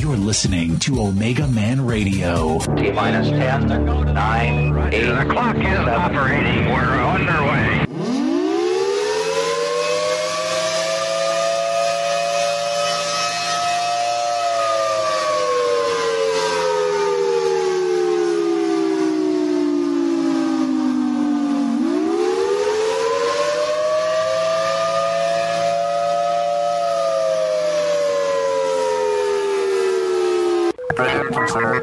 You're listening to Omega Man Radio. T minus 10, 9, 8. The clock is operating. We're underway.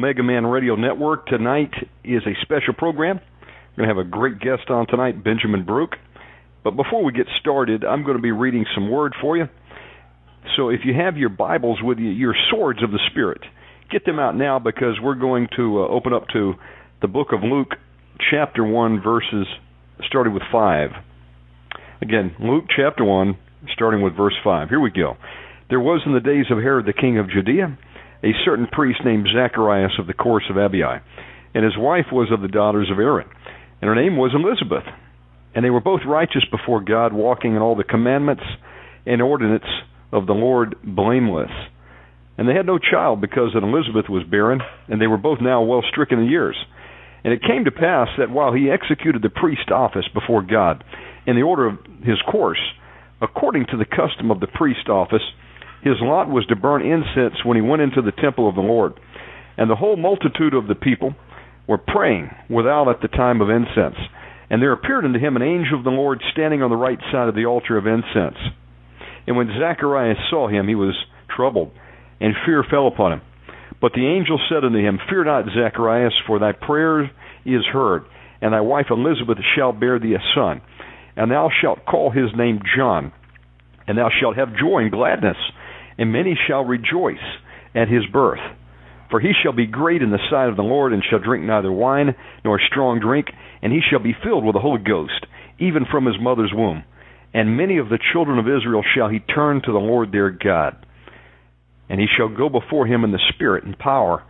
To Man Radio Network. Tonight is a special program. We're going to have a great guest on tonight, Benjamin Baruch. But before we get started, I'm going to be reading some word for you. So if you have your Bibles with you, your swords of the Spirit, get them out now because we're going to uh, open up to the book of Luke, chapter 1, verses starting with 5. Again, Luke chapter 1, starting with verse 5. Here we go. There was in the days of Herod the king of Judea a certain priest named Zacharias of the course of Abia, and his wife was of the daughters of Aaron, and her name was Elizabeth. And they were both righteous before God, walking in all the commandments and ordinance of the Lord blameless. And they had no child because that Elizabeth was barren, and they were both now well stricken in years. And it came to pass that while he executed the priest office before God in the order of his course, according to the custom of the priest office, his lot was to burn incense when he went into the temple of the Lord. And the whole multitude of the people were praying without at the time of incense. And there appeared unto him an angel of the Lord standing on the right side of the altar of incense. And when Zacharias saw him, he was troubled, and fear fell upon him. But the angel said unto him, Fear not, Zacharias, for thy prayer is heard, and thy wife Elizabeth shall bear thee a son, and thou shalt call his name John, and thou shalt have joy and gladness, and many shall rejoice at his birth. For he shall be great in the sight of the Lord, and shall drink neither wine nor strong drink, and he shall be filled with the Holy Ghost, even from his mother's womb. And many of the children of Israel shall he turn to the Lord their God. And he shall go before him in the spirit and power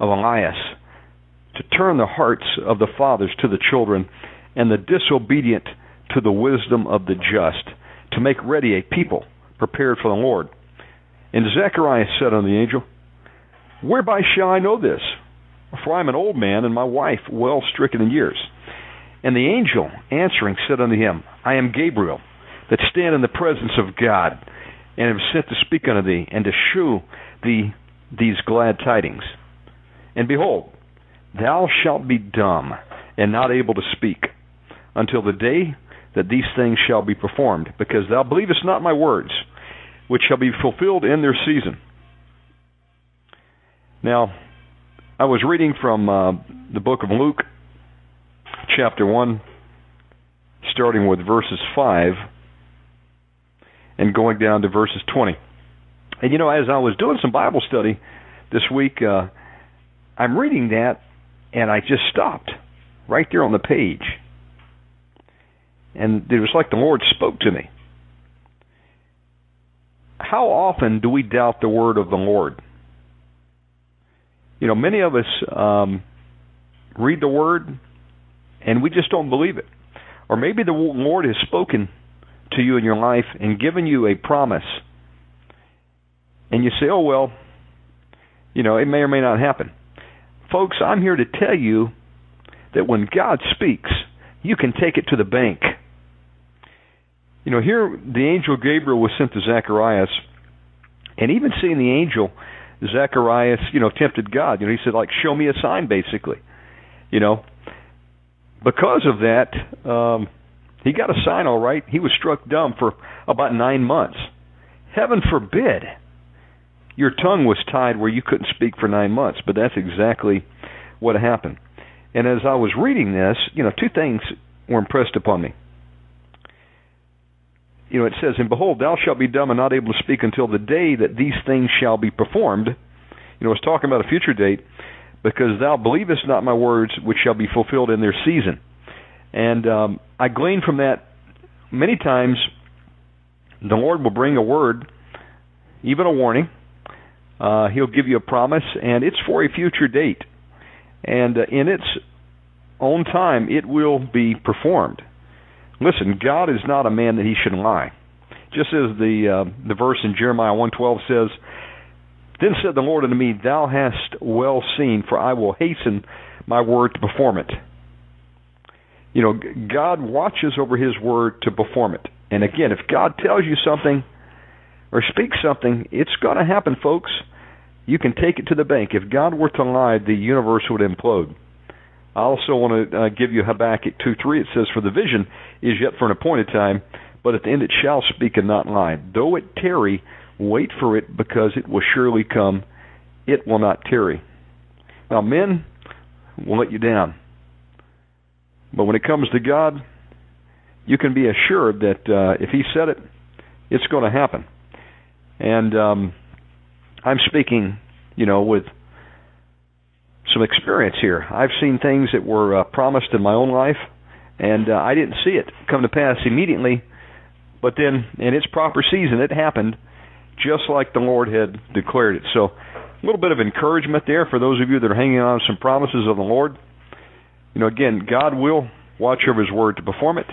of Elias, to turn the hearts of the fathers to the children, and the disobedient to the wisdom of the just, to make ready a people prepared for the Lord. And Zacharias said unto the angel, Whereby shall I know this? For I am an old man, and my wife well stricken in years. And the angel answering said unto him, I am Gabriel, that stand in the presence of God, and am sent to speak unto thee, and to shew thee these glad tidings. And behold, thou shalt be dumb, and not able to speak, until the day that these things shall be performed, because thou believest not my words, which shall be fulfilled in their season. Now, I was reading from uh, the book of Luke, chapter 1, starting with verses 5 and going down to verses 20. And you know, as I was doing some Bible study this week, uh, I'm reading that and I just stopped right there on the page. And it was like the Lord spoke to me. How often do we doubt the word of the Lord? You know, many of us um, read the word and we just don't believe it. Or maybe the Lord has spoken to you in your life and given you a promise. And you say, oh, well, You know, it may or may not happen. Folks, I'm here to tell you that when God speaks, you can take it to the bank. You know, here the angel Gabriel was sent to Zacharias, and even seeing the angel, Zacharias, you know, tempted God. You know, he said, like, show me a sign, basically. You know, because of that, um, he got a sign all right. He was struck dumb for about nine months. Heaven forbid your tongue was tied where you couldn't speak for nine months, but that's exactly what happened. And as I was reading this, you know, two things were impressed upon me. You know, it says, And behold, thou shalt be dumb and not able to speak until the day that these things shall be performed. You know, it's talking about a future date, because thou believest not my words, which shall be fulfilled in their season. And um, I glean from that many times the Lord will bring a word, even a warning. Uh, he'll give you a promise, and it's for a future date. And uh, in its own time, it will be performed. Listen, God is not a man that he should lie. Just as the uh, the verse in Jeremiah one twelve says, "Then said the Lord unto me, Thou hast well seen, for I will hasten my word to perform it." You know, God watches over His word to perform it. And again, if God tells you something or speaks something, it's going to happen, folks. You can take it to the bank. If God were to lie, the universe would implode. I also want to uh, give you Habakkuk 2 3. It says, "For the vision is yet for an appointed time, but at the end it shall speak and not lie. Though it tarry, wait for it, because it will surely come. It will not tarry." Now, men will let you down. But when it comes to God, you can be assured that uh, if He said it, it's going to happen. And um, I'm speaking, you know, with some experience here. I've seen things that were uh, promised in my own life, and uh, I didn't see it come to pass immediately. But then, in its proper season, it happened just like the Lord had declared it. So, a little bit of encouragement there for those of you that are hanging on to some promises of the Lord. You know, again, God will watch over His word to perform it,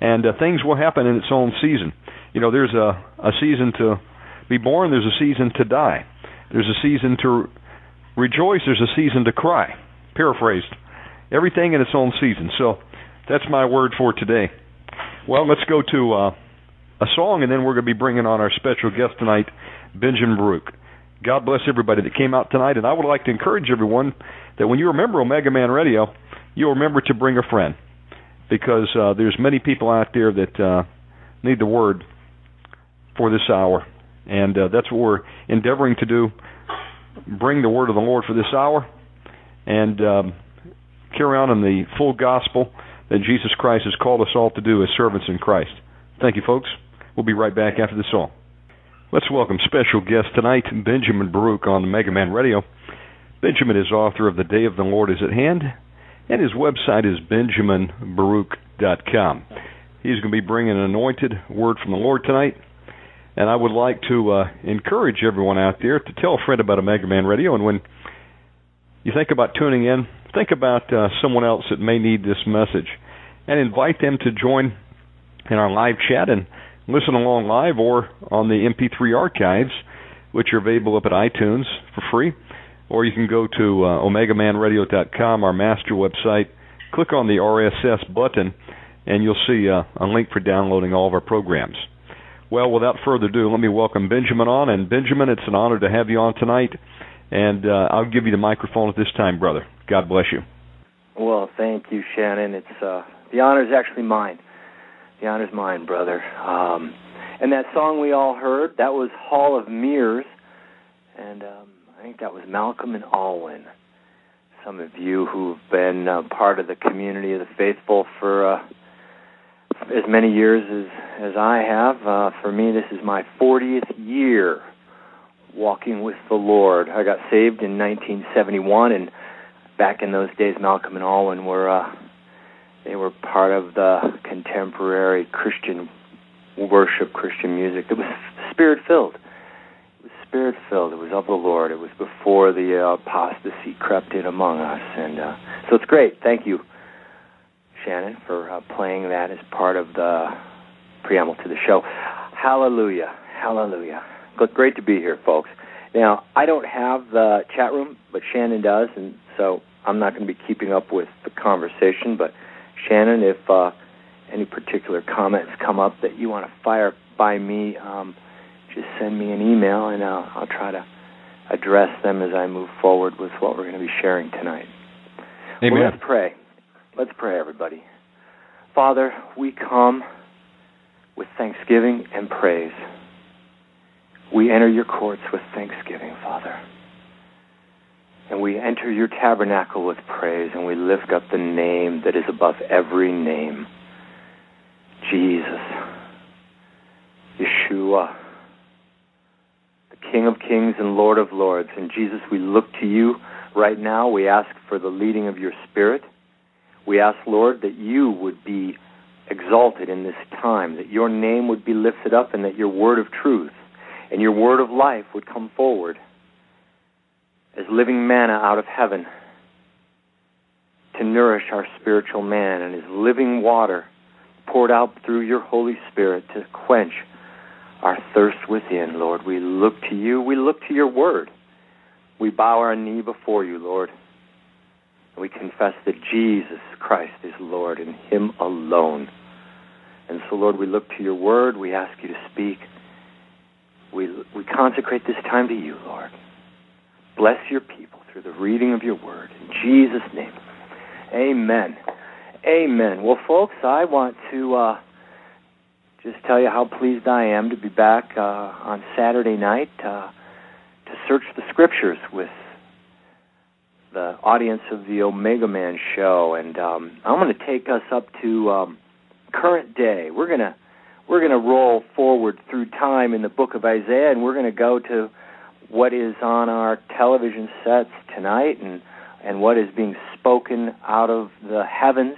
and uh, things will happen in its own season. You know, there's a a season to be born. There's a season to die. There's a season to rejoice. There's a season to cry. Paraphrased. Everything in its own season. So that's my word for today. Well, let's go to uh, a song, and then we're going to be bringing on our special guest tonight, Benjamin Baruch. God bless everybody that came out tonight, and I would like to encourage everyone that when you remember Omega Man Radio, you'll remember to bring a friend because uh, there's many people out there that uh, need the word for this hour, and uh, that's what we're endeavoring to do: bring the word of the Lord for this hour, and um, carry on in the full gospel that Jesus Christ has called us all to do as servants in Christ. Thank you, folks. We'll be right back after the song. Let's welcome special guest tonight, Benjamin Baruch on Mega Man Radio. Benjamin is author of The Day of the Lord is at Hand and his website is benjaminbaruch.com. He's going to be bringing an anointed word from the Lord tonight, and I would like to uh, encourage everyone out there to tell a friend about Omega Man Radio. And when you think about tuning in, think about uh, someone else that may need this message, and invite them to join in our live chat and listen along live or on the MP3 archives, which are available up at iTunes for free or you can go to uh, omegamanradio.com, our master website, click on the RSS button, and you'll see uh, a link for downloading all of our programs. Well, without further ado, let me welcome Benjamin on. And Benjamin, it's an honor to have you on tonight. And uh, I'll give you the microphone at this time, brother. God bless you. Well, thank you, Shannon. It's uh, the honor is actually mine. The honor is mine, brother. Um, and that song we all heard, that was Hall of Mirrors, and um, I think that was Malcolm and Alwyn. Some of you who've been uh, part of the community of the faithful for uh, as many years as as I have. Uh, for me, this is my 40th year walking with the Lord. I got saved in 1971, and back in those days, Malcolm and Alwyn were uh, they were part of the contemporary Christian worship, Christian music. It was spirit filled It was spirit filled. It was of the Lord. It was before the uh, apostasy crept in among us, and uh, so it's great. Thank you, Shannon, for uh, playing that as part of the preamble to the show. Hallelujah, hallelujah. Great to be here, folks. Now, I don't have the chat room, but Shannon does, and so I'm not going to be keeping up with the conversation. But Shannon, if uh, any particular comments come up that you want to fire by me, um, just send me an email, and I'll, I'll try to address them as I move forward with what we're going to be sharing tonight. Amen. Well, let's pray. Let's pray, everybody. Father, we come with thanksgiving and praise. We enter your courts with thanksgiving, Father. And we enter your tabernacle with praise, and we lift up the name that is above every name Jesus, Yeshua, the King of kings and Lord of lords. And Jesus, we look to you right now. We ask for the leading of your Spirit. We ask, Lord, that you would be exalted in this time, that your name would be lifted up, and that your word of truth and your word of life would come forward as living manna out of heaven to nourish our spiritual man and as living water poured out through your Holy Spirit to quench our thirst within, Lord. We look to you. We look to your word. We bow our knee before you, Lord. We confess that Jesus Christ is Lord and him alone. And so, Lord, we look to your word. We ask you to speak. We, we consecrate this time to you, Lord. Bless your people through the reading of your word. In Jesus' name. Amen. Amen. Well, folks, I want to uh, just tell you how pleased I am to be back uh, on Saturday night uh, to search the scriptures with the audience of the Omega Man show, and um, I'm going to take us up to um, current day. We're going to we're to roll forward through time in the book of Isaiah, and we're going to go to what is on our television sets tonight, and and what is being spoken out of the heavens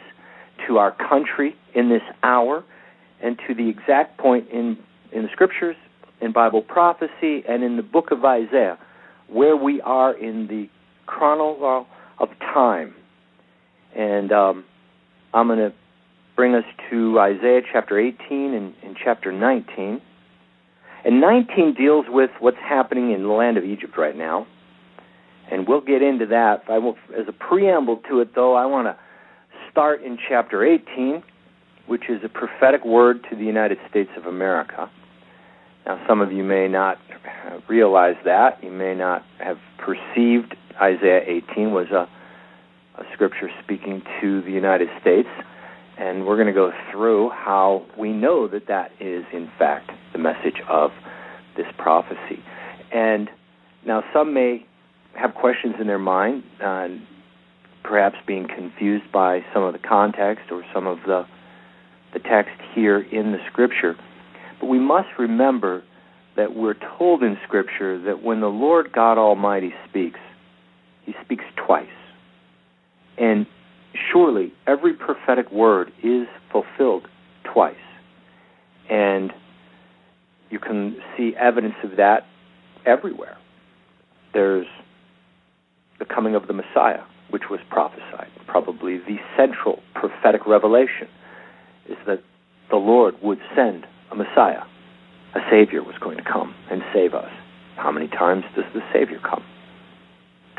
to our country in this hour, and to the exact point in in the scriptures, in Bible prophecy, and in the book of Isaiah, where we are in the chronology of time. And um, I'm going to bring us to Isaiah chapter 18 and, and, chapter 19. And 19 deals with what's happening in the land of Egypt right now. And we'll get into that. I will, as a preamble to it, though, I want to start in chapter 18, which is a prophetic word to the United States of America. Now, some of you may not realize that. You may not have perceived Isaiah 18 was a, a scripture speaking to the United States and we're going to go through how we know that that is, in fact, the message of this prophecy. And now some may have questions in their mind, uh, perhaps being confused by some of the context or some of the the text here in the scripture. But we must remember that we're told in scripture that when the Lord God Almighty speaks, he speaks twice. And surely every prophetic word is fulfilled twice. And you can see evidence of that everywhere. There's the coming of the Messiah, which was prophesied. Probably the central prophetic revelation is that the Lord would send a Messiah. A Savior was going to come and save us. How many times does the Savior come?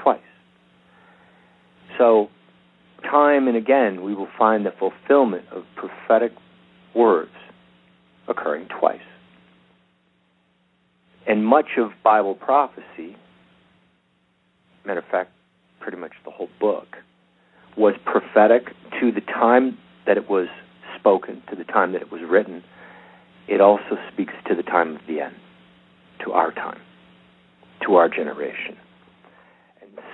Twice. So time and again, we will find the fulfillment of prophetic words occurring twice. And much of Bible prophecy, matter of fact, pretty much the whole book, was prophetic to the time that it was spoken, to the time that it was written. It also speaks to the time of the end, to our time, to our generation.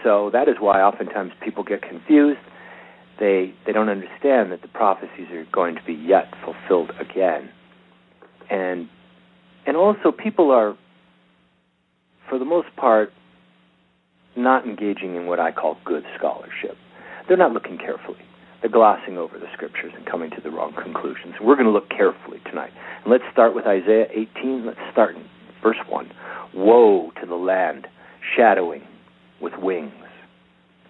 So that is why oftentimes people get confused. They they don't understand that the prophecies are going to be yet fulfilled again. And and also people are for the most part not engaging in what I call good scholarship. They're not looking carefully. They're glossing over the scriptures and coming to the wrong conclusions. We're going to look carefully tonight. And let's start with Isaiah 18 let's start in verse 1 woe to the land shadowing with wings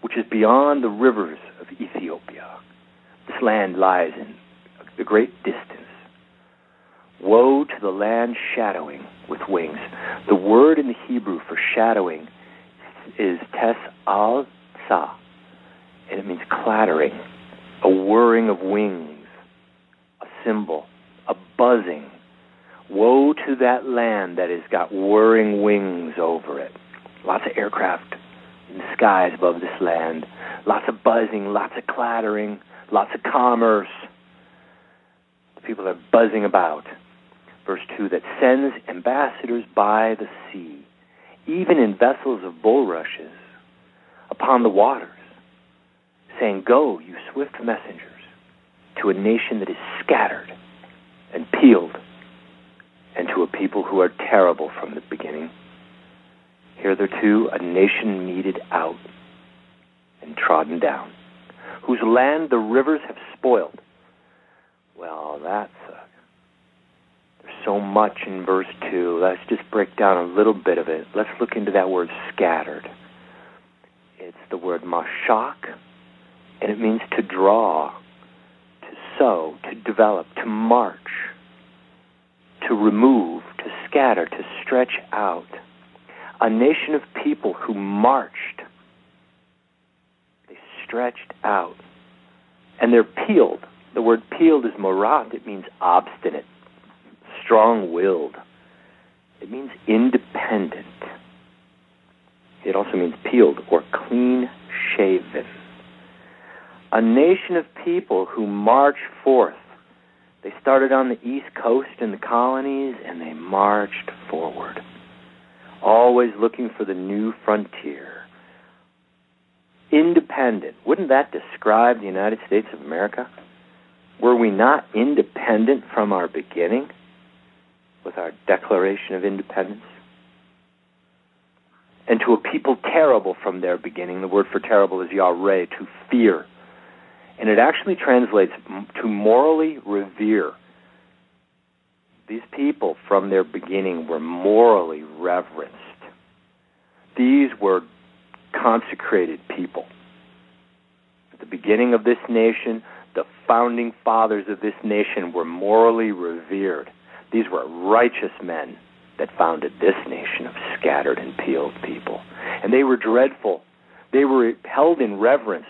which is beyond the rivers of Ethiopia. This land lies in the great distance. Woe to the land shadowing with wings. The word in the Hebrew for shadowing is tes al sa, and it means clattering, a whirring of wings, a cymbal, a buzzing. Woe to that land that has got whirring wings over it. Lots of aircraft in the skies above this land. Lots of buzzing, lots of clattering, lots of commerce. The people are buzzing about. Verse 2 that sends ambassadors by the sea, even in vessels of bulrushes, upon the waters, saying, Go, you swift messengers, to a nation that is scattered and peeled, and to a people who are terrible from the beginning. Hitherto, a nation meted out and trodden down, whose land the rivers have spoiled. Well, that's a, there's so much in verse 2. Let's just break down a little bit of it. Let's look into that word scattered. It's the word mashak, and it means to draw, to sow, to develop, to march, to remove, to scatter, to stretch out. A nation of people who marched They stretched out. And they're peeled. The word peeled is morat. It means obstinate, strong willed. It means independent. It also means peeled or clean shaven. A nation of people who march forth. They started on the East Coast in the colonies and they marched forward, always looking for the new frontier independent. Wouldn't that describe the United States of America? Were we not independent from our beginning with our Declaration of Independence? And to a people terrible from their beginning, the word for terrible is yareh, to fear. And it actually translates to morally revere. These people from their beginning were morally reverenced. These were consecrated people. At the beginning of this nation, the founding fathers of this nation were morally revered. These were righteous men that founded this nation of scattered and peeled people. And they were dreadful. They were held in reverence.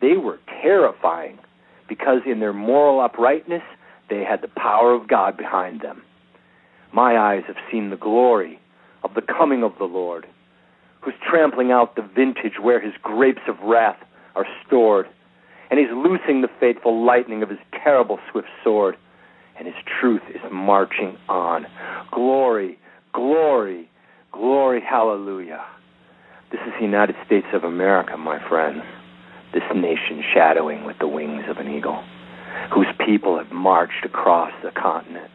They were terrifying because in their moral uprightness, they had the power of God behind them. My eyes have seen the glory of the coming of the Lord who's trampling out the vintage where his grapes of wrath are stored. And he's loosing the fateful lightning of his terrible swift sword. And his truth is marching on. Glory, glory, glory, hallelujah. This is the United States of America, my friends. This nation shadowing with the wings of an eagle, whose people have marched across the continent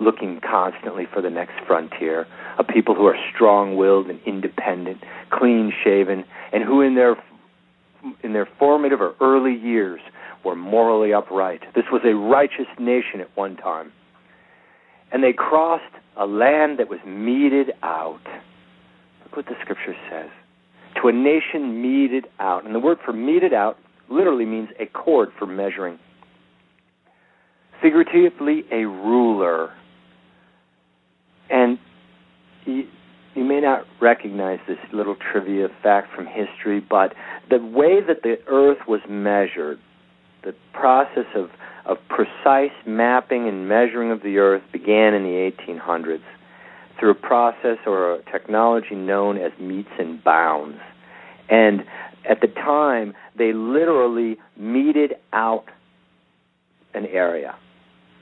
looking constantly for the next frontier, a people who are strong-willed and independent, clean-shaven, and who in their in their formative or early years were morally upright. This was a righteous nation at one time. And they crossed a land that was meted out. Look what the scripture says. To a nation meted out. And the word for meted out literally means a cord for measuring. Figuratively, a ruler and you, you may not recognize this little trivia fact from history, but the way that the Earth was measured, the process of, of precise mapping and measuring of the Earth began in the 1800s through a process or a technology known as metes and bounds. And at the time, they literally meted out an area.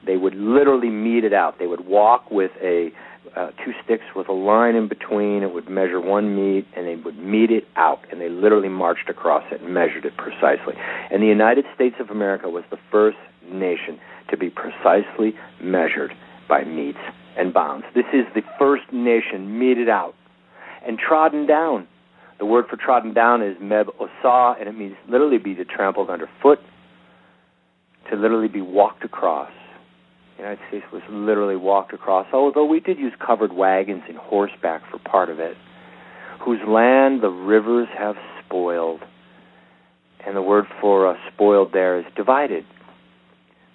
They would literally mete it out. They would walk with a uh, two sticks with a line in between. It would measure one meet, and they would mete it out. And they literally marched across it and measured it precisely. And the United States of America was the first nation to be precisely measured by metes and bounds. This is the first nation meted out and trodden down. The word for trodden down is meb osah, and it means literally be to trampled underfoot, to literally be walked across the United States was literally walked across, although we did use covered wagons and horseback for part of it, whose land the rivers have spoiled. And the word for uh, spoiled there is divided.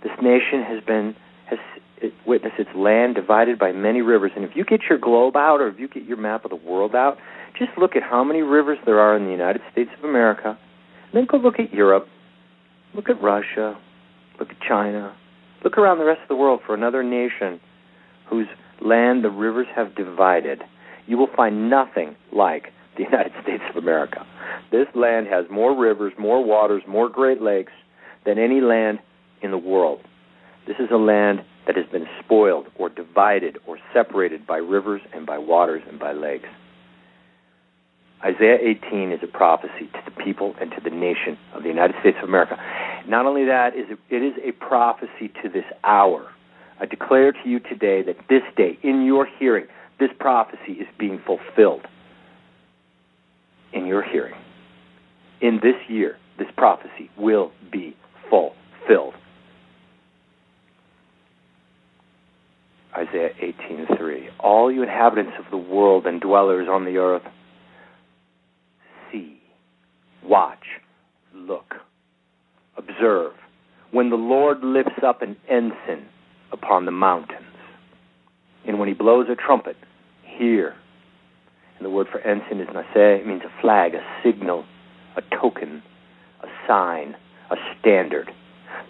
This nation has been has it, witness its land divided by many rivers. And if you get your globe out, or if you get your map of the world out, just look at how many rivers there are in the United States of America. And then go look at Europe, look at Russia, look at China, look around the rest of the world for another nation whose land the rivers have divided. You will find nothing like the United States of America. This land has more rivers, more waters, more Great Lakes than any land in the world. This is a land that has been spoiled or divided or separated by rivers and by waters and by lakes. Isaiah 18 is a prophecy to the people and to the nation of the United States of America. Not only that, it is a prophecy to this hour. I declare to you today that this day, in your hearing, this prophecy is being fulfilled. In your hearing. In this year, this prophecy will be fulfilled. Isaiah 18:3 All you inhabitants of the world and dwellers on the earth watch look observe. When the Lord lifts up an ensign upon the mountains and when he blows a trumpet hear. And the word for ensign is naseh it means a flag a signal a token a sign a standard.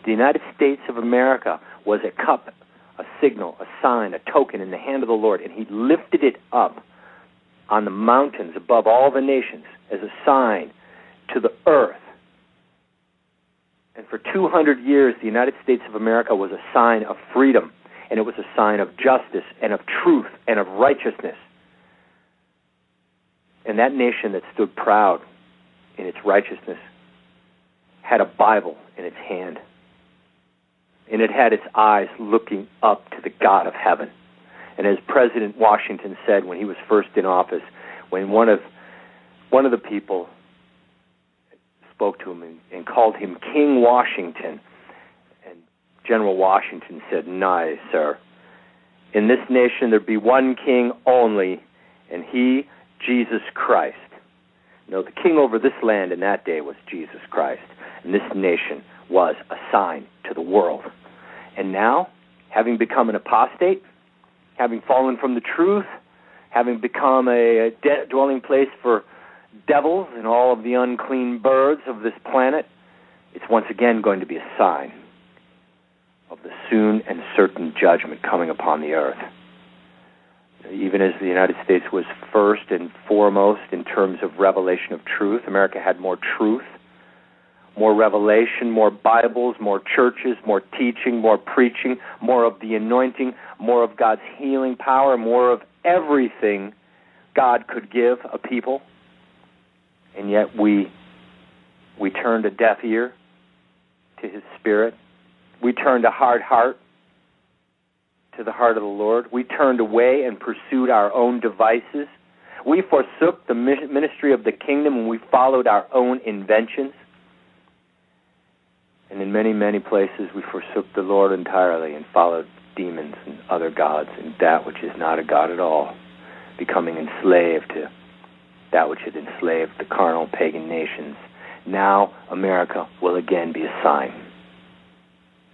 The United States of America was a cup a signal, a sign, a token in the hand of the Lord, and he lifted it up on the mountains above all the nations as a sign to the earth. And for 200 years, the United States of America was a sign of freedom, and it was a sign of justice and of truth and of righteousness. And that nation that stood proud in its righteousness had a Bible in its hand and it had its eyes looking up to the God of heaven. And as President Washington said when he was first in office, when one of one of the people spoke to him and, and called him King Washington, and General Washington said, "No, sir. In this nation there be one king only, and he, Jesus Christ." No, the king over this land in that day was Jesus Christ, and this nation was a sign to the world. And now, having become an apostate, having fallen from the truth, having become a, de- dwelling place for devils and all of the unclean birds of this planet, it's once again going to be a sign of the soon and certain judgment coming upon the earth. Even as the United States was first and foremost in terms of revelation of truth, America had more truth more revelation, more Bibles, more churches, more teaching, more preaching, more of the anointing, more of God's healing power, more of everything God could give a people. And yet we we turned a deaf ear to his spirit. We turned a hard heart to the heart of the Lord. We turned away and pursued our own devices. We forsook the ministry of the kingdom and we followed our own inventions. And in many, many places we forsook the Lord entirely and followed demons and other gods and that which is not a God at all, becoming enslaved to that which had enslaved the carnal pagan nations. Now America will again be a sign.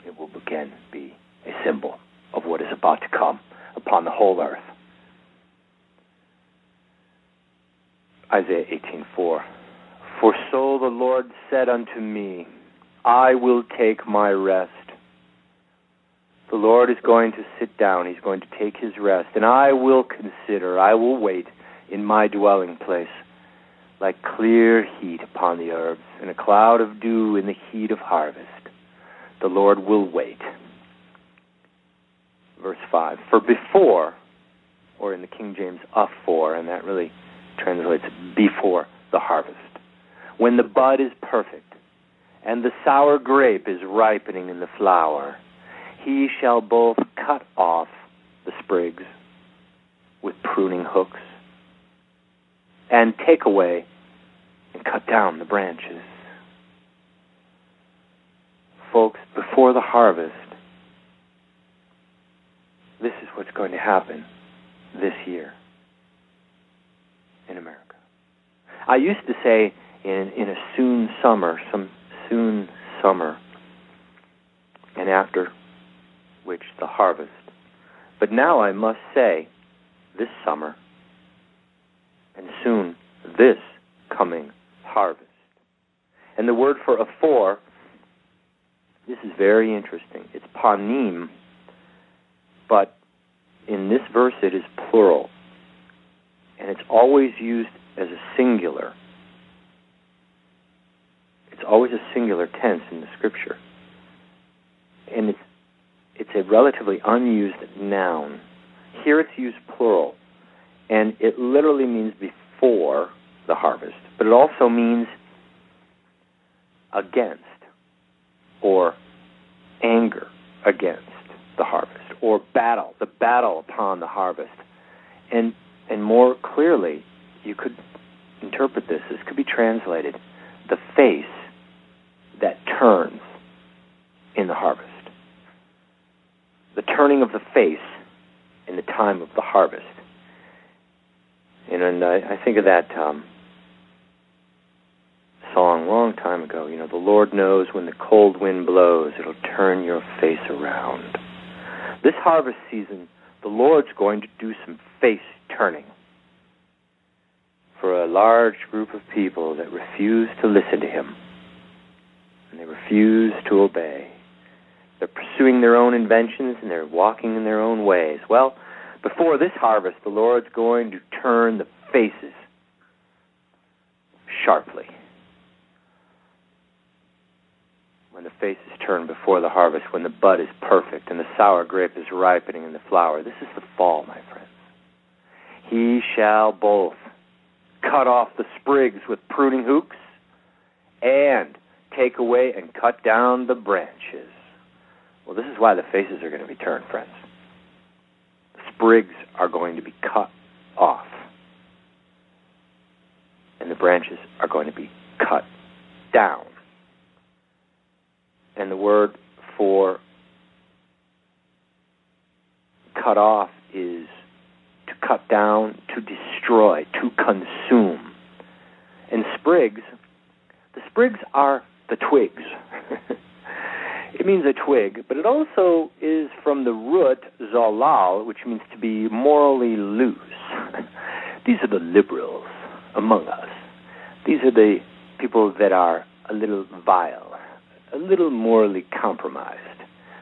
It will again be a symbol of what is about to come upon the whole earth. Isaiah 18:4 For so the Lord said unto me, I will take my rest. The Lord is going to sit down. He's going to take his rest. And I will consider, I will wait in my dwelling place like clear heat upon the herbs and a cloud of dew in the heat of harvest. The Lord will wait. Verse 5 For before, or in the King James, afore, and that really translates before the harvest, when the bud is perfect, and the sour grape is ripening in the flower. He shall both cut off the sprigs with pruning hooks and take away and cut down the branches. Folks, before the harvest, this is what's going to happen this year in America. I used to say in, in a soon summer, some soon summer, and after which the harvest But now I must say, this summer, and soon this coming harvest. And the word for aphor, this is very interesting. It's panim, but in this verse it is plural. And it's always used as a singular. It's always a singular tense in the scripture. And it's it's a relatively unused noun. Here it's used plural, and it literally means before the harvest, but it also means against or anger against the harvest or battle, the battle upon the harvest. And and more clearly, you could interpret this. This could be translated the face that turns in the harvest. The turning of the face in the time of the harvest. And I, I think of that um, song long time ago. You know, the Lord knows when the cold wind blows, it'll turn your face around. This harvest season, the Lord's going to do some face turning for a large group of people that refuse to listen to Him and they refuse to obey. They're pursuing their own inventions and they're walking in their own ways. Well, before this harvest, the Lord's going to turn the faces sharply. When the face is turned before the harvest, when the bud is perfect and the sour grape is ripening in the flower, this is the fall, my friends. He shall both cut off the sprigs with pruning hooks and take away and cut down the branches. Well, this is why the faces are going to be turned, friends. The sprigs are going to be cut off, and the branches are going to be cut down. And the word for cut off is to cut down, to destroy, to consume. And sprigs, the sprigs are the twigs. it means a twig, but it also is from the root zalal, which means to be morally loose. These are the liberals among us. These are the people that are a little vile, a little morally compromised.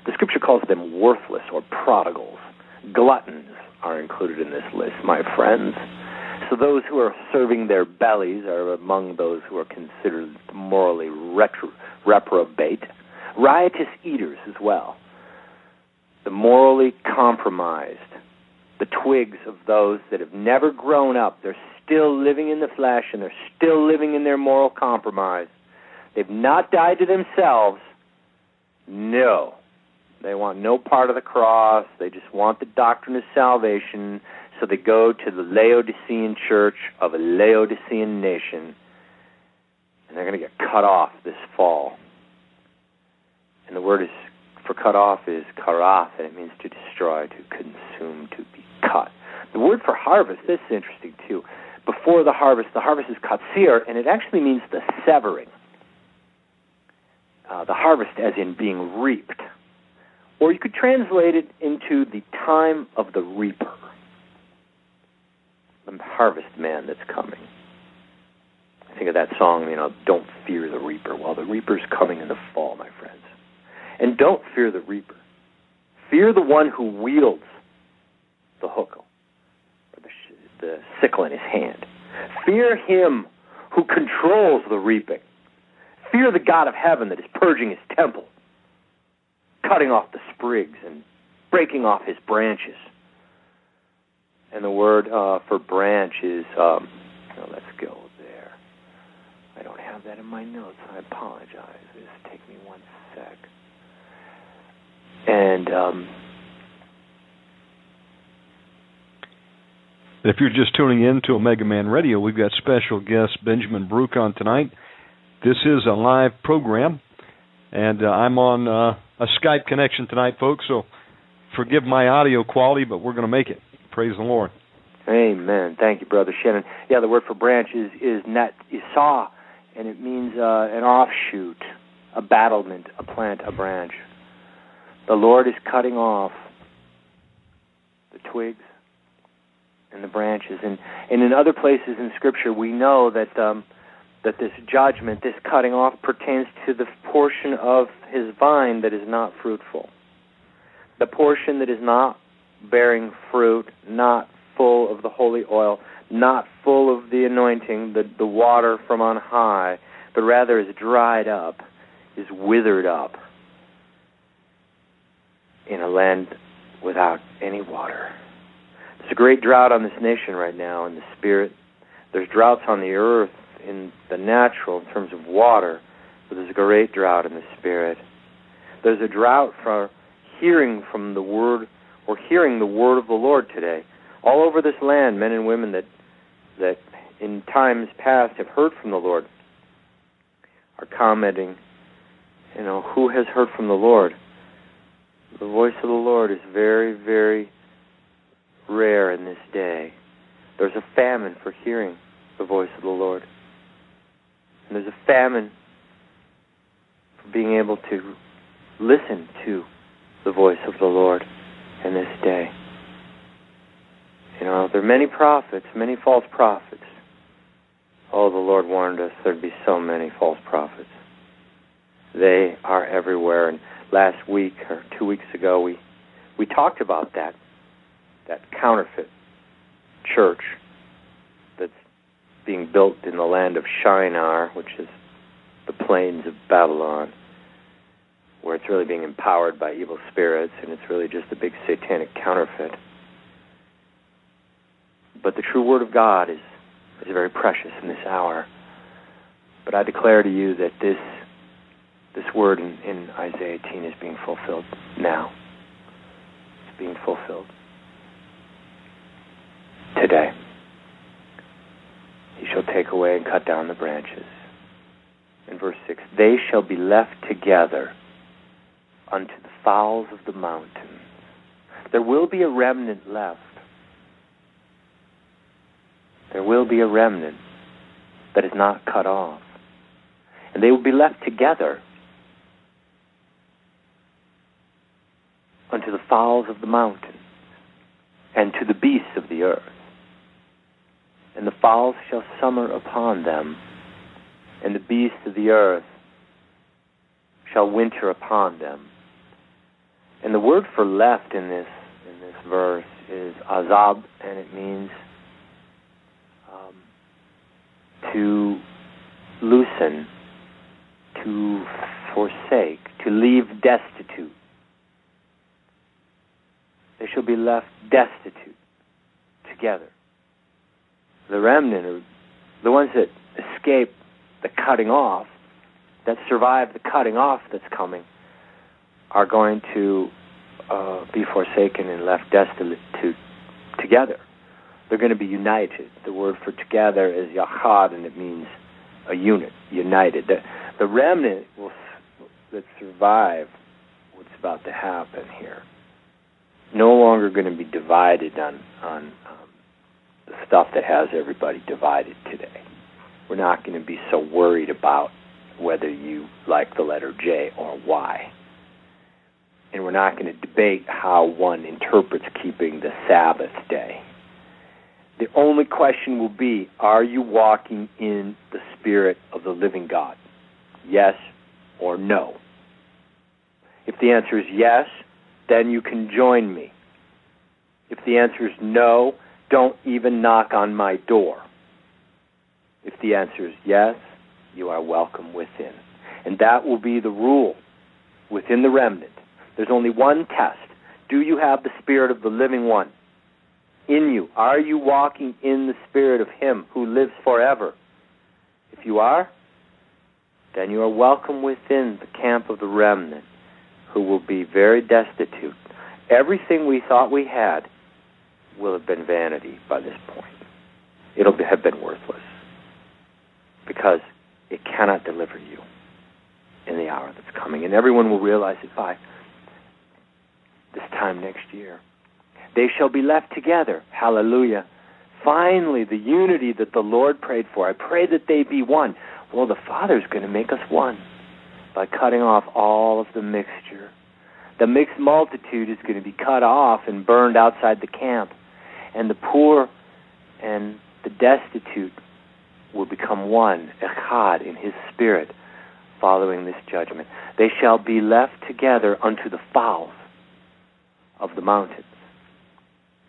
The scripture calls them worthless or prodigals. Gluttons are included in this list, my friends. So those who are serving their bellies are among those who are considered morally retro- reprobate. Riotous eaters as well. The morally compromised. The twigs of those that have never grown up. They're still living in the flesh and they're still living in their moral compromise. They've not died to themselves. No. They want no part of the cross. They just want the doctrine of salvation. So they go to the Laodicean church of a Laodicean nation, and they're going to get cut off this fall. And the word is for cut off is karath, and it means to destroy, to consume, to be cut. The word for harvest, this is interesting too. Before the harvest, the harvest is katsir, and it actually means the severing. Uh, the harvest as in being reaped. Or you could translate it into the time of the reaper the harvest man that's coming. Think of that song, you know, don't fear the reaper. Well, the reaper's coming in the fall, my friends. And don't fear the reaper. Fear the one who wields the hook or the, sickle in his hand. Fear him who controls the reaping. Fear the God of heaven that is purging his temple, cutting off the sprigs and breaking off his branches and the word uh, for branch is, um, oh, let's go there. I don't have that in my notes. I apologize. Just take me one sec. And um, if you're just tuning in to Omega Man Radio, we've got special guest Benjamin Baruch on tonight. This is a live program, and uh, I'm on uh, a Skype connection tonight, folks. So forgive my audio quality, but we're going to make it. Praise the Lord. Amen. Thank you, Brother Shannon. Yeah, the word for branch is is net isah, and it means uh, an offshoot, a battlement, a plant, a branch. The Lord is cutting off the twigs, and the branches. And, and in other places in Scripture, we know that um, that this judgment, this cutting off, pertains to the portion of his vine that is not fruitful. The portion that is not bearing fruit, not full of the holy oil, not full of the anointing, the, the water from on high, but rather is dried up, is withered up in a land without any water. There's a great drought on this nation right now in the spirit. There's droughts on the earth in the natural in terms of water, but there's a great drought in the spirit. There's a drought for hearing from the word or hearing the word of the Lord today. All over this land, men and women that that in times past have heard from the Lord are commenting, you know, who has heard from the Lord? The voice of the Lord is very, very rare in this day. There's a famine for hearing the voice of the Lord. And there's a famine for being able to listen to the voice of the Lord in this day. You know, there are many prophets, many false prophets. Oh, the Lord warned us there'd be so many false prophets. They are everywhere. And last week or two weeks ago, we we talked about that that counterfeit church that's being built in the land of Shinar, which is the plains of Babylon, where it's really being empowered by evil spirits, and it's really just a big satanic counterfeit. But the true Word of God is, is very precious in this hour. But I declare to you that this this word in, in Isaiah 18 is being fulfilled now. It's being fulfilled today. He shall take away and cut down the branches. In verse 6, they shall be left together unto the fowls of the mountains. There will be a remnant left. There will be a remnant that is not cut off. And they will be left together unto the fowls of the mountains and to the beasts of the earth. And the fowls shall summer upon them, and the beasts of the earth shall winter upon them. And the word for left in this in this verse is azab, and it means um, to loosen, to forsake, to leave destitute. They shall be left destitute together. The remnant, or the ones that escape the cutting off, that survive the cutting off that's coming, are going to uh, be forsaken and left destitute together. They're going to be united. The word for together is yachad, and it means a unit, united. The, the remnant will that survive what's about to happen here no longer going to be divided on on um, the stuff that has everybody divided today. We're not going to be so worried about whether you like the letter J or Y. And we're not going to debate how one interprets keeping the Sabbath day. The only question will be are you walking in the Spirit of the living God? Yes or no? If the answer is yes, then you can join me. If the answer is no, don't even knock on my door. If the answer is yes, you are welcome within. And that will be the rule within the remnant. There's only one test. Do you have the Spirit of the living one in you? Are you walking in the Spirit of Him who lives forever? If you are, then you are welcome within the camp of the remnant who will be very destitute. Everything we thought we had will have been vanity by this point. It'll have been worthless because it cannot deliver you in the hour that's coming. And everyone will realize it by this time next year. They shall be left together. Hallelujah. Finally, the unity that the Lord prayed for. I pray that they be one. Well, the Father's going to make us one by cutting off all of the mixture. the mixed multitude is going to be cut off and burned outside the camp, and the poor and the destitute will become one, echad, in his spirit, following this judgment. They shall be left together unto the fowls of the mountains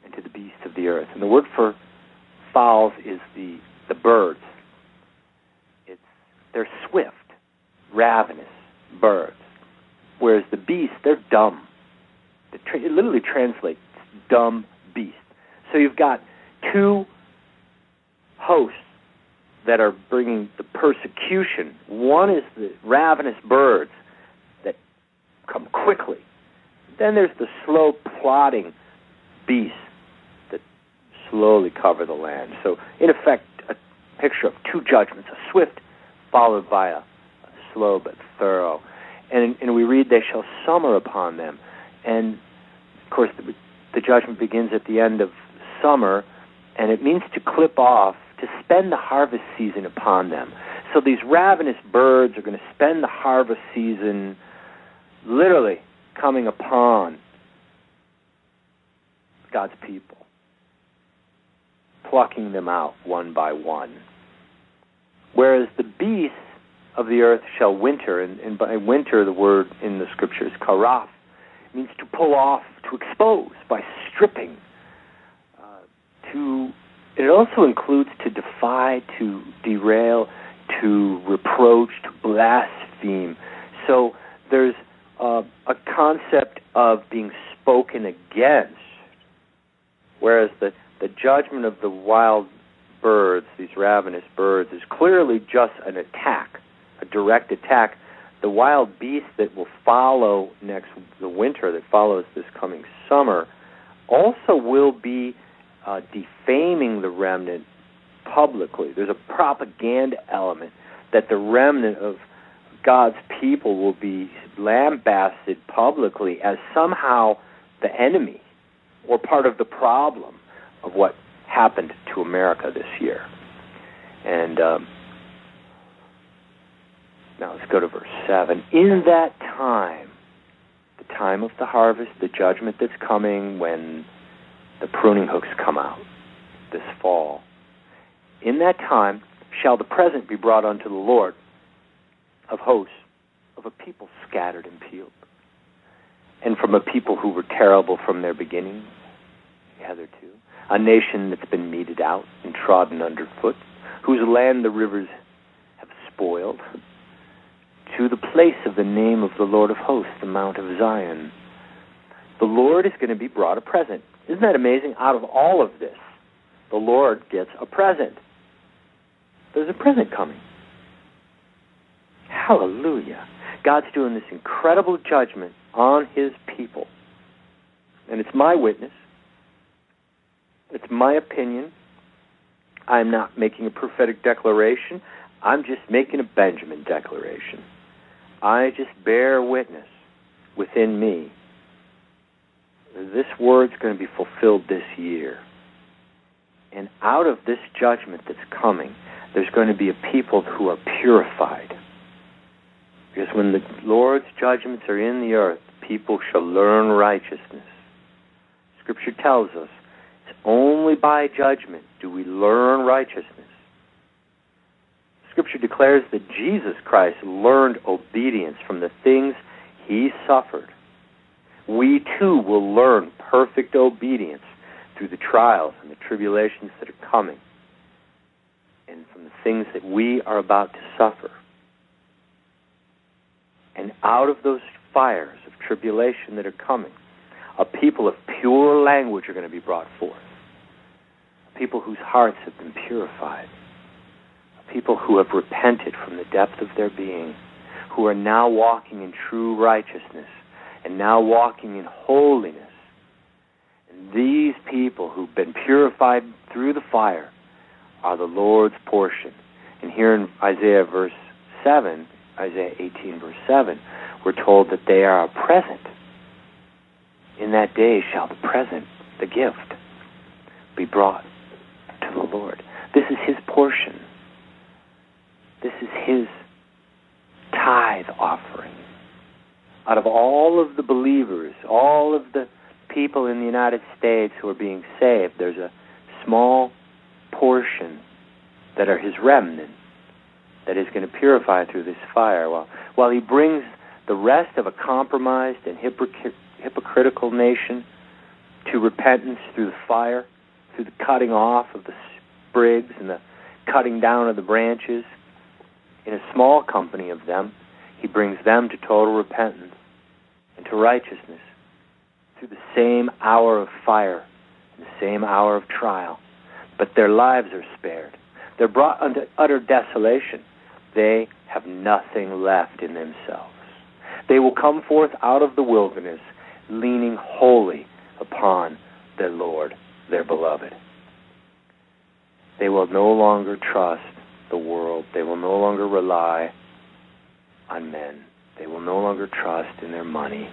and to the beasts of the earth. And the word for fowls is the, the birds. It's they're swift, ravenous birds. Whereas the beasts, they're dumb. It, tra- it literally translates dumb beast. So you've got two hosts that are bringing the persecution. One is the ravenous birds that come quickly. Then there's the slow plodding beasts that slowly cover the land. So, in effect, a picture of two judgments a swift followed by a, a slow but thorough. And, and we read, They shall summer upon them. And, of course, the, the judgment begins at the end of summer, and it means to clip off to spend the harvest season upon them. So these ravenous birds are going to spend the harvest season literally coming upon God's people, plucking them out one by one. Whereas the beasts of the earth shall winter, and, and by winter the word in the scripture is karaf, means to pull off, to expose by stripping, to it also includes to defy, to derail, to reproach, to blaspheme. So there's uh, a concept of being spoken against, whereas the, the judgment of the wild birds, these ravenous birds, is clearly just an attack, a direct attack. The wild beast that will follow next the winter, that follows this coming summer, also will be uh, defaming the remnant publicly. There's a propaganda element that the remnant of God's people will be lambasted publicly as somehow the enemy or part of the problem of what happened to America this year. And um, now let's go to verse 7. In that time, the time of the harvest, the judgment that's coming when the pruning hooks come out this fall. In that time shall the present be brought unto the Lord of hosts, of a people scattered and peeled, and from a people who were terrible from their beginning, hitherto, a nation that's been meted out and trodden underfoot, whose land the rivers have spoiled, to the place of the name of the Lord of hosts, the Mount of Zion. The Lord is going to be brought a present. Isn't that amazing? Out of all of this, the Lord gets a present. There's a present coming. Hallelujah. God's doing this incredible judgment on his people. And it's my witness. It's my opinion. I'm not making a prophetic declaration. I'm just making a Benjamin declaration. I just bear witness within me. This word's going to be fulfilled this year. And out of this judgment that's coming, there's going to be a people who are purified. Because when the Lord's judgments are in the earth, people shall learn righteousness. Scripture tells us it's only by judgment do we learn righteousness. Scripture declares that Jesus Christ learned obedience from the things he suffered. We too will learn perfect obedience through the trials and the tribulations that are coming and from the things that we are about to suffer. And out of those fires of tribulation that are coming, a people of pure language are going to be brought forth. People whose hearts have been purified. People who have repented from the depth of their being, who are now walking in true righteousness and now walking in holiness. And these people who've been purified through the fire are the Lord's portion. And here in Isaiah verse 7, Isaiah 18 verse 7, we're told that they are a present. In that day shall the present, the gift, be brought to the Lord. This is his portion. This is his tithe offering. Out of all of the believers, all of the people in the United States who are being saved, there's a small portion that are his remnant that is going to purify through this fire while, while he brings the rest of a compromised and hypocr- hypocritical nation to repentance through the fire, through the cutting off of the sprigs and the cutting down of the branches. In a small company of them, he brings them to total repentance and to righteousness through the same hour of fire and the same hour of trial. But their lives are spared. They're brought unto utter desolation. They have nothing left in themselves. They will come forth out of the wilderness, leaning wholly upon their Lord, their beloved. They will no longer trust the world. They will no longer rely on men. They will no longer trust in their money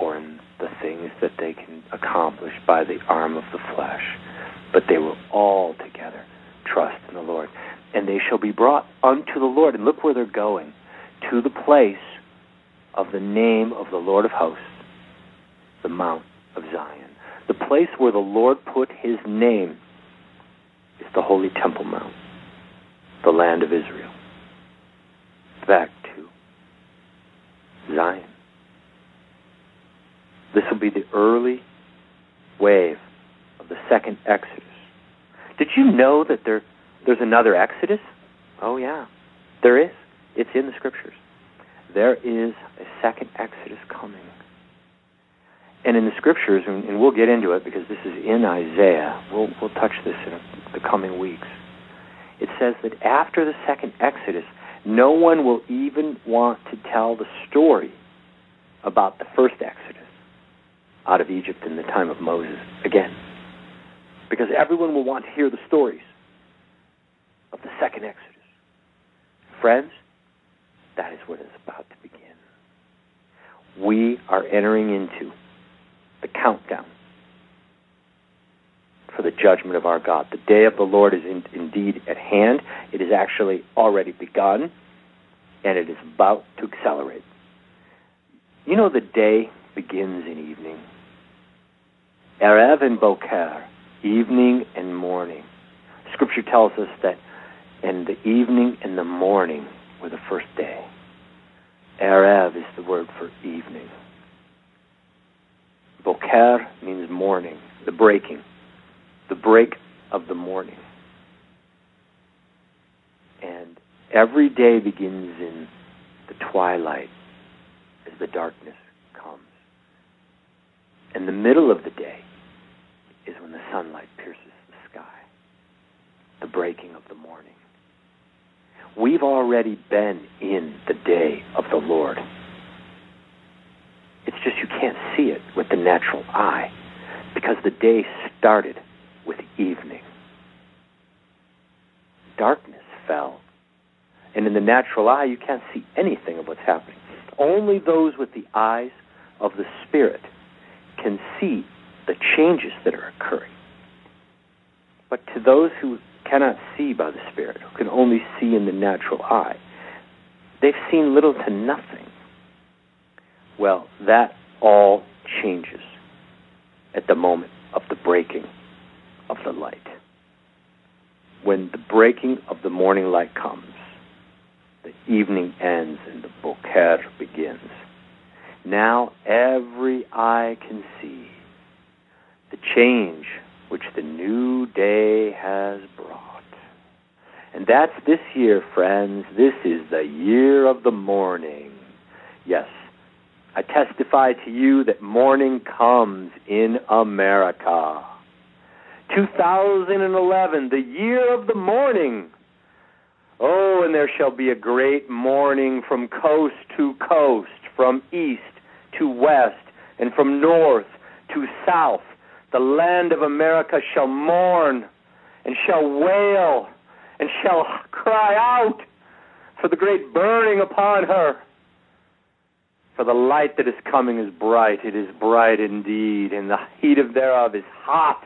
or in the things that they can accomplish by the arm of the flesh, but they will all together trust in the Lord. And they shall be brought unto the Lord. And look where they're going to the place of the name of the Lord of hosts, the Mount of Zion. The place where the Lord put his name is the Holy Temple Mount, the land of Israel. Back to Zion. This will be the early wave of the second Exodus. Did you know that there there's another Exodus? Oh yeah. There is. It's in the scriptures. There is a second Exodus coming. And in the scriptures, and, we'll get into it because this is in Isaiah, we'll, we'll touch this in the coming weeks. It says that after the second Exodus, no one will even want to tell the story about the first Exodus out of Egypt in the time of Moses again. Because everyone will want to hear the stories of the second Exodus. Friends, that is what is about to begin. We are entering into the countdown for the judgment of our God. The day of the Lord is in, indeed at hand. It has actually already begun, and it is about to accelerate. You know, the day begins in evening. Erev and Boker, evening and morning. Scripture tells us that in the evening and the morning were the first day. Erev is the word for evening. Boker means morning, the breaking, the break of the morning. And every day begins in the twilight as the darkness comes. And the middle of the day is when the sunlight pierces the sky, the breaking of the morning. We've already been in the day of the Lord. It's just you can't see it with the natural eye because the day started with evening. Darkness fell. And in the natural eye, you can't see anything of what's happening. Only those with the eyes of the Spirit can see the changes that are occurring. But to those who cannot see by the Spirit, who can only see in the natural eye, they've seen little to nothing. Well, that all changes at the moment of the breaking of the light. When the breaking of the morning light comes, the evening ends and the boker begins. Now every eye can see the change which the new day has brought. And that's this year, friends. This is the year of the morning. Yes, I testify to you that morning comes in America. 2011, the year of the morning. Oh, and there shall be a great morning from coast to coast, from east to west, and from north to south. The land of America shall mourn and shall wail and shall cry out for the great burning upon her. For the light that is coming is bright, it is bright indeed, and the heat of thereof is hot,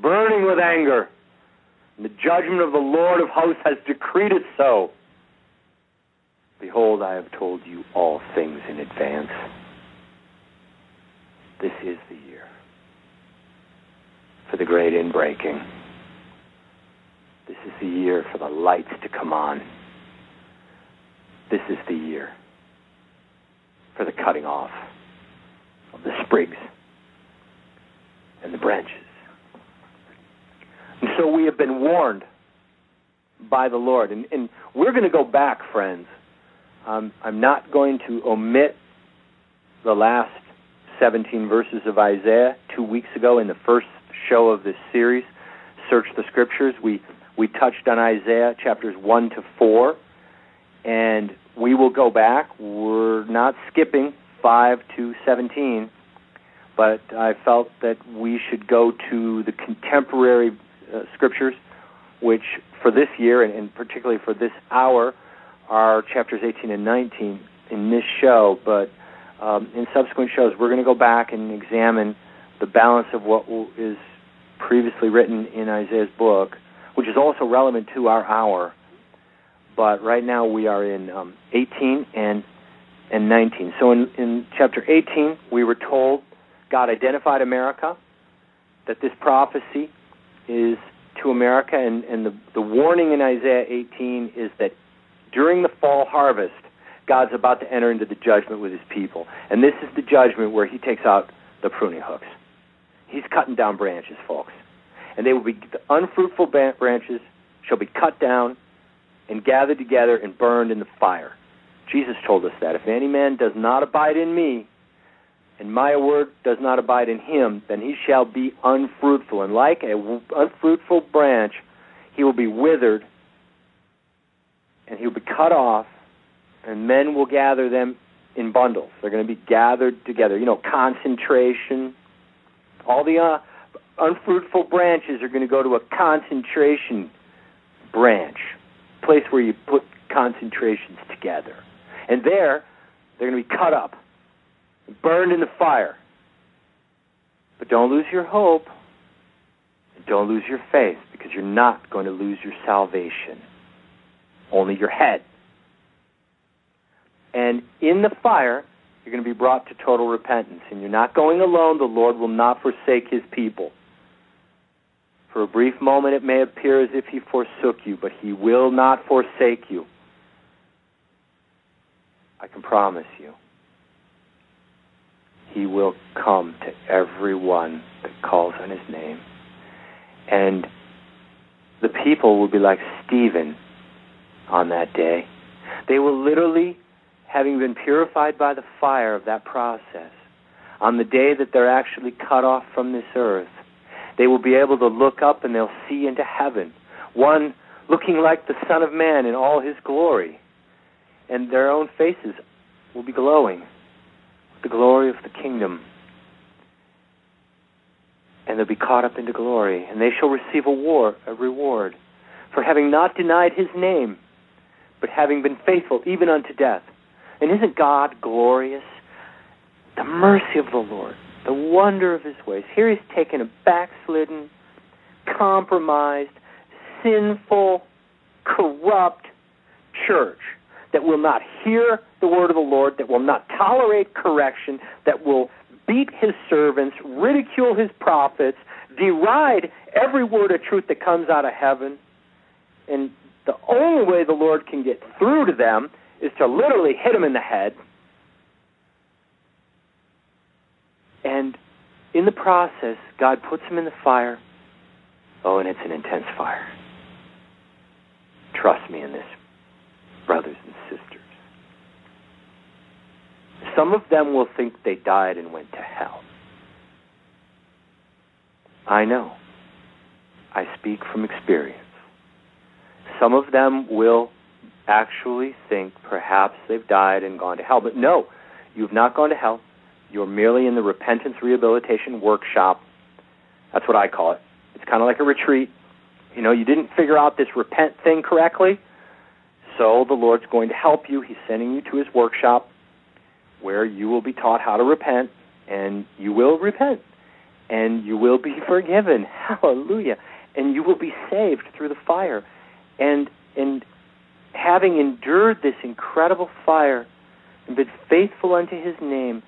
burning with anger. And the judgment of the Lord of hosts has decreed it so. Behold, I have told you all things in advance. This is the year for the great inbreaking. This is the year for the lights to come on. This is the year for the cutting off of the sprigs and the branches. And so we have been warned by the Lord. And, and we're going to go back, friends. Um, I'm not going to omit the last 17 verses of Isaiah two weeks ago in the first show of this series, Search the Scriptures. We, we touched on Isaiah chapters 1 to 4, and we will go back. We're not skipping 5 to 17, but I felt that we should go to the contemporary uh, scriptures, which for this year and, and particularly for this hour are chapters 18 and 19 in this show. But um, in subsequent shows, we're going to go back and examine the balance of what is previously written in Isaiah's book, which is also relevant to our hour. But right now we are in um, 18 and and 19. So in, in chapter 18, we were told God identified America, that this prophecy is to America, and, and the, the warning in Isaiah 18 is that during the fall harvest, God's about to enter into the judgment with his people. And this is the judgment where he takes out the pruning hooks. He's cutting down branches, folks. And they will be the unfruitful branches shall be cut down and gathered together and burned in the fire. Jesus told us that if any man does not abide in me, and my word does not abide in him, then he shall be unfruitful. And like an unfruitful branch, he will be withered, and he will be cut off, and men will gather them in bundles. They're going to be gathered together. You know, concentration. All the uh, unfruitful branches are going to go to a concentration branch, place where you put concentrations together. And there, they're going to be cut up burned in the fire. But don't lose your hope. Don't lose your faith because you're not going to lose your salvation, only your head. And in the fire, you're going to be brought to total repentance. And you're not going alone. The Lord will not forsake his people. For a brief moment, it may appear as if he forsook you, but he will not forsake you. I can promise you he will come to everyone that calls on his name. And the people will be like Stephen on that day. They will literally, having been purified by the fire of that process, on the day that they're actually cut off from this earth, they will be able to look up and they'll see into heaven. One looking like the Son of Man in all his glory. And their own faces will be glowing the glory of the kingdom. And they'll be caught up into glory, and they shall receive a, war, a reward for having not denied his name, but having been faithful even unto death. And isn't God glorious? The mercy of the Lord, the wonder of his ways. Here he's taken a backslidden, compromised, sinful, corrupt church that will not hear the word of the Lord, that will not tolerate correction, that will beat his servants, ridicule his prophets, deride every word of truth that comes out of heaven. And the only way the Lord can get through to them is to literally hit them in the head. And in the process, God puts them in the fire. Oh, and it's an intense fire. Trust me in this brothers and sisters. Some of them will think they died and went to hell. I know. I speak from experience. Some of them will actually think perhaps they've died and gone to hell. But no, you've not gone to hell. You're merely in the repentance rehabilitation workshop. That's what I call it. It's kind of like a retreat. You know, you didn't figure out this repent thing correctly so the Lord's going to help you. He's sending you to his workshop where you will be taught how to repent, and you will repent, and you will be forgiven. Hallelujah. And you will be saved through the fire. And and having endured this incredible fire and been faithful unto his name,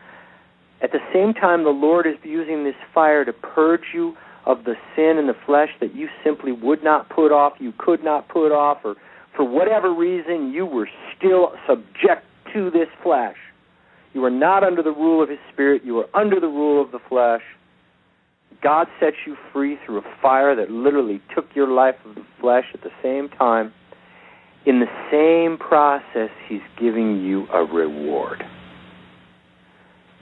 at the same time the Lord is using this fire to purge you of the sin in the flesh that you simply would not put off, you could not put off, or for whatever reason you were still subject to this flesh. You are not under the rule of his spirit, you are under the rule of the flesh. God sets you free through a fire that literally took your life of the flesh at the same time. In the same process, He's giving you a reward.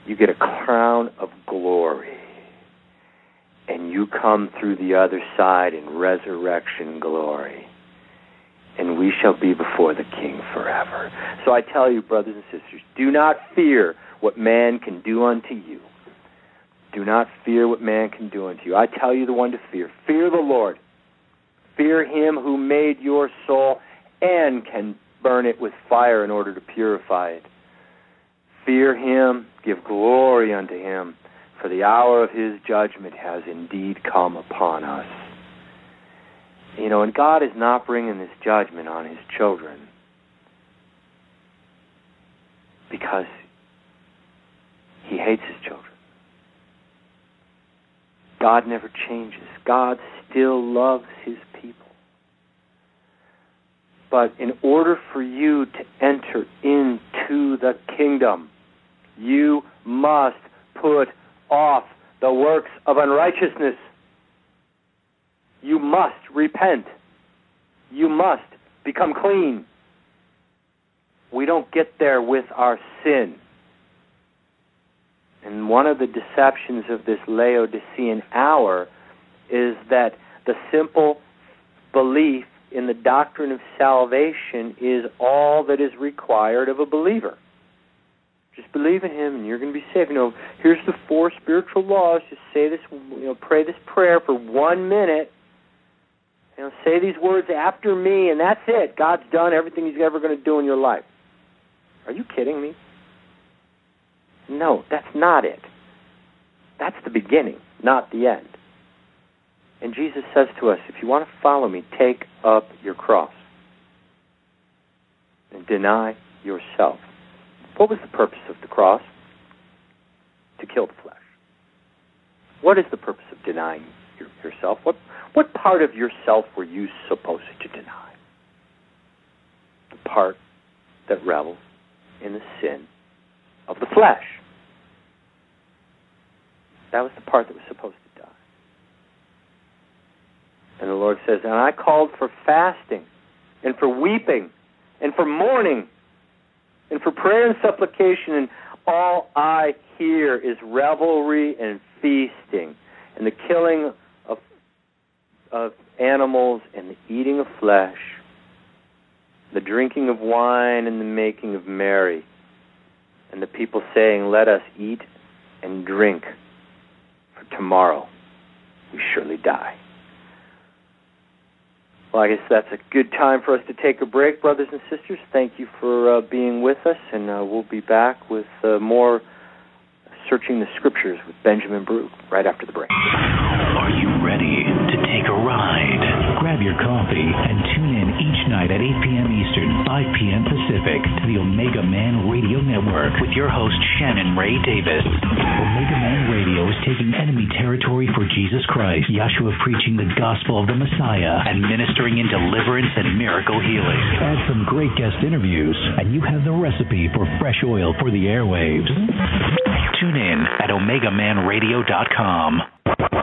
You get a crown of glory. And you come through the other side in resurrection glory. And we shall be before the King forever. So I tell you, brothers and sisters, do not fear what man can do unto you do not fear what man can do unto you. I tell you the one to fear. Fear the Lord. Fear him who made your soul and can burn it with fire in order to purify it. Fear him, give glory unto him, for the hour of his judgment has indeed come upon us. You know, and God is not bringing this judgment on his children because he hates his children. God never changes. God still loves his people. But in order for you to enter into the kingdom, you must put off the works of unrighteousness. You must repent. You must become clean. We don't get there with our sin. And one of the deceptions of this Laodicean hour is that the simple belief in the doctrine of salvation is all that is required of a believer. Just believe in Him, and you're going to be saved. You know, here's the four spiritual laws. Just say this, you know, pray this prayer for one minute. You know, say these words after me, and that's it. God's done everything He's ever going to do in your life. Are you kidding me? No, that's not it. That's the beginning, not the end. And Jesus says to us, if you want to follow me, take up your cross and deny yourself. What was the purpose of the cross? To kill the flesh. What is the purpose of denying yourself? What, what part of yourself were you supposed to deny? The part that revels in the sin of the flesh. That was the part that was supposed to die. And the Lord says, And I called for fasting, and for weeping, and for mourning, and for prayer and supplication, and all I hear is revelry and feasting, and the killing of, animals, and the eating of flesh, the drinking of wine, and the making of merry and the people saying, Let us eat and drink, for tomorrow we surely die. Well, I guess that's a good time for us to take a break, brothers and sisters. Thank you for uh, being with us, and uh, we'll be back with uh, more Searching the Scriptures with Benjamin Baruch right after the break. Are you ready ride? Grab your coffee and tune in each night at 8 p.m. Eastern, 5 p.m. Pacific to the Omega Man Radio Network with your host Shannon Ray Davis. Omega Man Radio is taking enemy territory for Jesus Christ, Yeshua preaching the gospel of the Messiah and ministering in deliverance and miracle healing. Add some great guest interviews, and you have the recipe for fresh oil for the airwaves. Tune in at OmegaManRadio.com.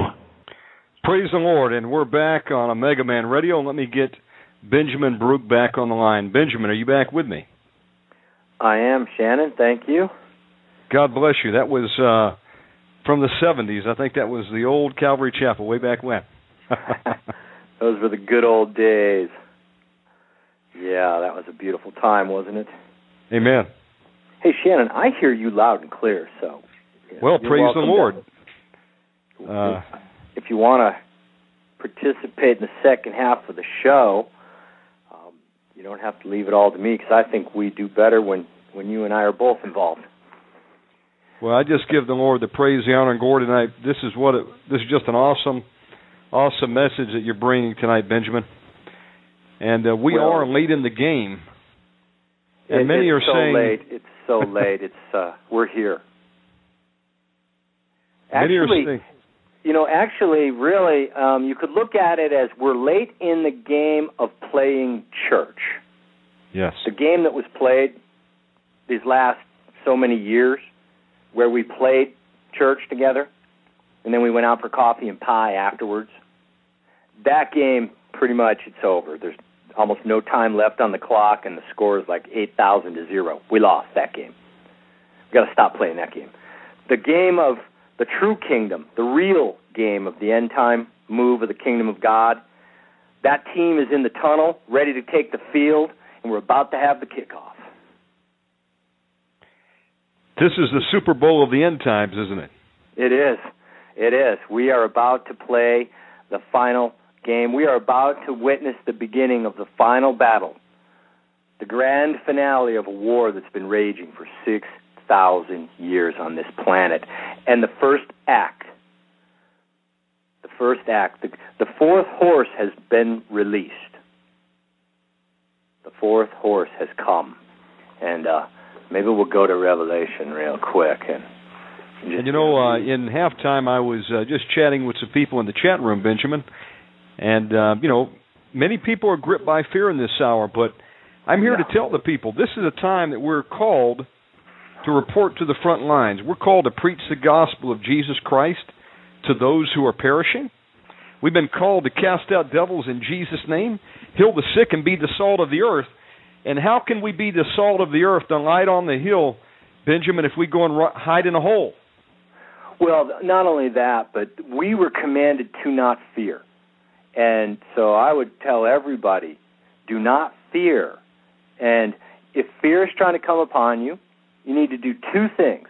Praise the Lord, and we're back on Omega Man Radio. Let me get Benjamin Baruch back on the line. Benjamin, are you back with me? I am, Shannon. Thank you. God bless you. That was uh, from the 70s. I think that was the old Calvary Chapel way back when. Those were the good old days. Yeah, that was a beautiful time, wasn't it? Amen. Hey, Shannon, I hear you loud and clear. So, you know, Well, praise the Lord. Uh, if you want to participate in the second half of the show, um, you don't have to leave it all to me because I think we do better when when you and I are both involved. Well, I just give the Lord the praise, the honor, and glory tonight. This is what it, this is just an awesome, awesome message that you're bringing tonight, Benjamin. And uh, we Well- are late in the game. And It- many it's are so saying- late. It's so late. It's uh, we're here. Actually, you know, actually, really, um, you could look at it as we're late in the game of playing church. yes, The game that was played these last so many years, where we played church together, and then we went out for coffee and pie afterwards. That game, pretty much, it's over. There's almost no time left on the clock, and the score is like eight thousand to zero. We lost that game. We've got to stop playing that game. The game of the true kingdom, the real game of the end time move of the kingdom of God. That team is in the tunnel, ready to take the field, and we're about to have the kickoff. this is the Super Bowl of the end times, isn't it? It is. It is. We are about to play the final game. We are about to witness the beginning of the final battle, the grand finale of a war that's been raging for 6,000 years on this planet. And the first act, the first act, the, the fourth horse has been released. The fourth horse has come. And uh, maybe we'll go to Revelation real quick and. just- And you know, uh, in halftime, I was uh, just chatting with some people in the chat room, Benjamin, and uh, you know, many people are gripped by fear in this hour. But I'm here Yeah. to tell the people this is a time that we're called to report to the front lines. We're called to preach the gospel of Jesus Christ to those who are perishing. We've been called to cast out devils in Jesus' name, heal the sick, and be the salt of the earth. And how can we be the salt of the earth, the light on the hill, Benjamin, if we go and hide in a hole? Well, not only that, but we were commanded to not fear. And so I would tell everybody do not fear. And if fear is trying to come upon you, you need to do two things.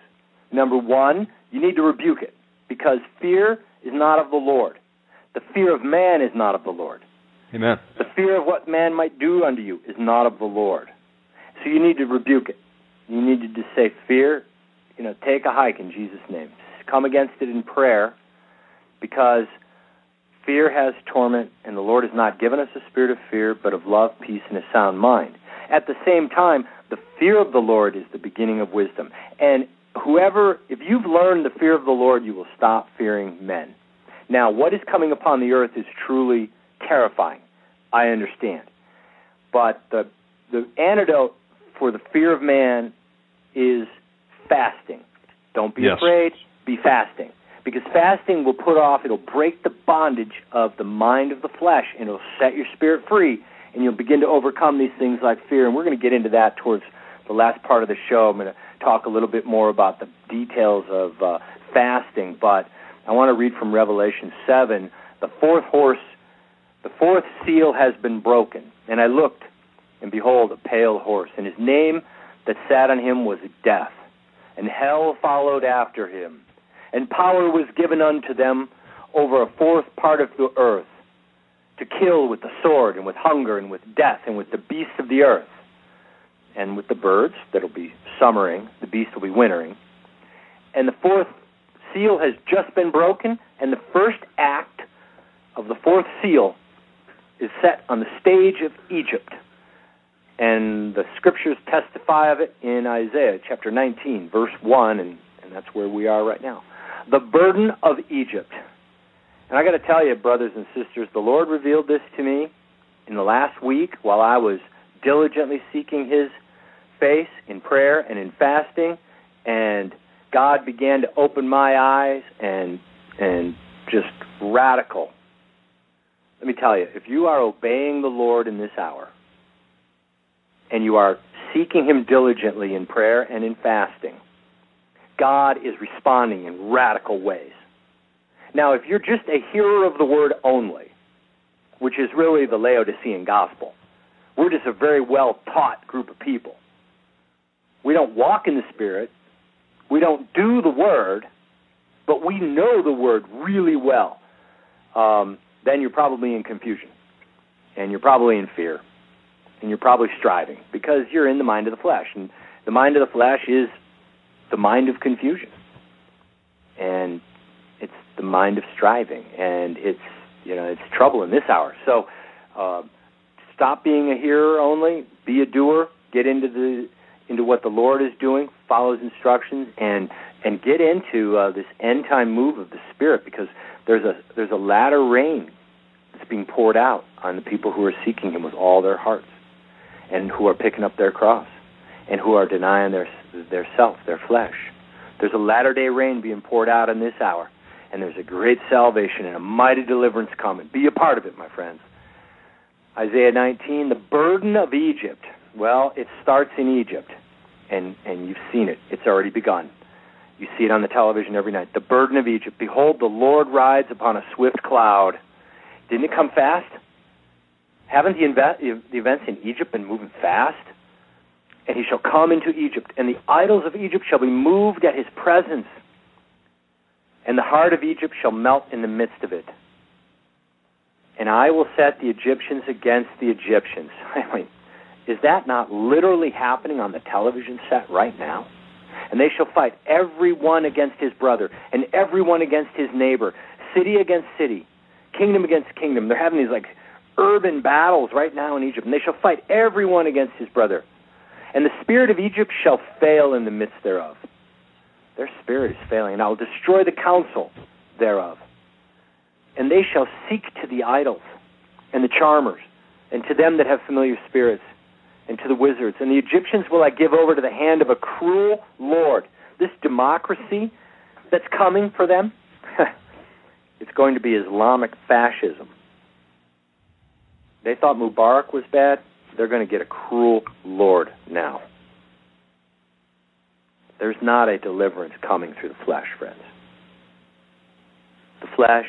Number one, you need to rebuke it because fear is not of the Lord. The fear of man is not of the Lord. Amen. The fear of what man might do unto you is not of the Lord. So you need to rebuke it. You need to just say, Fear, you know, take a hike in Jesus' name. Come against it in prayer because fear has torment, and the Lord has not given us a spirit of fear, but of love, peace, and a sound mind. At the same time, the fear of the Lord is the beginning of wisdom. And whoever, if you've learned the fear of the Lord, you will stop fearing men. Now, what is coming upon the earth is truly terrifying. I understand. But the the antidote for the fear of man is fasting. Don't be Yes. afraid, be fasting. Because fasting will put off, it'll break the bondage of the mind of the flesh and it'll set your spirit free and you'll begin to overcome these things like fear. And we're going to get into that towards the last part of the show. I'm going to talk a little bit more about the details of uh, fasting, but I want to read from Revelation 7. The fourth horse, the fourth seal has been broken. And I looked, and behold, a pale horse, and his name that sat on him was Death. And hell followed after him. And power was given unto them over a fourth part of the earth to kill with the sword, and with hunger, and with death, and with the beasts of the earth, and with the birds that'll be summering, the beasts will be wintering. And the fourth seal has just been broken, and the first act of the fourth seal is set on the stage of Egypt. And the scriptures testify of it in Isaiah chapter 19, verse 1, and, and that's where we are right now. The burden of Egypt. And I got to tell you, brothers and sisters, the Lord revealed this to me in the last week while I was diligently seeking His face in prayer and in fasting, and God began to open my eyes and and just radical. Let me tell you, if you are obeying the Lord in this hour, and you are seeking Him diligently in prayer and in fasting, God is responding in radical ways. Now, if you're just a hearer of the word only, which is really the Laodicean gospel, We're just a very well taught group of people. We don't walk in the Spirit. We don't do the Word, but we know the Word really well. Um, then you're probably in confusion, and you're probably in fear, and you're probably striving because you're in the mind of the flesh, and the mind of the flesh is the mind of confusion, and the mind of striving, and it's you know it's trouble in this hour. So uh, stop being a hearer only, be a doer, get into the into what the Lord is doing, follow His instructions, and and get into uh, this end time move of the Spirit because there's a there's a latter rain that's being poured out on the people who are seeking Him with all their hearts, and who are picking up their cross, and who are denying their their self, their flesh. There's a latter day rain being poured out in this hour, and there's a great salvation and a mighty deliverance coming. Be a part of it, my friends. Isaiah 19, the burden of Egypt. Well, it starts in Egypt, and and you've seen it. It's already begun. You see it on the television every night. The burden of Egypt. Behold, the Lord rides upon a swift cloud. Didn't it come fast? Haven't the, inve- the events in Egypt been moving fast? And he shall come into Egypt, and the idols of Egypt shall be moved at his presence, and the heart of Egypt shall melt in the midst of it. And I will set the Egyptians against the Egyptians. I mean, is that not literally happening on the television set right now? And they shall fight every one against his brother, and every one against his neighbor, city against city, kingdom against kingdom. They're having these like urban battles right now in Egypt, and they shall fight every one against his brother. And the spirit of Egypt shall fail in the midst thereof. Their spirit is failing, and I will destroy the counsel thereof. And they shall seek to the idols and the charmers, and to them that have familiar spirits, and to the wizards. And the Egyptians will I give over to the hand of a cruel Lord. This democracy that's coming for them, it's going to be Islamic fascism. They thought Mubarak was bad. They're going to get a cruel Lord now. There's not a deliverance coming through the flesh, friends. The flesh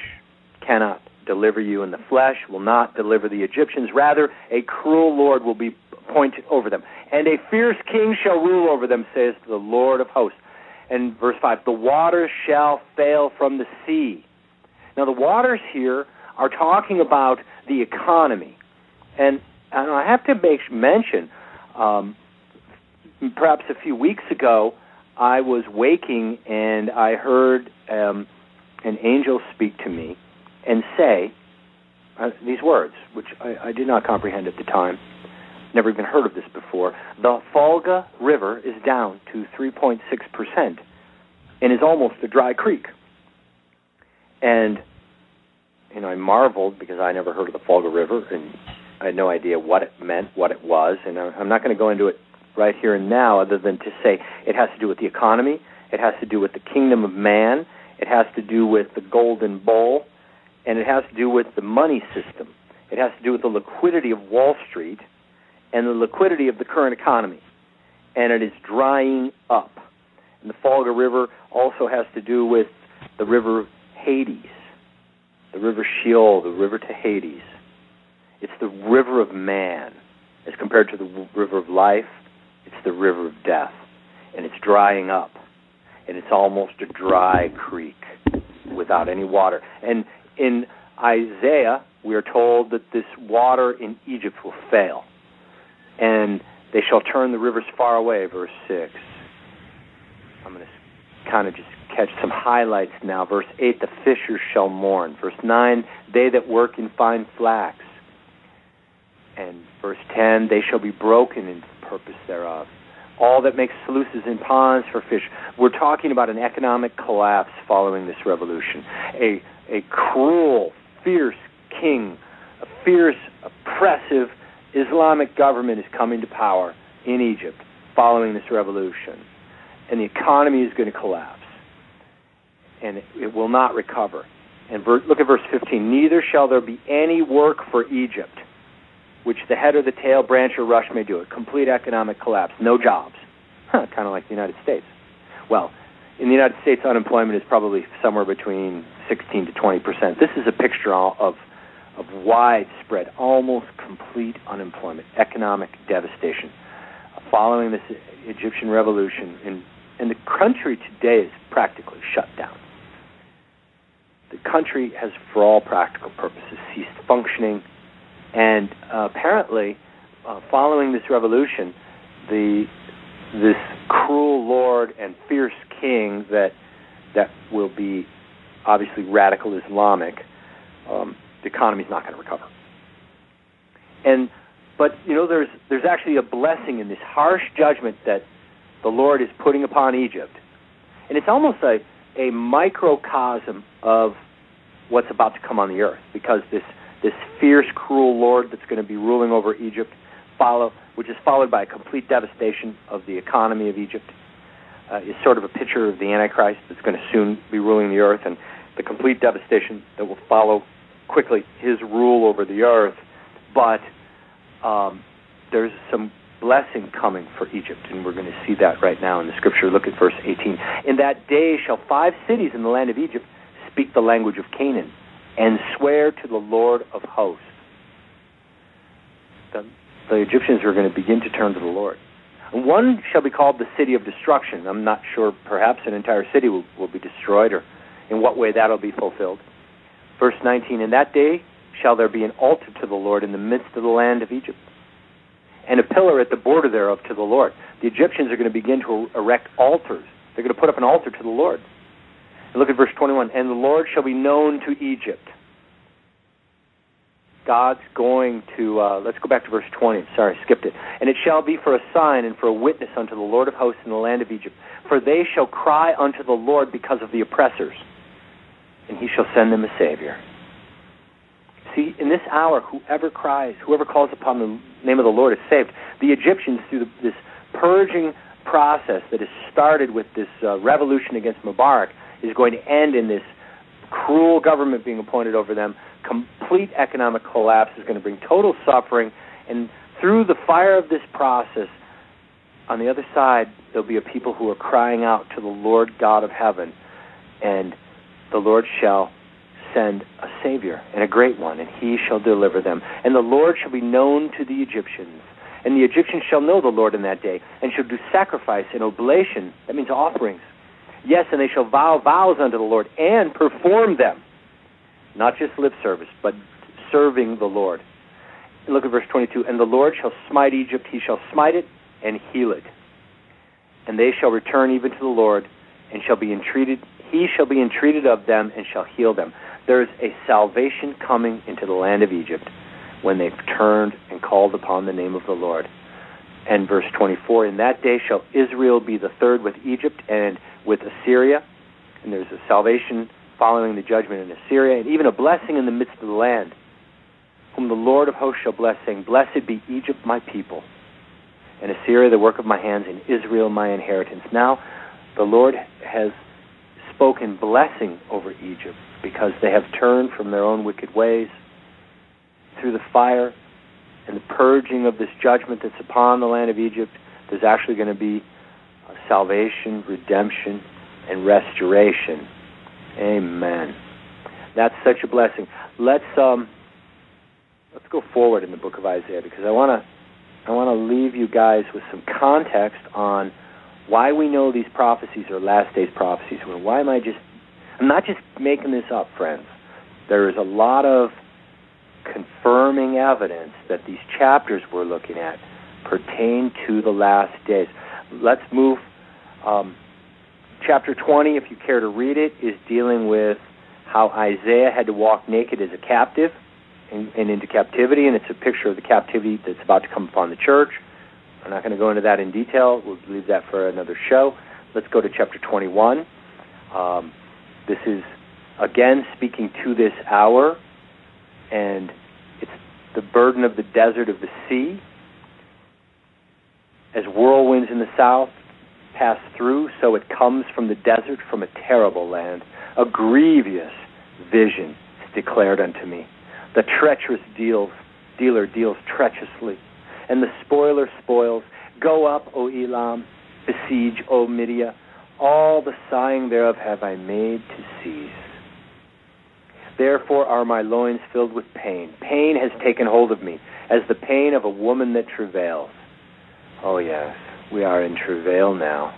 cannot deliver you, and the flesh will not deliver the Egyptians. Rather, a cruel Lord will be appointed over them, and a fierce king shall rule over them, says the Lord of hosts. And verse 5 The waters shall fail from the sea. Now, the waters here are talking about the economy. And, and I have to make mention, um, perhaps a few weeks ago, I was waking and I heard um, an angel speak to me and say uh, these words, which I, I did not comprehend at the time. Never even heard of this before. The Volga River is down to 3.6% and is almost a dry creek. And you know, I marveled because I never heard of the Volga River and I had no idea what it meant, what it was, and I'm not going to go into it right here and now other than to say it has to do with the economy, it has to do with the kingdom of man, it has to do with the golden bowl, and it has to do with the money system. It has to do with the liquidity of Wall Street and the liquidity of the current economy. And it is drying up. And the Volga River also has to do with the river Hades, the river Sheol, the river to Hades. It's the river of man as compared to the river of life. It's the river of death. And it's drying up. And it's almost a dry creek without any water. And in Isaiah, we are told that this water in Egypt will fail. And they shall turn the rivers far away, verse 6. I'm going to kind of just catch some highlights now. Verse 8, the fishers shall mourn. Verse 9, they that work in fine flax. And verse 10, they shall be broken in purpose thereof. All that makes sluices and ponds for fish. We're talking about an economic collapse following this revolution. A a cruel, fierce king, a fierce, oppressive Islamic government is coming to power in Egypt following this revolution. And the economy is going to collapse. And it, will not recover. And ver- look at verse 15. Neither shall there be any work for Egypt, which the head or the tail, branch or rush may do. A complete economic collapse. No jobs. Huh, kind of like the United States. Well, in the United States, unemployment is probably somewhere between 16 to 20 percent. This is a picture of of widespread, almost complete unemployment, economic devastation following this Egyptian revolution. And, and the country today is practically shut down. The country has, for all practical purposes, ceased functioning. And apparently, uh, following this revolution, the this cruel lord and fierce king that that will be obviously radical Islamic, um, the economy is not going to recover. And but you know, there's there's actually a blessing in this harsh judgment that the Lord is putting upon Egypt, and it's almost a a microcosm of what's about to come on the earth because this this fierce, cruel Lord that's going to be ruling over Egypt, follow, which is followed by a complete devastation of the economy of Egypt, uh, is sort of a picture of the Antichrist that's going to soon be ruling the earth, and the complete devastation that will follow quickly his rule over the earth. But um, there's some blessing coming for Egypt, and we're going to see that right now in the scripture. Look at verse 18. In that day shall five cities in the land of Egypt speak the language of Canaan and swear to the Lord of hosts. The, the Egyptians are going to begin to turn to the Lord. One shall be called the city of destruction. I'm not sure, perhaps an entire city will, will be destroyed, or in what way that'll be fulfilled. Verse 19 In that day shall there be an altar to the Lord in the midst of the land of Egypt, and a pillar at the border thereof to the Lord. The Egyptians are going to begin to erect altars. They're going to put up an altar to the Lord. And look at verse 21. And the Lord shall be known to Egypt. God's going to, uh, let's go back to verse 20. Sorry, skipped it. And it shall be for a sign and for a witness unto the Lord of hosts in the land of Egypt. For they shall cry unto the Lord because of the oppressors, and he shall send them a Savior. See, in this hour, whoever cries, whoever calls upon the name of the Lord is saved. The Egyptians, through the, this purging process that has started with this uh, revolution against Mubarak, is going to end in this cruel government being appointed over them. Complete economic collapse is going to bring total suffering, and through the fire of this process, on the other side, there'll be a people who are crying out to the Lord God of heaven, and the Lord shall send a Savior, and a great one, and he shall deliver them. And the Lord shall be known to the Egyptians. And the Egyptians shall know the Lord in that day, and shall do sacrifice and oblation, that means offerings. Yes, and they shall vow vows unto the Lord, and perform them. Not just lip service, but serving the Lord. Look at verse 22. And the Lord shall smite Egypt, he shall smite it, and heal it. And they shall return even to the Lord, and shall be entreated, he shall be entreated of them, and shall heal them there's a salvation coming into the land of Egypt when they've turned and called upon the name of the Lord. And verse 24 In that day shall Israel be the third with Egypt and with Assyria. And there's a salvation following the judgment in Assyria, and even a blessing in the midst of the land, whom the Lord of hosts shall bless, saying, Blessed be Egypt, my people, and Assyria, the work of my hands, and Israel, my inheritance. Now, the Lord has spoken blessing over Egypt because they have turned from their own wicked ways. Through the fire and the purging of this judgment that's upon the land of Egypt, there's actually going to be salvation, redemption, and restoration. Amen. That's such a blessing. Let's um, let's go forward in the book of Isaiah because I want to I want to leave you guys with some context on why we know these prophecies are last days prophecies. Why am I just I'm not just making this up, friends. There is a lot of confirming evidence that these chapters we're looking at pertain to the last days. Let's move. Um, chapter 20, if you care to read it, is dealing with how Isaiah had to walk naked as a captive and, and into captivity, and it's a picture of the captivity that's about to come upon the church. I'm not going to go into that in detail. We'll leave that for another show. Let's go to chapter 21. Um, this is, again, speaking to this hour, and it's the burden of the desert of the sea. As whirlwinds in the south pass through, so it comes from the desert, from a terrible land. A grievous vision is declared unto me. The treacherous deals, dealer deals treacherously, and the spoiler spoils. Go up, O Elam, besiege, O Media all the sighing thereof have I made to cease. Therefore are my loins filled with pain. Pain has taken hold of me, as the pain of a woman that travails. Oh, yes, we are in travail now.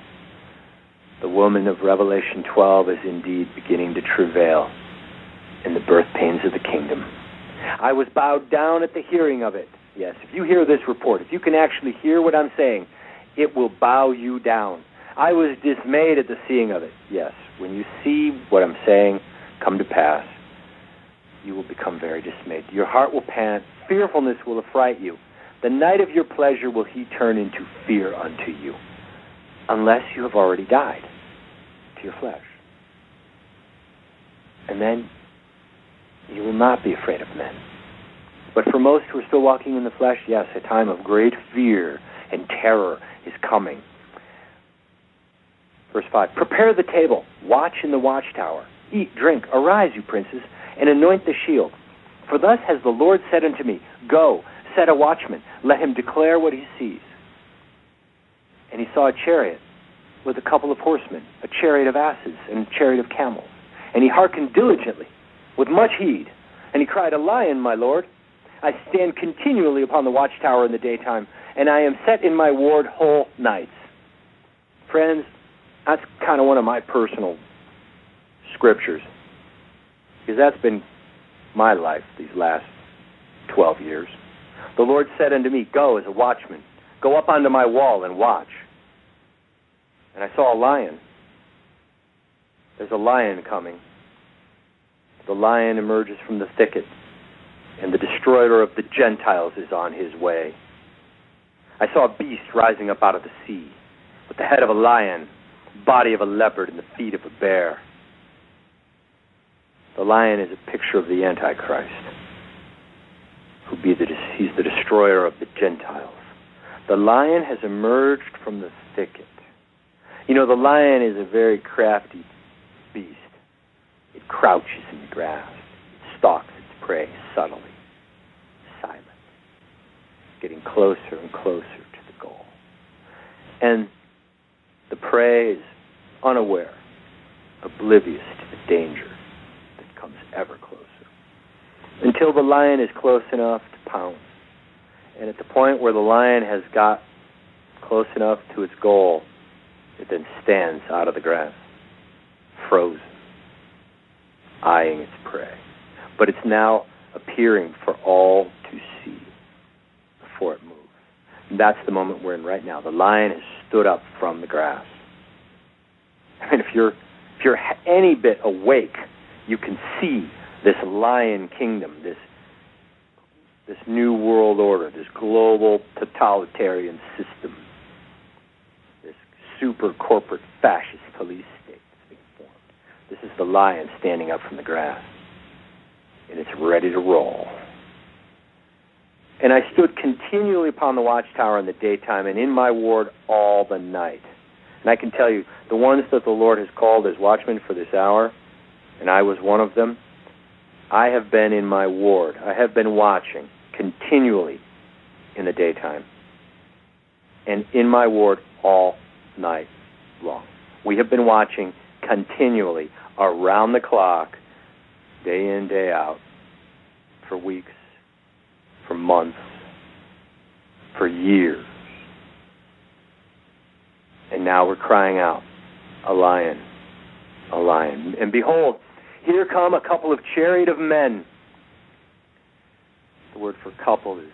The woman of Revelation 12 is indeed beginning to travail in the birth pains of the kingdom. I was bowed down at the hearing of it. Yes, if you hear this report, if you can actually hear what I'm saying, it will bow you down. I was dismayed at the seeing of it. Yes, when you see what I'm saying come to pass, you will become very dismayed. Your heart will pant, fearfulness will affright you. The night of your pleasure will he turn into fear unto you, unless you have already died to your flesh. And then you will not be afraid of men. But for most who are still walking in the flesh, yes, a time of great fear and terror is coming. Verse 5 Prepare the table, watch in the watchtower, eat, drink, arise, you princes, and anoint the shield. For thus has the Lord said unto me, Go, set a watchman, let him declare what he sees. And he saw a chariot with a couple of horsemen, a chariot of asses, and a chariot of camels. And he hearkened diligently, with much heed. And he cried, A lion, my lord. I stand continually upon the watchtower in the daytime, and I am set in my ward whole nights. Friends, that's kind of one of my personal scriptures because that's been my life these last 12 years. The Lord said unto me, Go as a watchman, go up onto my wall and watch. And I saw a lion. There's a lion coming. The lion emerges from the thicket, and the destroyer of the Gentiles is on his way. I saw a beast rising up out of the sea, with the head of a lion, body of a leopard, and the feet of a bear. The lion is a picture of the Antichrist, who be the he's the destroyer of the Gentiles. The lion has emerged from the thicket. You know, the lion is a very crafty beast. It crouches in the grass. It stalks its prey subtly, silent, getting closer and closer to the goal. And the prey is unaware, oblivious to the danger comes ever closer. Until the lion is close enough to pounce. And at the point where the lion has got close enough to its goal, it then stands out of the grass, frozen, eyeing its prey. But it's now appearing for all to see before it moves. And that's the moment we're in right now. The lion has stood up from the grass. I mean, if you're if you're any bit awake you can see this lion kingdom, this this new world order, this global totalitarian system, this super corporate fascist police state that's being formed. This is the lion standing up from the grass, and it's ready to roll. And I stood continually upon the watchtower in the daytime and in my ward all the night. And I can tell you, the ones that the Lord has called as watchmen for this hour, and I was one of them, I have been in my ward. I have been watching continually in the daytime and in my ward all night long. We have been watching continually around the clock, day in, day out, for weeks, for months, for years. And now we're crying out, a lion, a lion. And behold, here come a couple of chariot of men. The word for couple is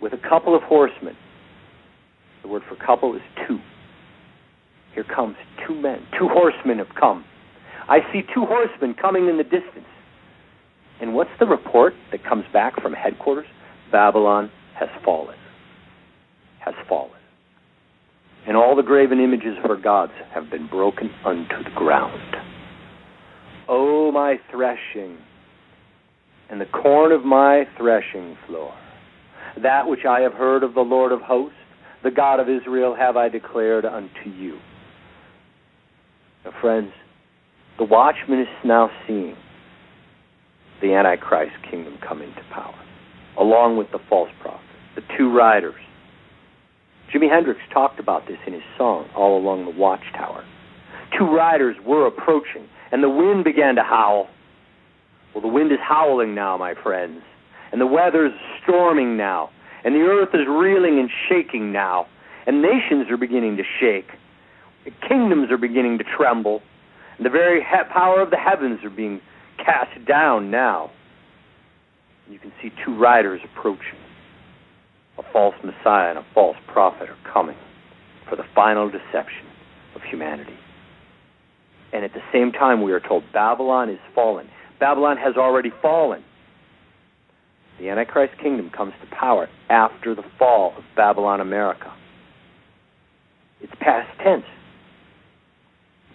with a couple of horsemen. The word for couple is two. Here comes two men. Two horsemen have come. I see two horsemen coming in the distance. And what's the report that comes back from headquarters? Babylon has fallen. Has fallen. And all the graven images of her gods have been broken unto the ground. O my threshing, and the corn of my threshing floor, that which I have heard of the Lord of hosts, the God of Israel, have I declared unto you. Now, friends, the watchman is now seeing the Antichrist kingdom come into power, along with the false prophet, the two riders. Jimi Hendrix talked about this in his song, All Along the Watchtower. Two riders were approaching and the wind began to howl. Well, the wind is howling now, my friends, and the weather is storming now, and the earth is reeling and shaking now, and nations are beginning to shake, kingdoms are beginning to tremble, and the very he- power of the heavens are being cast down now. You can see two riders approaching. False Messiah and a false prophet are coming for the final deception of humanity. And at the same time, we are told Babylon is fallen. Babylon has already fallen. The Antichrist kingdom comes to power after the fall of Babylon America. It's past tense.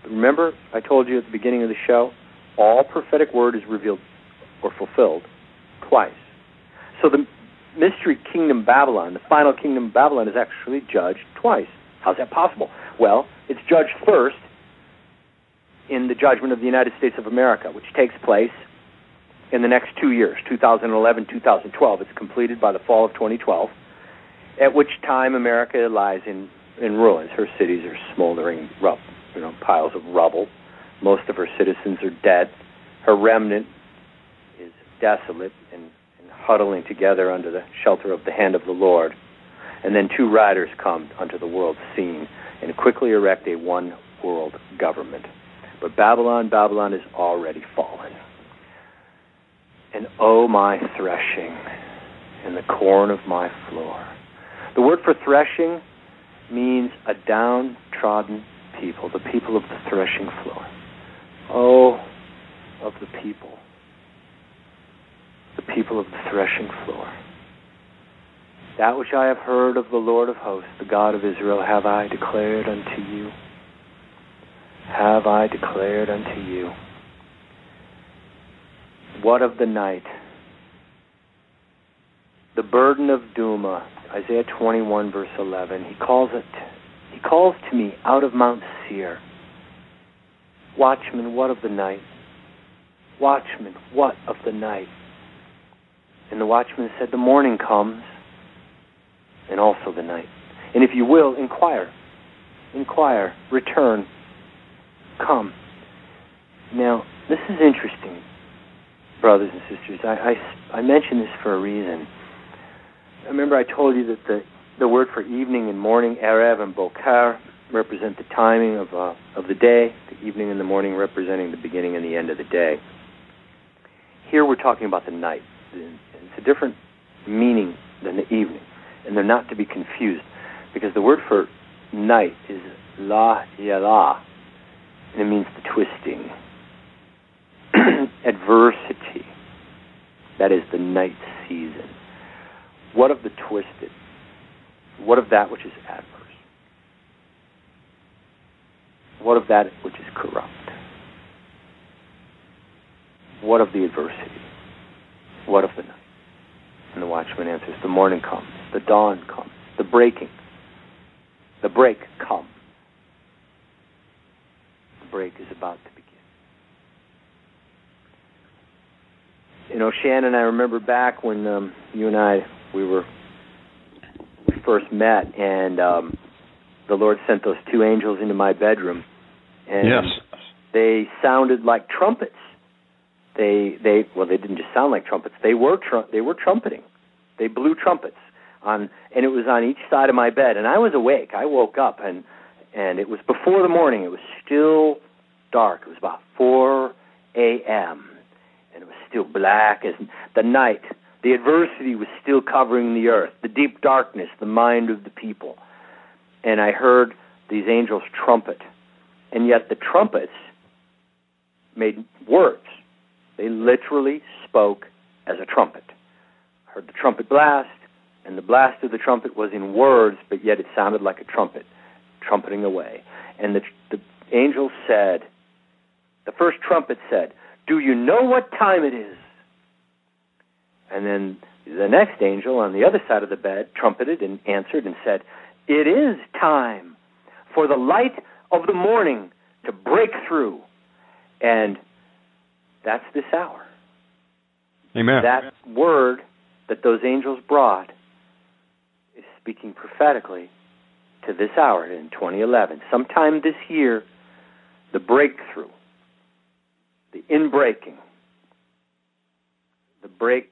Remember, I told you at the beginning of the show, all prophetic word is revealed or fulfilled twice. So the mystery kingdom Babylon, the final kingdom of Babylon, is actually judged twice. How's that possible? Well, it's judged first in the judgment of the United States of America, which takes place in the next two years, 2011, 2012. It's completed by the fall of 2012, at which time America lies in, in ruins. Her cities are smoldering, you know, piles of rubble. Most of her citizens are dead. Her remnant is desolate and huddling together under the shelter of the hand of the Lord. And then two riders come unto the world scene and quickly erect a one world government. But Babylon, Babylon is already fallen. And oh, my threshing and the corn of my floor. The word for threshing means a downtrodden people, the people of the threshing floor. Oh, of the people, the people of the threshing floor. That which I have heard of the Lord of hosts, the God of Israel, have I declared unto you. Have I declared unto you. What of the night? The burden of Dumah, Isaiah 21, verse 11. He calls it. He calls to me out of Mount Seir. Watchman, what of the night? Watchman, what of the night? And the watchman said, The morning comes, and also the night. And if you will, inquire. Inquire. Return. Come. Now, this is interesting, brothers and sisters. I, I, I mention this for a reason. Remember, I told you that the, the word for evening and morning, Erev and Bokar, represent the timing of, uh, of the day, the evening and the morning representing the beginning and the end of the day. Here we're talking about the night. It's a different meaning than the evening, and they're not to be confused because the word for night is la yala, and it means the twisting, adversity. That is the night season. What of the twisted? What of that which is adverse? What of that which is corrupt? What of the adversity? What of the night? And the watchman answers, The morning comes, the dawn comes, the breaking. The break comes. The break is about to begin. You know, Shannon, I remember back when um, you and I we were we first met, and um, the Lord sent those two angels into my bedroom, and Yes. they sounded like trumpets. They they well they didn't just sound like trumpets. They were they were trumpeting. They blew trumpets on and it was on each side of my bed and I was awake. I woke up and and it was before the morning. It was still dark. It was about 4 a.m. and it was still black as the night. The adversity was still covering the earth, the deep darkness, the mind of the people. And I heard these angels trumpet. And yet the trumpets made words. They literally spoke as a trumpet. I heard the trumpet blast, and the blast of the trumpet was in words, but yet it sounded like a trumpet, trumpeting away. And the, the angel said, the first trumpet said, Do you know what time it is? And then the next angel on the other side of the bed trumpeted and answered and said, It is time for the light of the morning to break through. And that's this hour. Amen. That word that those angels brought is speaking prophetically to this hour in 2011. Sometime this year, the breakthrough, the inbreaking the break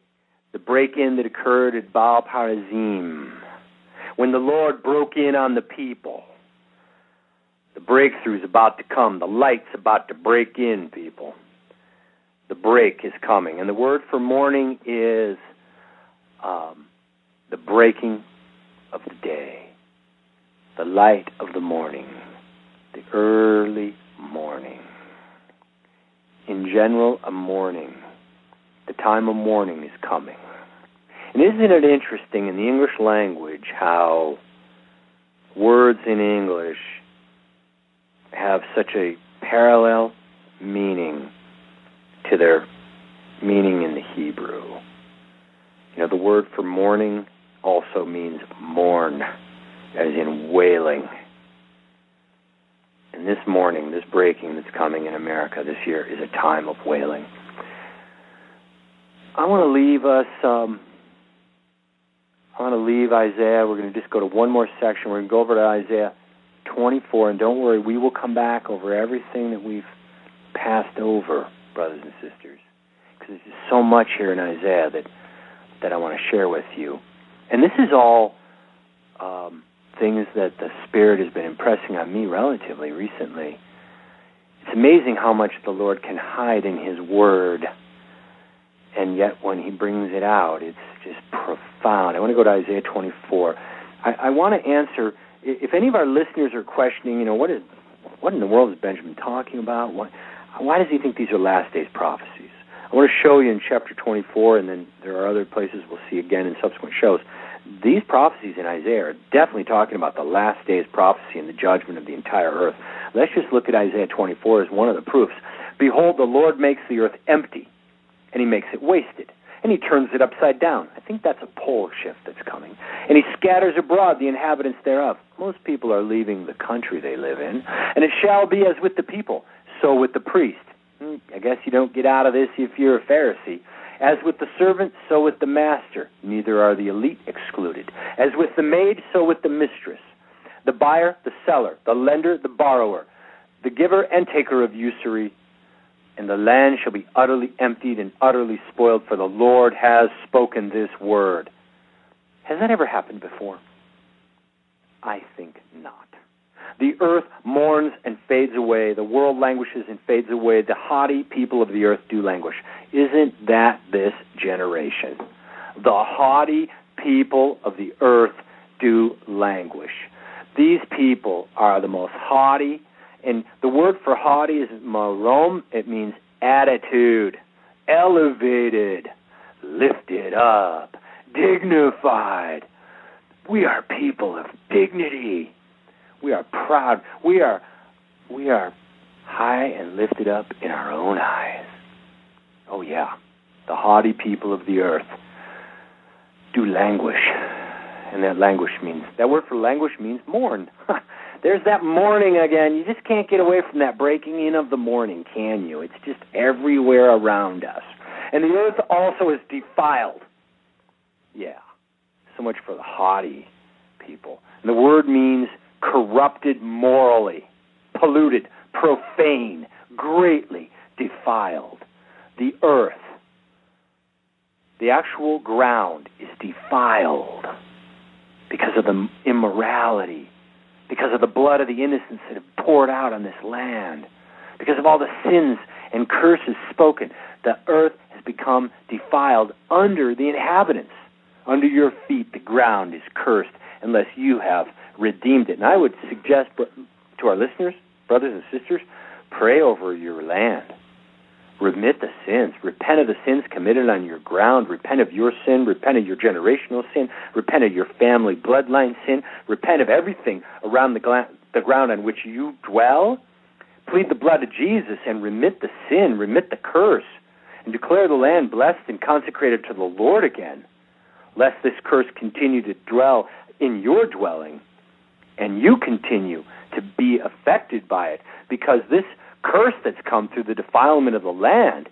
the break in that occurred at Baal Perazim, when the Lord broke in on the people. The breakthrough is about to come. The light's about to break in, people. The break is coming. And the word for morning is um, the breaking of the day, the light of the morning, the early morning. In general, a morning. The time of morning is coming. And isn't it interesting in the English language how words in English have such a parallel meaning to their meaning in the Hebrew? You know, the word for mourning also means mourn, as in wailing. And this morning, this breaking that's coming in America this year is a time of wailing. I want to leave us. Um, I want to leave Isaiah. We're going to just go to one more section. We're going to go over to Isaiah 24, and don't worry, we will come back over everything that we've passed over, brothers and sisters, because there's just so much here in Isaiah that that I want to share with you. And this is all um, things that the Spirit has been impressing on me relatively recently. It's amazing how much the Lord can hide in His Word, and yet when He brings it out, it's just profound. I want to go to Isaiah 24. I, I want to answer if any of our listeners are questioning, you know, what is what in the world is Benjamin talking about? Why, why does he think these are last days prophecies? I want to show you in chapter 24, and then there are other places we'll see again in subsequent shows. These prophecies in Isaiah are definitely talking about the last days prophecy and the judgment of the entire earth. Let's just look at Isaiah 24 as one of the proofs. Behold, the Lord makes the earth empty, and he makes it wasted, and he turns it upside down. I think that's a pole shift that's coming. And he scatters abroad the inhabitants thereof. Most people are leaving the country they live in, and it shall be as with the people, so with the priest. Hmm, I guess you don't get out of this if you're a Pharisee. As with the servant, so with the master. Neither are the elite excluded. As with the maid, so with the mistress. The buyer, the seller, the lender, the borrower, the giver and taker of usury. And the land shall be utterly emptied and utterly spoiled, for the Lord has spoken this word. Has that ever happened before? I think not. The earth mourns and fades away. The world languishes and fades away. The haughty people of the earth do languish. Isn't that this generation? The haughty people of the earth do languish. These people are the most haughty, and the word for haughty is marom. It means attitude, elevated, lifted up, dignified. We are people of dignity. We are proud. We are we are high and lifted up in our own eyes. Oh yeah, the haughty people of the earth do languish. And that languish means that word for languish means mourn. There's that mourning again. You just can't get away from that breaking in of the morning, can you? It's just everywhere around us. And the earth also is defiled. Yeah. So much for the haughty people. And the word means corrupted morally, polluted, profane, greatly defiled. The earth, the actual ground, is defiled because of the immorality, because of the blood of the innocents that have poured out on this land, because of all the sins and curses spoken. The earth has become defiled under the inhabitants. Under your feet, the ground is cursed unless you have redeemed it. And I would suggest to our listeners, brothers and sisters, pray over your land. Remit the sins. Repent of the sins committed on your ground. Repent of your sin. Repent of your generational sin. Repent of your family bloodline sin. Repent of everything around the, gla- the ground on which you dwell. Plead the blood of Jesus and remit the sin, remit the curse, and declare the land blessed and consecrated to the Lord again, lest this curse continue to dwell in your dwelling and you continue to be affected by it because this curse that's come through the defilement of the land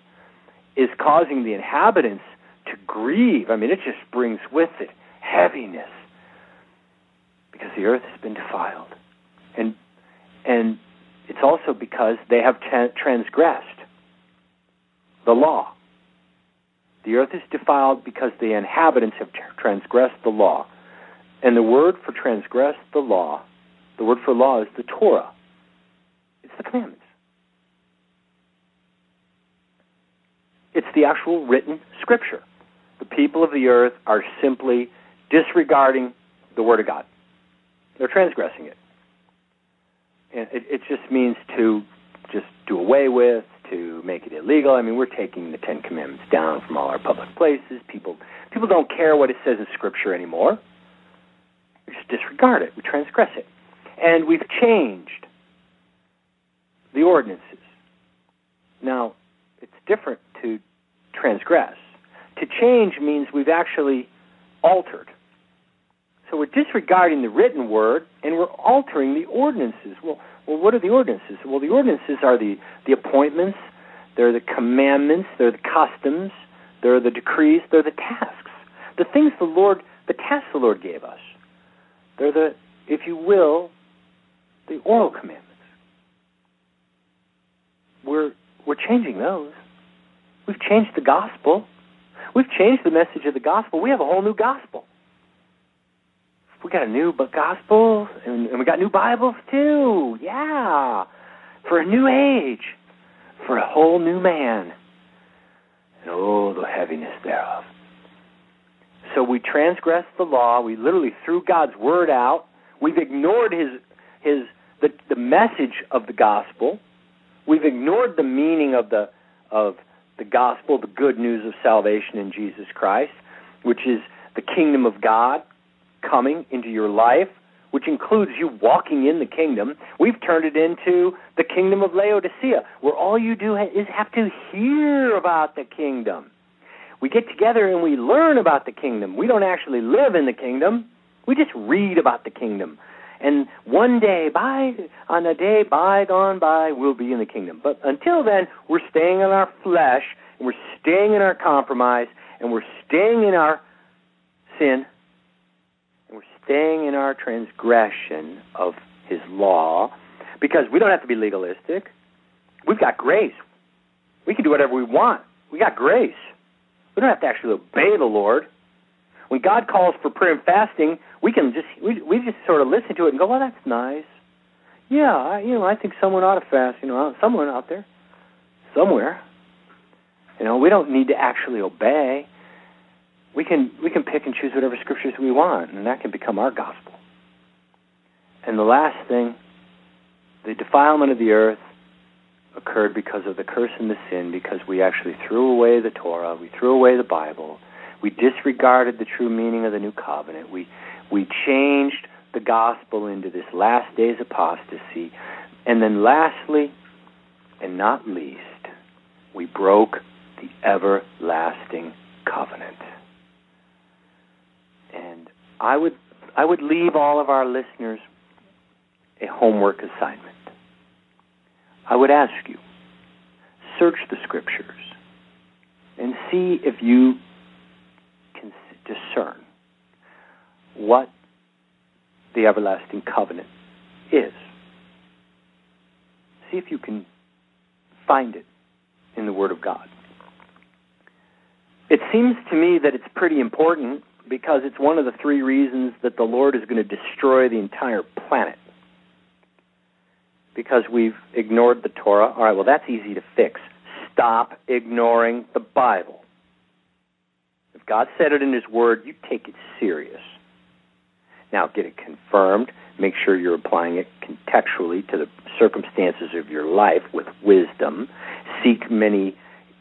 is causing the inhabitants to grieve. I mean, it just brings with it heaviness because the earth has been defiled. And and it's also because they have tra- transgressed the law. The earth is defiled because the inhabitants have transgressed the law. And the word for transgress the law, the word for law is the Torah. It's the commandments. It's the actual written scripture. The people of the earth are simply disregarding the word of God. They're transgressing it. And it, it just means to just do away with, to make it illegal. I mean, we're taking the Ten Commandments down from all our public places. People people don't care what it says in Scripture anymore. We just disregard it. We transgress it, and we've changed the ordinances. Now, it's different to transgress. To change means we've actually altered. So we're disregarding the written word and we're altering the ordinances. Well, well, what are the ordinances? Well, the ordinances are the, the appointments, they're the commandments, they're the customs, they're the decrees, they're the tasks. The things the Lord, the tasks the Lord gave us. They're the, if you will, the oral commandments. We're, we're changing those. We've changed the gospel. We've changed the message of the gospel. We have a whole new gospel we got a new gospel and, and we got new Bibles too. Yeah, for a new age, for a whole new man, and oh, the heaviness thereof. So we transgressed the law. We literally threw God's word out. We've ignored his his the the message of the gospel. We've ignored the meaning of the of the gospel, the good news of salvation in Jesus Christ, which is the kingdom of God, coming into your life, which includes you walking in the kingdom, we've turned it into the kingdom of Laodicea, where all you do is have to hear about the kingdom. We get together and we learn about the kingdom. We don't actually live in the kingdom. We just read about the kingdom. And one day, by on a day bygone by, we'll be in the kingdom. But until then, we're staying in our flesh, and we're staying in our compromise, and we're staying in our sin, and we're staying in our transgression of his law because we don't have to be legalistic. We've got grace. We can do whatever we want. We got grace. We don't have to actually obey the Lord. When God calls for prayer and fasting, we can just we we just sort of listen to it and go, "Well, that's nice." Yeah, I, you know, I think someone ought to fast. You know, uh, someone out there, somewhere. You know, we don't need to actually obey we can we can pick and choose whatever scriptures we want, and that can become our gospel. And the last thing, the defilement of the earth occurred because of the curse and the sin, because we actually threw away the Torah, we threw away the Bible, we disregarded the true meaning of the new covenant, we we changed the gospel into this last days apostasy, and then lastly, and not least, we broke the everlasting covenant. And I would I would leave all of our listeners a homework assignment. I would ask you, search the scriptures and see if you can discern what the everlasting covenant is. See if you can find it in the Word of God. It seems to me that it's pretty important because it's one of the three reasons that the Lord is going to destroy the entire planet. Because we've ignored the Torah. All right, well, that's easy to fix. Stop ignoring the Bible. If God said it in His Word, you take it serious. Now, get it confirmed. Make sure you're applying it contextually to the circumstances of your life with wisdom. Seek many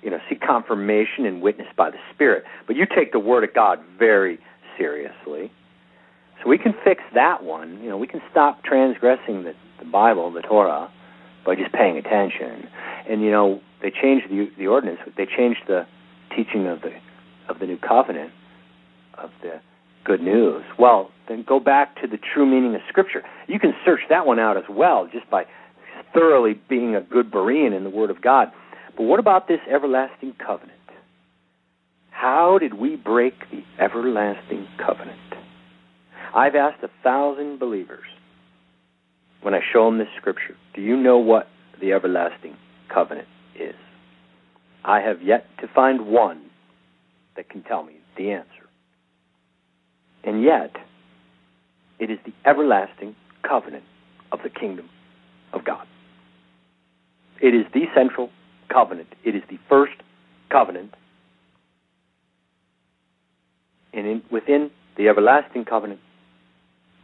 you know, seek confirmation and witness by the Spirit. But you take the Word of God very seriously. So we can fix that one. You know, we can stop transgressing the, the Bible, the Torah, by just paying attention. And you know, they changed the the ordinance. They changed the teaching of the of the new covenant, of the good news. Well, then go back to the true meaning of Scripture. You can search that one out as well, just by thoroughly being a good Berean in the Word of God. But what about this everlasting covenant? How did we break the everlasting covenant? I've asked a thousand believers when I show them this scripture, do you know what the everlasting covenant is? I have yet to find one that can tell me the answer. And yet, it is the everlasting covenant of the kingdom of God. It is the central covenant. It is the first covenant. And in, within the everlasting covenant,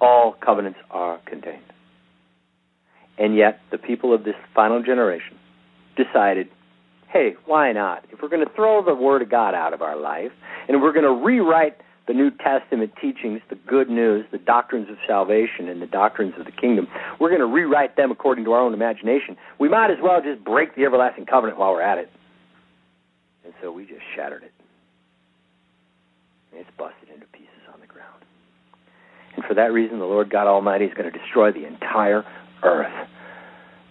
all covenants are contained. And yet, the people of this final generation decided hey, why not? If we're going to throw the Word of God out of our life and we're going to rewrite the New Testament teachings, the good news, the doctrines of salvation, and the doctrines of the kingdom, we're going to rewrite them according to our own imagination. We might as well just break the everlasting covenant while we're at it. And so we just shattered it. And it's busted into pieces on the ground. And for that reason, the Lord God Almighty is going to destroy the entire earth.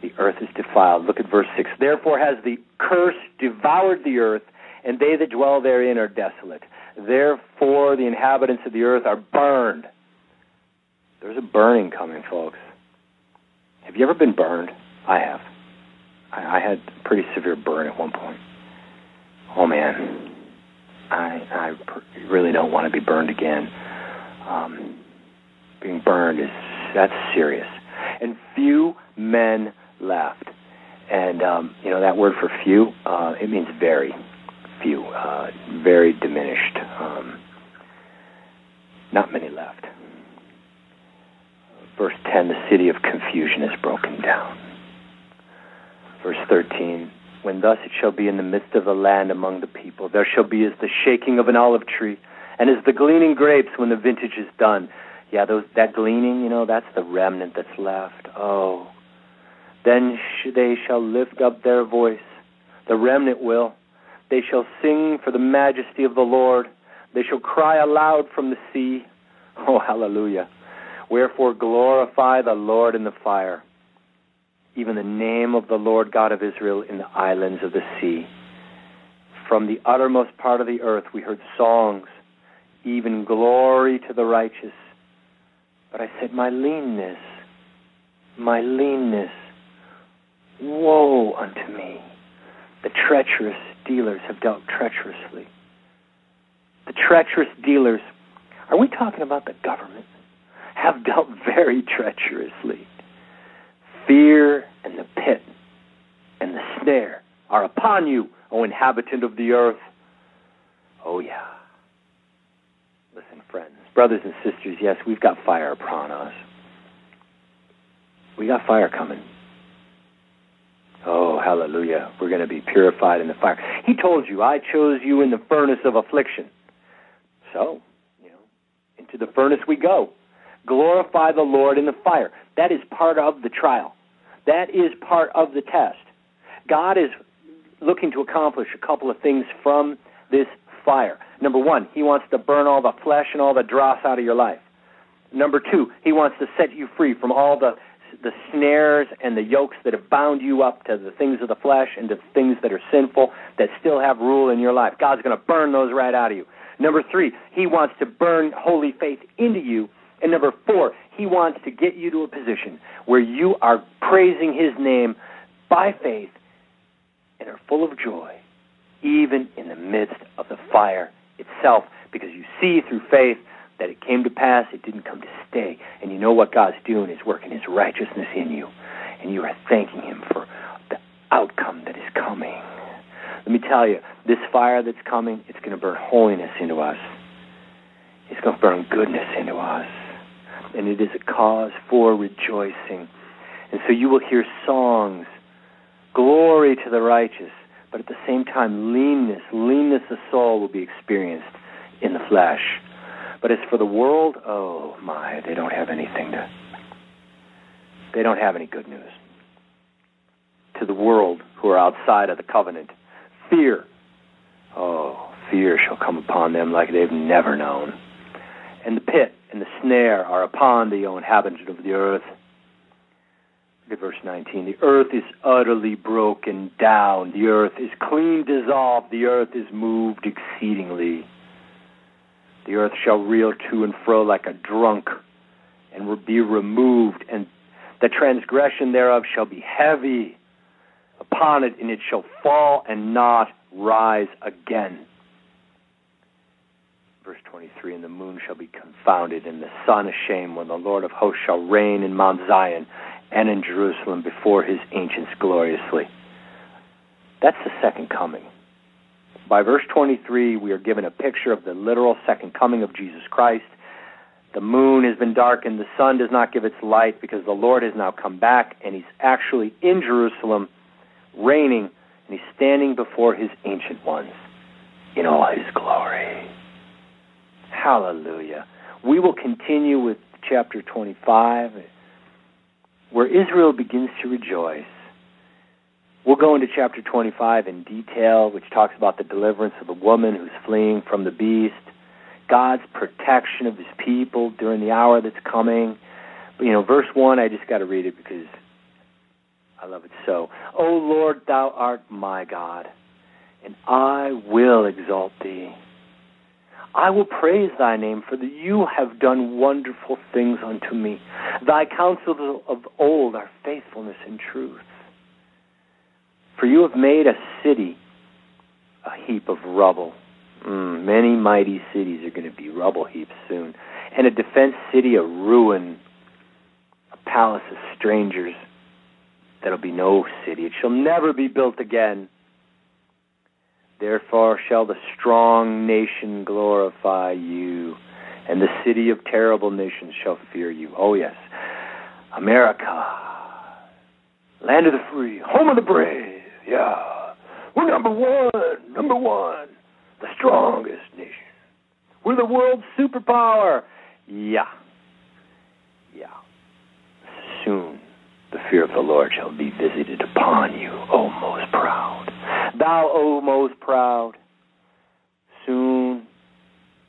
The earth is defiled. Look at verse 6. Therefore has the curse devoured the earth, and they that dwell therein are desolate. Therefore, the inhabitants of the earth are burned. There's a burning coming, folks. Have you ever been burned? I have. I, had a pretty severe burn at one point. Oh man, I I really don't want to be burned again. Um, being burned is that's serious, and few men left. And um, you know that word for few, uh, it means very few, uh, very diminished. Um, not many left. Verse 10 the city of confusion is broken down. Verse 13 When thus it shall be in the midst of the land among the people, there shall be as the shaking of an olive tree, and as the gleaning grapes when the vintage is done. Yeah, those, that gleaning, you know, that's the remnant that's left. Oh, then sh- they shall lift up their voice. The remnant will. They shall sing for the majesty of the Lord. They shall cry aloud from the sea. Oh, hallelujah. Wherefore glorify the Lord in the fire, even the name of the Lord God of Israel in the islands of the sea. From the uttermost part of the earth we heard songs, even glory to the righteous. But I said, My leanness, my leanness Woe unto me! The treacherous dealers have dealt treacherously. The treacherous dealers, are we talking about the government? Have dealt very treacherously. Fear and the pit and the snare are upon you, O inhabitant of the earth. Oh, yeah. Listen, friends, brothers and sisters, yes, we've got fire upon us. We got fire coming. Oh, hallelujah. We're going to be purified in the fire. He told you, I chose you in the furnace of affliction. So, you know, into the furnace we go. Glorify the Lord in the fire. That is part of the trial. That is part of the test. God is looking to accomplish a couple of things from this fire. Number one, He wants to burn all the flesh and all the dross out of your life. Number two, He wants to set you free from all the the snares and the yokes that have bound you up to the things of the flesh and to things that are sinful that still have rule in your life. God's going to burn those right out of you. Number three, He wants to burn holy faith into you. And number four, He wants to get you to a position where you are praising His name by faith and are full of joy, even in the midst of the fire itself, because you see through faith that it came to pass, it didn't come to stay. And you know what God's doing is working His righteousness in you. And you are thanking Him for the outcome that is coming. Let me tell you, this fire that's coming, it's going to burn holiness into us. It's going to burn goodness into us. And it is a cause for rejoicing. And so you will hear songs, glory to the righteous, but at the same time, leanness, leanness of soul will be experienced in the flesh. But as for the world, oh my, they don't have anything to. They don't have any good news. To the world who are outside of the covenant, fear. Oh, fear shall come upon them like they've never known. And the pit and the snare are upon the inhabitant of the earth. Look at verse 19. The earth is utterly broken down. The earth is clean dissolved. The earth is moved exceedingly. The earth shall reel to and fro like a drunk, and will be removed, and the transgression thereof shall be heavy upon it, and it shall fall and not rise again. verse 23 And the moon shall be confounded, and the sun ashamed, when the Lord of hosts shall reign in Mount Zion and in Jerusalem before his ancients gloriously. That's the second coming. By verse 23, we are given a picture of the literal second coming of Jesus Christ. The moon has been darkened, the sun does not give its light because the Lord has now come back, and he's actually in Jerusalem, reigning, and he's standing before his ancient ones in all his glory. Hallelujah. We will continue with chapter 25, where Israel begins to rejoice. We'll go into chapter 25 in detail, which talks about the deliverance of the woman who's fleeing from the beast, God's protection of his people during the hour that's coming. But, you know, verse 1, I just got to read it because I love it so. O Lord, thou art my God, and I will exalt thee. I will praise thy name, for you have done wonderful things unto me. Thy counsels of old are faithfulness and truth. For you have made a city a heap of rubble. Mm, many mighty cities are going to be rubble heaps soon. And a defense city a ruin, a palace of strangers. That'll be no city. It shall never be built again. Therefore shall the strong nation glorify you, and the city of terrible nations shall fear you. Oh, yes. America, land of the free, home of the brave. Yeah. We're number one, number one, the strongest nation. We're the world's superpower. Yeah. Yeah. Soon the fear of the Lord shall be visited upon you, O most proud. Thou, O most proud. Soon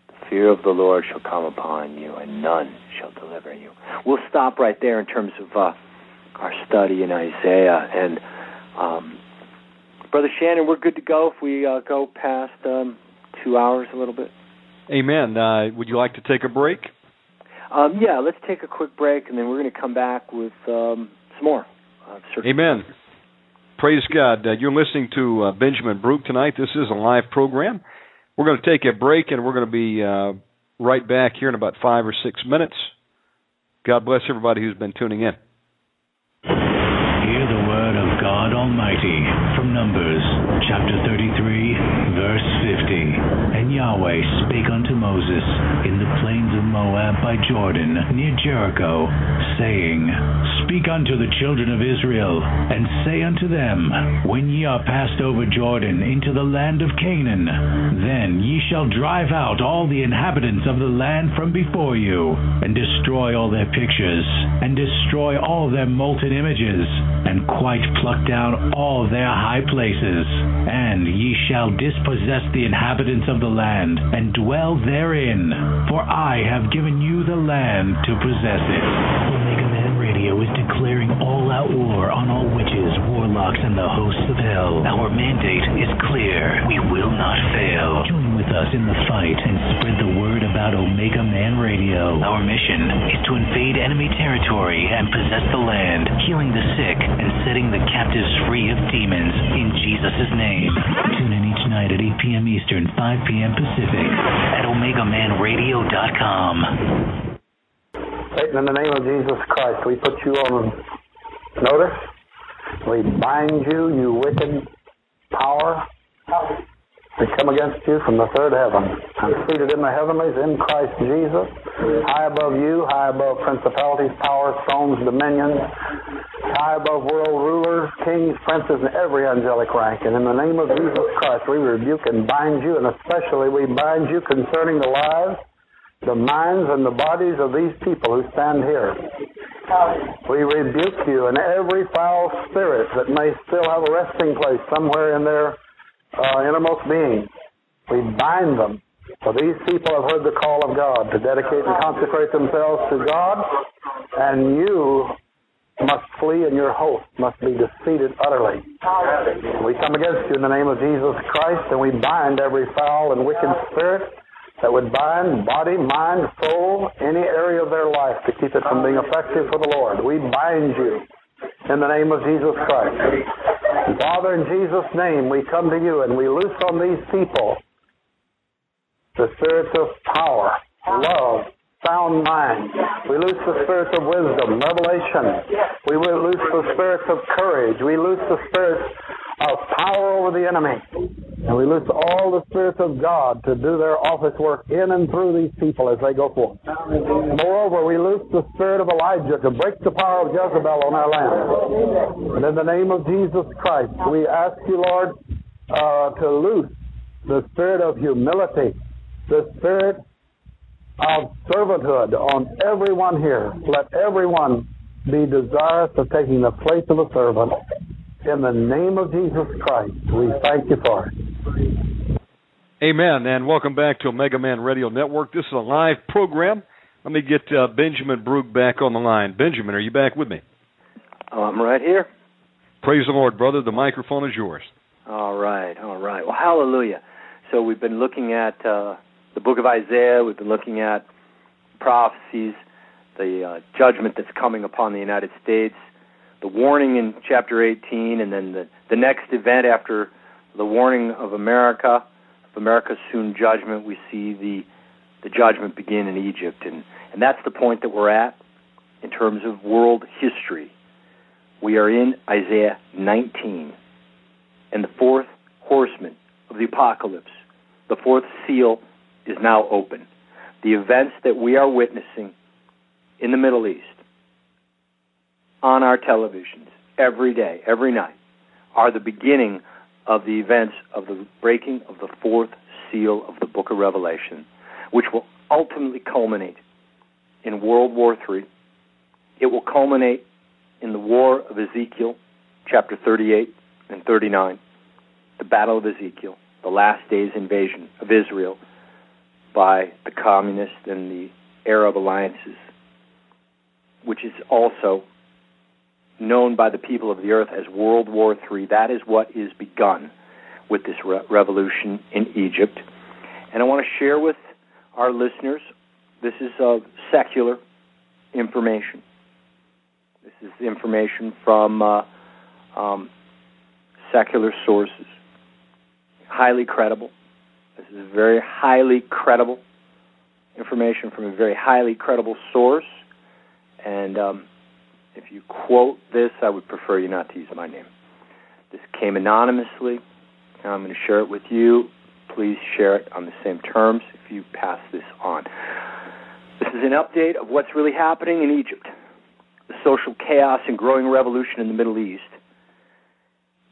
the fear of the Lord shall come upon you, and none shall deliver you. We'll stop right there in terms of uh, our study in Isaiah. And um, Brother Shannon, we're good to go if we uh, go past um, two hours a little bit. Amen. Uh, would you like to take a break? Um, yeah, let's take a quick break, and then we're going to come back with um, some more. Uh, Amen. Praise God. Uh, you're listening to uh, Benjamin Baruch tonight. This is a live program. We're going to take a break, and we're going to be uh, right back here in about five or six minutes. God bless everybody who's been tuning in. Hear the word of God Almighty from Numbers chapter 33, verse 50. And Yahweh spake unto Moses in the plains of Moab by Jordan, near Jericho, saying, Speak unto the children of Israel, and say unto them, When ye are passed over Jordan into the land of Canaan, then ye shall drive out all the inhabitants of the land from before you, and destroy all their pictures, and destroy all their molten images, and quite pluck down all their high places. And ye shall dispossess the inhabitants of the land, and dwell therein. For I have given you the land to possess it. Radio is declaring all out war on all witches, warlocks, and the hosts of hell. Our mandate is clear. We will not fail. Join with us in the fight and spread the word about Omega Man Radio. Our mission is to invade enemy territory and possess the land, healing the sick and setting the captives free of demons in Jesus' name. Tune in each night at 8 p.m. Eastern, 5 p.m. Pacific at OmegaManRadio.com. Satan, in the name of Jesus Christ, we put you on notice. We bind you, you wicked power. We come against you from the third heaven. I'm seated in the heavenlies in Christ Jesus, high above you, high above principalities, powers, thrones, dominions, high above world rulers, kings, princes, and every angelic rank. And in the name of Jesus Christ, we rebuke and bind you, and especially we bind you concerning the lives, the minds, and the bodies of these people who stand here. We rebuke you and every foul spirit that may still have a resting place somewhere in their uh, innermost being. We bind them. For these people have heard the call of God to dedicate and consecrate themselves to God, and you must flee and your host must be defeated utterly. We come against you in the name of Jesus Christ, and we bind every foul and wicked spirit that would bind body, mind, soul, any area of their life to keep it from being effective for the Lord. We bind you in the name of Jesus Christ. Father, in Jesus' name, we come to you and we loose on these people the spirits of power, love, sound mind. We loose the spirits of wisdom, revelation. We loose the spirits of courage. We loose the spirits of power over the enemy. And we loose all the spirits of God to do their office work in and through these people as they go forth. Moreover, we loose the spirit of Elijah to break the power of Jezebel on our land. And in the name of Jesus Christ, we ask you, Lord, uh, to loose the spirit of humility, the spirit of servanthood on everyone here. Let everyone be desirous of taking the place of a servant. In the name of Jesus Christ, we thank you for it. Amen. And welcome back to Omega Man Radio Network. This is a live program. Let me get uh, Benjamin Baruch back on the line. Benjamin, are you back with me? I'm right here. Praise the Lord, brother. The microphone is yours. All right, all right. Well, hallelujah. So we've been looking at uh, the book of Isaiah. We've been looking at prophecies, the uh, judgment that's coming upon the United States, the warning in chapter 18, and then the, the next event after the warning of America, of America's soon judgment. We see the the judgment begin in Egypt, and and that's the point that we're at in terms of world history. We are in Isaiah 19, and the fourth horseman of the apocalypse, the fourth seal is now open. The events that we are witnessing in the Middle East on our televisions every day, every night, are the beginning of the events of the breaking of the fourth seal of the book of Revelation, which will ultimately culminate in World War III. It will culminate in the War of Ezekiel, chapter 38 and 39, the Battle of Ezekiel, the last days invasion of Israel by the communist and the Arab alliances, which is also known by the people of the earth as World War III. That is what is begun with this re- revolution in Egypt. And I want to share with our listeners this is uh, secular information. This is information from uh, um, secular sources, highly credible. This is very highly credible information from a very highly credible source. And um, if you quote this, I would prefer you not to use my name. This came anonymously. And I'm going to share it with you. Please share it on the same terms if you pass this on. This is an update of what's really happening in Egypt. The social chaos and growing revolution in the Middle East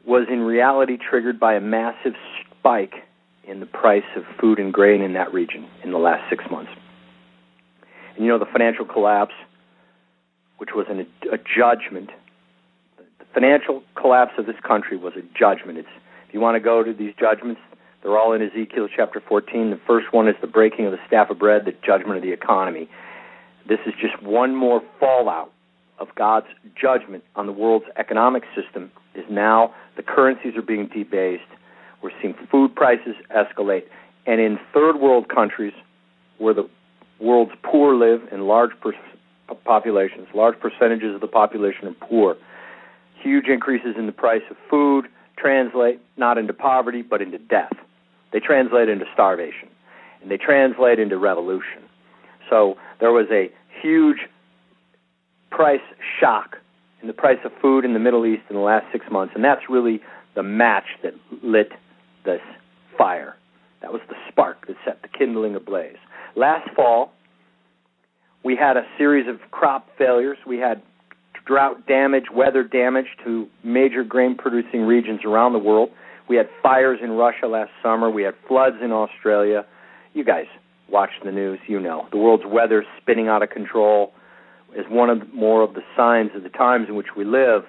was in reality triggered by a massive spike in the price of food and grain in that region in the last six months. And you know, the financial collapse, which was an, a judgment, the financial collapse of this country was a judgment. It's, if you want to go to these judgments, they're all in Ezekiel chapter 14. The first one is the breaking of the staff of bread, the judgment of the economy. This is just one more fallout of God's judgment on the world's economic system is now the currencies are being debased. We're seeing food prices escalate. And in third world countries where the world's poor live in large per- populations, large percentages of the population are poor, huge increases in the price of food translate not into poverty but into death. They translate into starvation. And they translate into revolution. So there was a huge price shock in the price of food in the Middle East in the last six months, and that's really the match that lit this fire. That was the spark that set the kindling ablaze. Last fall, we had a series of crop failures. We had drought damage, weather damage to major grain producing regions around the world. We had fires in Russia last summer. We had floods in Australia. You guys watch the news, you know. The world's weather spinning out of control is one of more of the signs of the times in which we live.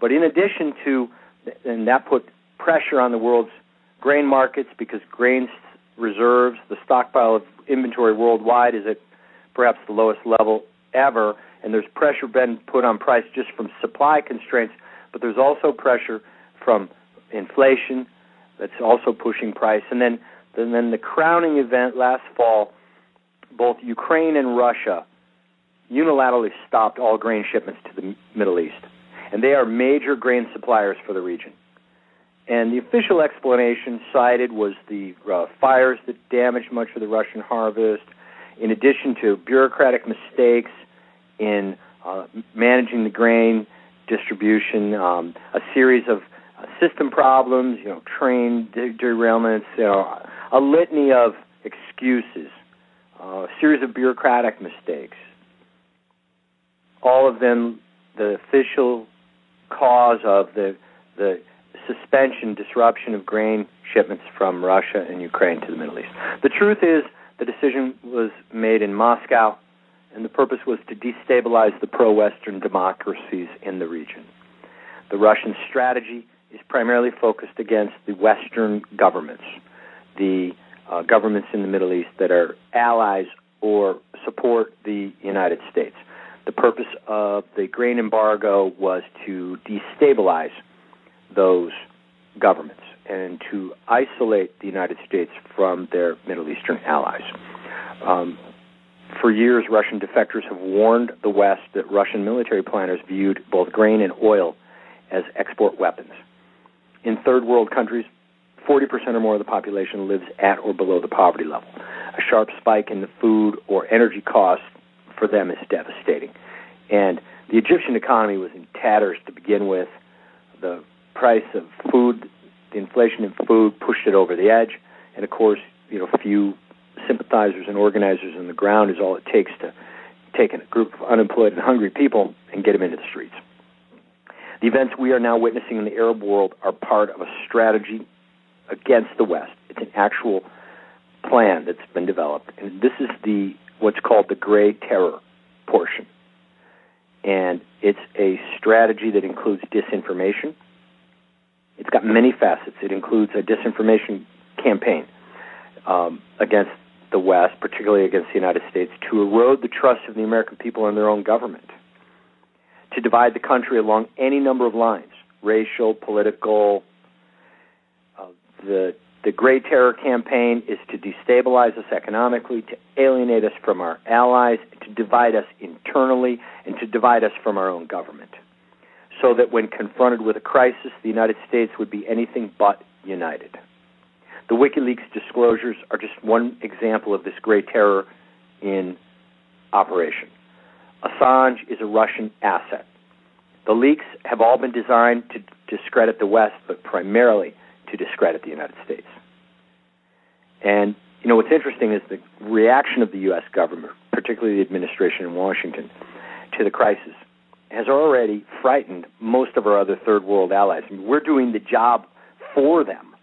But in addition to, and that put pressure on the world's grain markets because grain reserves, the stockpile of inventory worldwide is at perhaps the lowest level ever, and there's pressure being put on price just from supply constraints, but there's also pressure from inflation that's also pushing price. And then, and then the crowning event last fall, both Ukraine and Russia unilaterally stopped all grain shipments to the Middle East. And they are major grain suppliers for the region. and the official explanation cited was the uh, fires that damaged much of the Russian harvest, in addition to bureaucratic mistakes in uh, managing the grain distribution, um, a series of uh, system problems, you know, train derailments, you know, a litany of excuses, uh, a series of bureaucratic mistakes. All of them the official cause of the the suspension, disruption of grain shipments from Russia and Ukraine to the Middle East. The truth is, the decision was made in Moscow, and the purpose was to destabilize the pro Western democracies in the region. The Russian strategy is primarily focused against the Western governments, the uh, governments in the Middle East that are allies or support the United States. The purpose of the grain embargo was to destabilize those governments and to isolate the United States from their Middle Eastern allies. Um, for years, Russian defectors have warned the West that Russian military planners viewed both grain and oil as export weapons. In third world countries, 40% or more of the population lives at or below the poverty level. A sharp spike in the food or energy costs for them is devastating. And the Egyptian economy was in tatters to begin with. The price of food, the inflation in food pushed it over the edge, and of course, you know, few sympathizers and organizers on the ground is all it takes to take a group of unemployed and hungry people and get them into the streets. The events we are now witnessing in the Arab world are part of a strategy against the West. It's an actual plan that's been developed, and this is the what's called the gray terror portion. And it's a strategy that includes disinformation, it's got many facets. It includes a disinformation campaign um, against the West, particularly against the United States, to erode the trust of the American people in their own government, to divide the country along any number of lines racial, political. Uh, the the Gray Terror campaign is to destabilize us economically, to alienate us from our allies, to divide us internally, and to divide us from our own government so that when confronted with a crisis, the United States would be anything but united. The WikiLeaks disclosures are just one example of this great terror in operation. Assange is a Russian asset. The leaks have all been designed to discredit the West, but primarily to discredit the United States. And you know what's interesting is the reaction of the U.S. government, particularly the administration in Washington, to the crisis has already frightened most of our other third world allies. I mean, we're doing the job for them.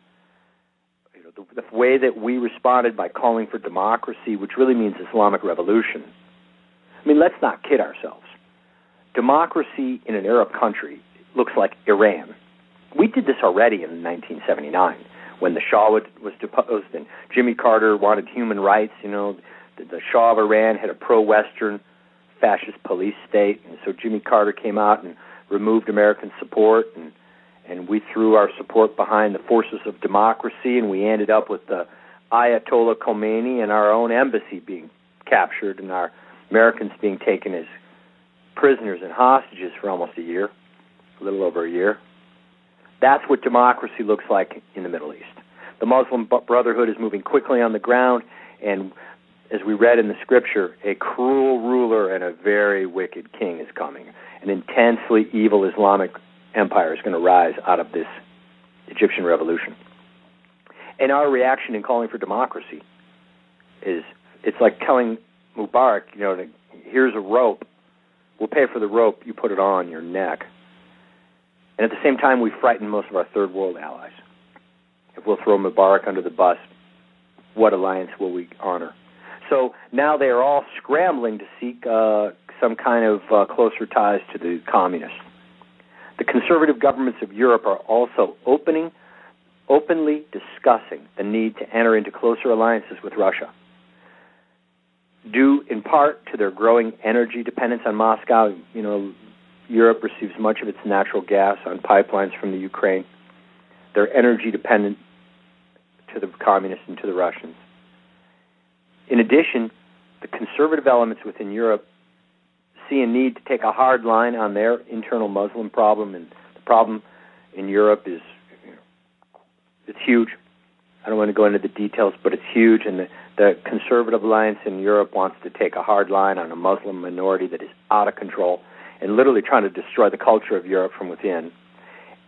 You know, the, the way that we responded by calling for democracy, which really means Islamic revolution. I mean, let's not kid ourselves. Democracy in an Arab country looks like Iran. We did this already in 1979 when the Shah was deposed and Jimmy Carter wanted human rights. You know, the, the Shah of Iran had a pro-Western fascist police state. And so Jimmy Carter came out and removed American support, and and we threw our support behind the forces of democracy, and we ended up with the Ayatollah Khomeini and our own embassy being captured, and our Americans being taken as prisoners and hostages for almost a year, a little over a year. That's what democracy looks like in the Middle East. The Muslim Brotherhood is moving quickly on the ground, and as we read in the scripture, a cruel ruler and a very wicked king is coming. An intensely evil Islamic empire is going to rise out of this Egyptian revolution. And our reaction in calling for democracy is it's like telling Mubarak, you know, here's a rope. We'll pay for the rope. You put it on your neck. And at the same time, we frighten most of our third world allies. If we'll throw Mubarak under the bus, what alliance will we honor? So now they are all scrambling to seek uh, some kind of uh, closer ties to the communists. The conservative governments of Europe are also opening, openly discussing the need to enter into closer alliances with Russia. Due in part to their growing energy dependence on Moscow, you know, Europe receives much of its natural gas on pipelines from the Ukraine. They're energy dependent to the communists and to the Russians. In addition, the conservative elements within Europe see a need to take a hard line on their internal Muslim problem, and the problem in Europe is it's huge. I don't want to go into the details, but it's huge, and the, the conservative alliance in Europe wants to take a hard line on a Muslim minority that is out of control and literally trying to destroy the culture of Europe from within.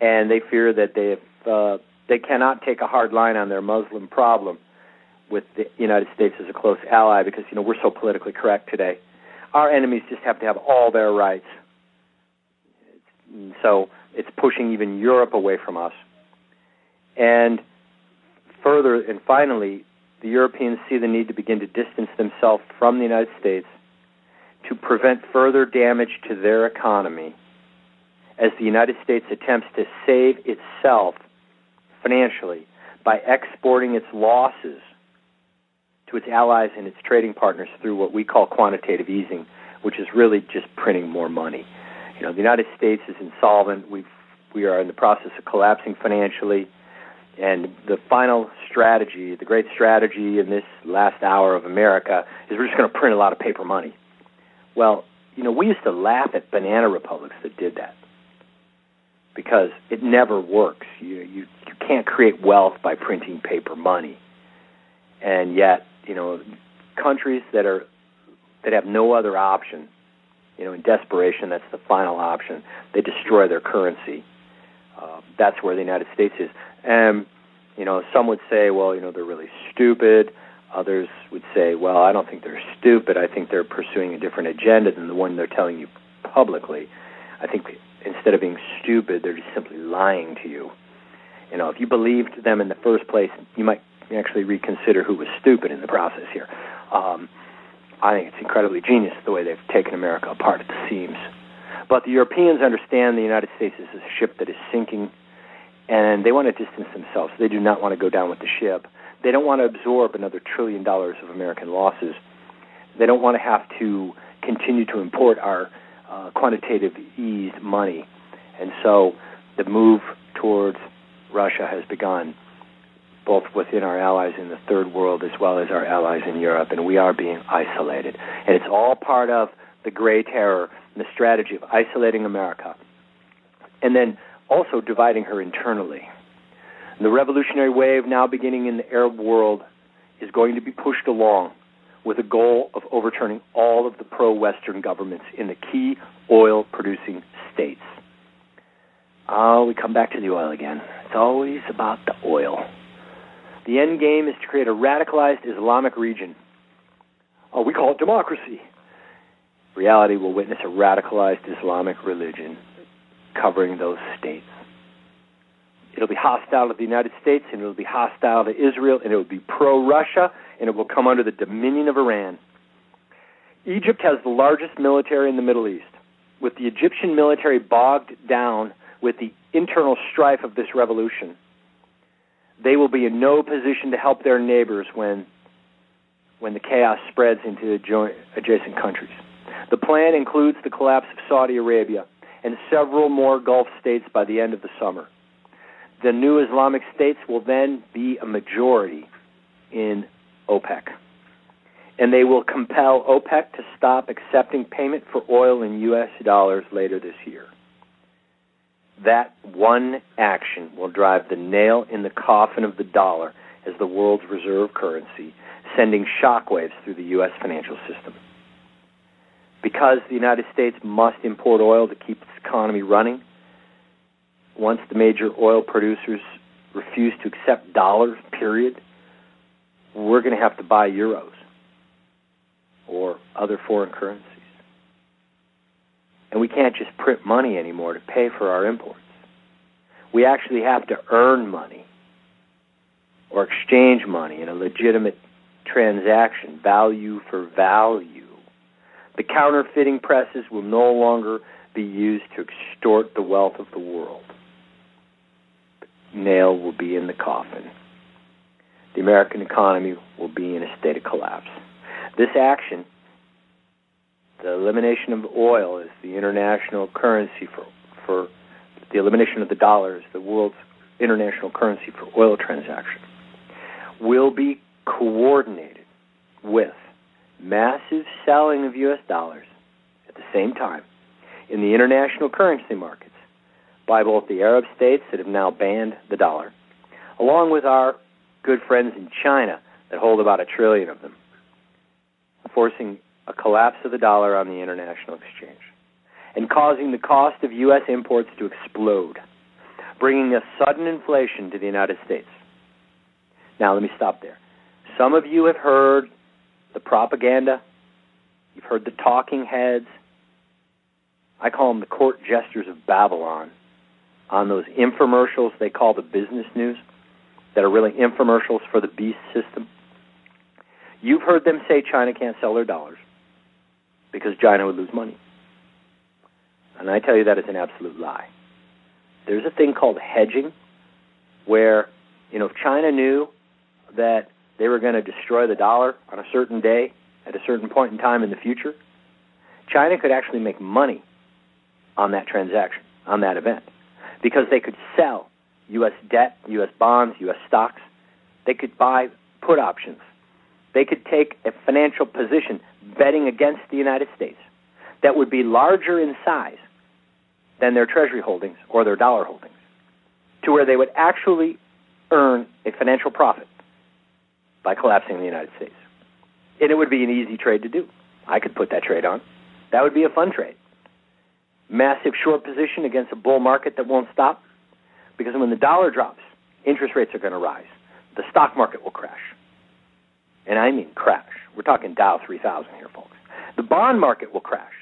And they fear that they uh, they cannot take a hard line on their Muslim problem with the United States as a close ally because you know we're so politically correct today. Our enemies just have to have all their rights. So it's pushing even Europe away from us. And further and finally, the Europeans see the need to begin to distance themselves from the United States to prevent further damage to their economy as the United States attempts to save itself financially by exporting its losses to its allies and its trading partners through what we call quantitative easing, which is really just printing more money. You know, the United States is insolvent. We we are in the process of collapsing financially, and the final strategy, the great strategy in this last hour of America, is we're just going to print a lot of paper money. Well, you know, we used to laugh at banana republics that did that because it never works. You you you can't create wealth by printing paper money, and yet you know countries that are that have no other option you know in desperation that's the final option. They destroy their currency. Uh, that's where the united states is. And you know some would say well you know they're really stupid. Others would say well i don't think they're stupid. I think they're pursuing a different agenda than the one they're telling you publicly. I think instead of being stupid they're just simply lying to you. You know if you believed them in the first place you might actually reconsider who was stupid in the process here. Um, I think it's incredibly genius the way they've taken America apart at the seams. But the Europeans understand the United States is a ship that is sinking, and they want to distance themselves. They do not want to go down with the ship. They don't want to absorb another trillion dollars of American losses. They don't want to have to continue to import our uh, quantitative eased money. And so the move towards Russia has begun both within our allies in the third world as well as our allies in Europe, and we are being isolated. And it's all part of the gray terror and the strategy of isolating America and then also dividing her internally. And the revolutionary wave now beginning in the Arab world is going to be pushed along with a goal of overturning all of the pro Western governments in the key oil producing states. Oh, we come back to the oil again. It's always about the oil. The end game is to create a radicalized Islamic region. Oh, we call it democracy. Reality will witness a radicalized Islamic religion covering those states. It'll be hostile to the United States, and it'll be hostile to Israel, and it will be pro Russia, and it will come under the dominion of Iran. Egypt has the largest military in the Middle East. With the Egyptian military bogged down with the internal strife of this revolution, they will be in no position to help their neighbors when when the chaos spreads into adjacent countries. The plan includes the collapse of Saudi Arabia and several more Gulf states by the end of the summer. The new Islamic states will then be a majority in OPEC. And they will compel OPEC to stop accepting payment for oil in U.S. dollars later this year. That one action will drive the nail in the coffin of the dollar as the world's reserve currency, sending shockwaves through the U.S. financial system. Because the United States must import oil to keep its economy running, once the major oil producers refuse to accept dollars, period, we're going to have to buy euros or other foreign currencies. And we can't just print money anymore to pay for our imports. We actually have to earn money or exchange money in a legitimate transaction, value for value. The counterfeiting presses will no longer be used to extort the wealth of the world. The nail will be in the coffin. The American economy will be in a state of collapse. This action the elimination of oil is the international currency for for the elimination of the dollar is the world's international currency for oil transactions will be coordinated with massive selling of US dollars at the same time in the international currency markets by both the Arab states that have now banned the dollar along with our good friends in China that hold about a trillion of them, forcing a collapse of the dollar on the international exchange and causing the cost of U.S. imports to explode, bringing a sudden inflation to the United States. Now, let me stop there. Some of you have heard the propaganda, you've heard the talking heads. I call them the court jesters of Babylon on those infomercials they call the business news that are really infomercials for the beast system. You've heard them say China can't sell their dollars because China would lose money. And I tell you that is an absolute lie. There's a thing called hedging where, you know, if China knew that they were going to destroy the dollar on a certain day at a certain point in time in the future, China could actually make money on that transaction, on that event, because they could sell U.S. debt, U.S. bonds, U.S. stocks. They could buy put options. They could take a financial position betting against the United States that would be larger in size than their treasury holdings or their dollar holdings, to where they would actually earn a financial profit by collapsing the United States. And it would be an easy trade to do. I could put that trade on. That would be a fun trade. Massive short position against a bull market that won't stop. Because when the dollar drops, interest rates are going to rise. The stock market will crash. And I mean crash. We're talking Dow 3000 here, folks. The bond market will crash.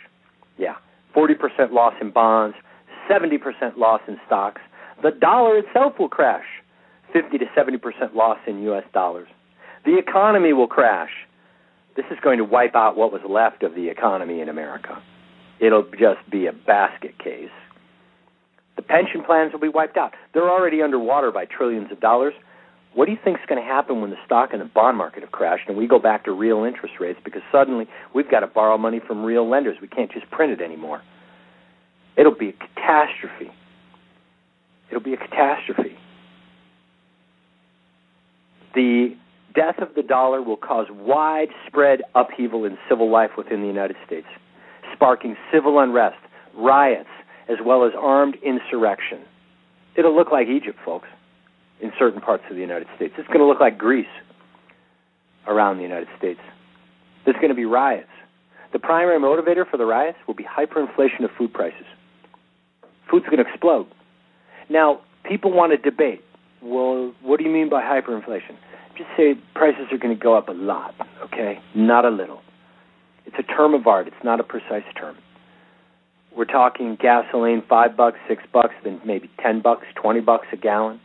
Yeah. 40% loss in bonds, 70% loss in stocks. The dollar itself will crash. 50 to 70% loss in US dollars. The economy will crash. This is going to wipe out what was left of the economy in America. It'll just be a basket case. The pension plans will be wiped out. They're already underwater by trillions of dollars. What do you think is going to happen when the stock and the bond market have crashed and we go back to real interest rates because suddenly we've got to borrow money from real lenders? We can't just print it anymore. It'll be a catastrophe. It'll be a catastrophe. The death of the dollar will cause widespread upheaval in civil life within the United States, sparking civil unrest, riots, as well as armed insurrection. It'll look like Egypt, folks, in certain parts of the United States. It's going to look like Greece around the United States. There's going to be riots. The primary motivator for the riots will be hyperinflation of food prices. Food's going to explode. Now, people want to debate. Well, what do you mean by hyperinflation? Just say prices are going to go up a lot, okay? Not a little. It's a term of art. It's not a precise term. We're talking gasoline five bucks, six bucks, then maybe ten bucks, twenty bucks a gallon.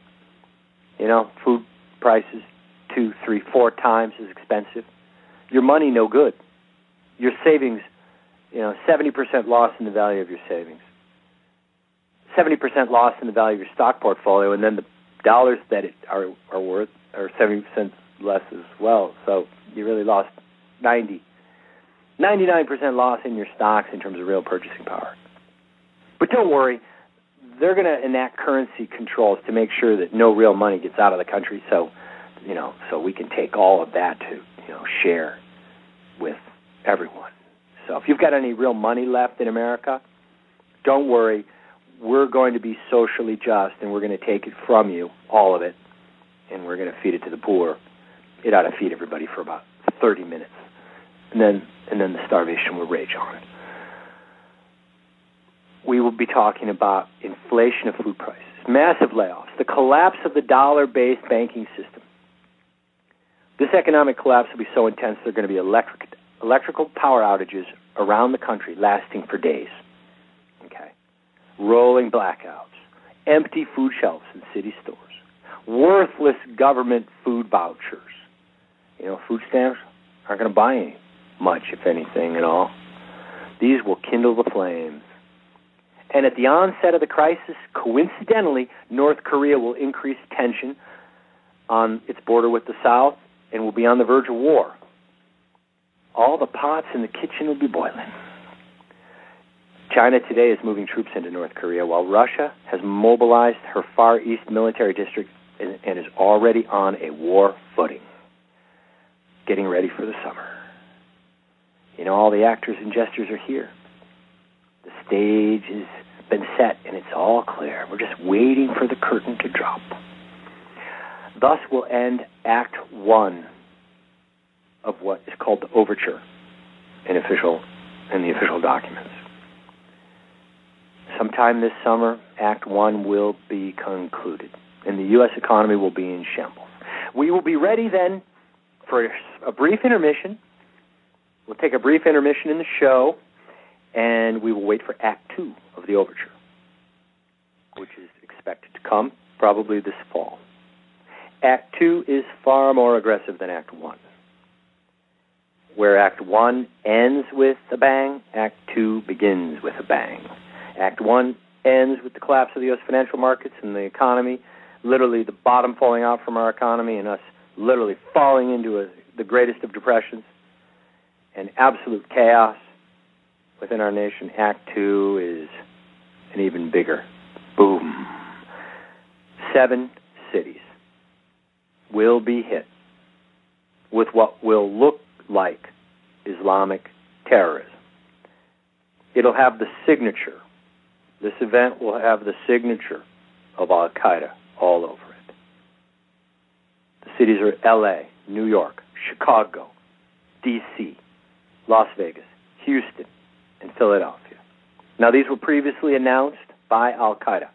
You know, food prices two, three, four times as expensive. Your money no good. Your savings, you know, seventy percent loss in the value of your savings. Seventy percent loss in the value of your stock portfolio, and then the dollars that it are are worth are seventy percent less as well. So you really lost ninety 99% loss in your stocks in terms of real purchasing power. But don't worry, they're going to enact currency controls to make sure that no real money gets out of the country. So, you know, so we can take all of that to you know share with everyone. So if you've got any real money left in America, don't worry. We're going to be socially just, and we're going to take it from you, all of it, and we're going to feed it to the poor. It ought to feed everybody for about 30 minutes and then and then the starvation will rage on. We will be talking about inflation of food prices, massive layoffs, the collapse of the dollar-based banking system. This economic collapse will be so intense there are going to be electric, electrical power outages around the country lasting for days. Okay. Rolling blackouts, empty food shelves in city stores, worthless government food vouchers. You know, food stamps aren't going to buy any much, if anything at all. These will kindle the flames. And at the onset of the crisis, coincidentally, North Korea will increase tension on its border with the South and will be on the verge of war. All the pots in the kitchen will be boiling. China today is moving troops into North Korea, while Russia has mobilized her Far East military district and, and is already on a war footing, getting ready for the summer. You know, all the actors and gestures are here. The stage has been set and it's all clear. We're just waiting for the curtain to drop. Thus will end Act 1 of what is called the overture in official in the official documents. Sometime this summer, Act 1 will be concluded, and the U.S. economy will be in shambles. We will be ready then for a brief intermission. We'll take a brief intermission in the show, and we will wait for Act 2 of the overture, which is expected to come probably this fall. Act 2 is far more aggressive than Act 1. Where Act 1 ends with a bang, Act 2 begins with a bang. Act 1 ends with the collapse of the U.S. financial markets and the economy, literally the bottom falling out from our economy and us literally falling into a, the greatest of depressions and absolute chaos within our nation. Act 2 is an even bigger boom. Seven cities will be hit with what will look like Islamic terrorism. It'll have the signature this event will have the signature of Al Qaeda all over it. The cities are LA, New York, Chicago, DC, Las Vegas, Houston, and Philadelphia. Now, these were previously announced by Al Qaeda.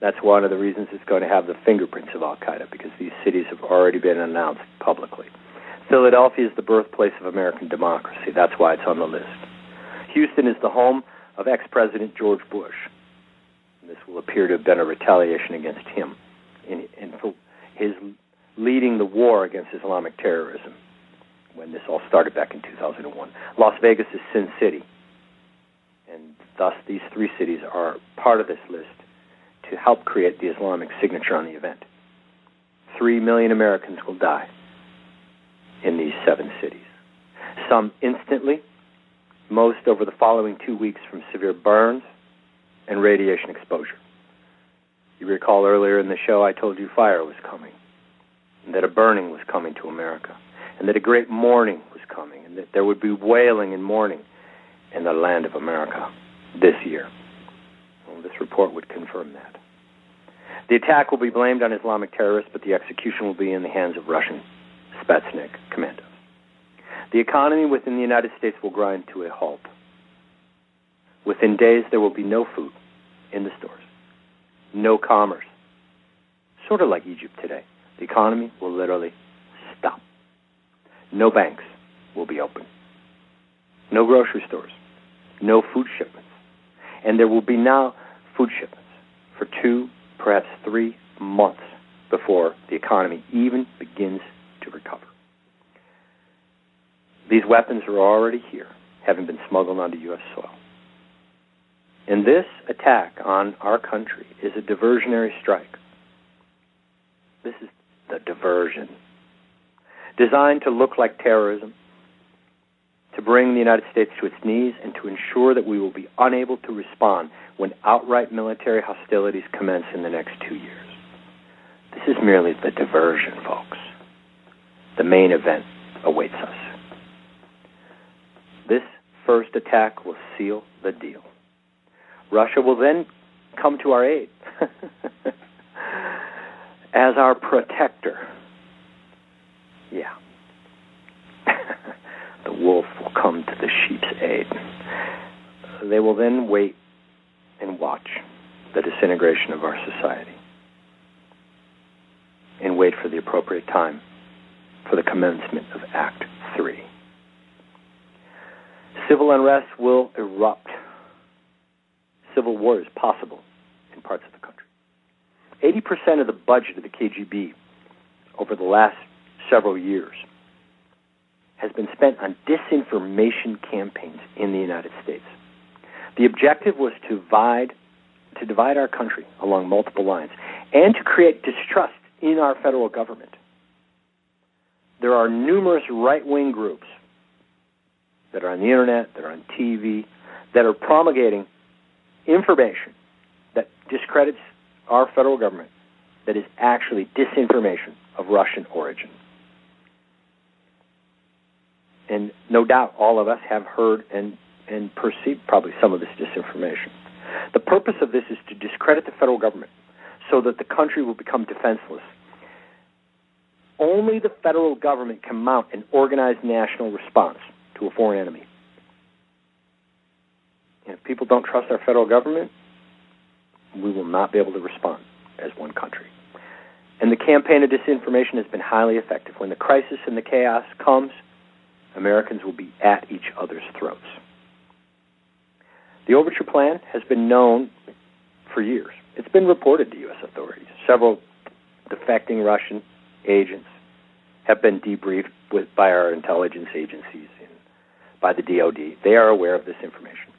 That's one of the reasons it's going to have the fingerprints of Al Qaeda, because these cities have already been announced publicly. Philadelphia is the birthplace of American democracy. That's why it's on the list. Houston is the home of ex President George Bush. This will appear to have been a retaliation against him in, in his leading the war against Islamic terrorism when this all started back in 2001. Las Vegas is Sin City. And thus, these three cities are part of this list to help create the Islamic signature on the event. Three million Americans will die in these seven cities. Some instantly, most over the following two weeks from severe burns and radiation exposure. You recall earlier in the show I told you fire was coming, and that a burning was coming to America, and that a great mourning was coming, and that there would be wailing and mourning in the land of America this year. Well, this report would confirm that. The attack will be blamed on Islamic terrorists, but the execution will be in the hands of Russian Spetsnaz commandos. The economy within the United States will grind to a halt. Within days, there will be no food in the stores, no commerce. Sort of like Egypt today. The economy will literally stop. No banks will be open, no grocery stores, no food shipments. And there will be now food shipments for two, perhaps three months before the economy even begins to recover. These weapons are already here, having been smuggled onto U.S. soil. And this attack on our country is a diversionary strike. This is the diversion. Designed to look like terrorism, to bring the United States to its knees, and to ensure that we will be unable to respond when outright military hostilities commence in the next two years. This is merely the diversion, folks. The main event awaits us. This first attack will seal the deal. Russia will then come to our aid as our protector. Yeah. the wolf will come to the sheep's aid. They will then wait and watch the disintegration of our society and wait for the appropriate time for the commencement of Act 3 civil unrest will erupt. Civil war is possible in parts of the country. 80% of the budget of the KGB over the last several years has been spent on disinformation campaigns in the United States. The objective was to divide, to divide our country along multiple lines and to create distrust in our federal government. There are numerous right wing groups that are on the internet, that are on TV, that are promulgating information that discredits our federal government, that is actually disinformation of Russian origin. And no doubt all of us have heard and, and perceived probably some of this disinformation. The purpose of this is to discredit the federal government so that the country will become defenseless. Only the federal government can mount an organized national response to a foreign enemy. And if people don't trust our federal government, we will not be able to respond as one country. And the campaign of disinformation has been highly effective. When the crisis and the chaos comes, Americans will be at each other's throats. The Overture Plan has been known for years. It's been reported to U.S. authorities. Several defecting Russian agents have been debriefed with, by our intelligence agencies and by the DoD. They are aware of this information.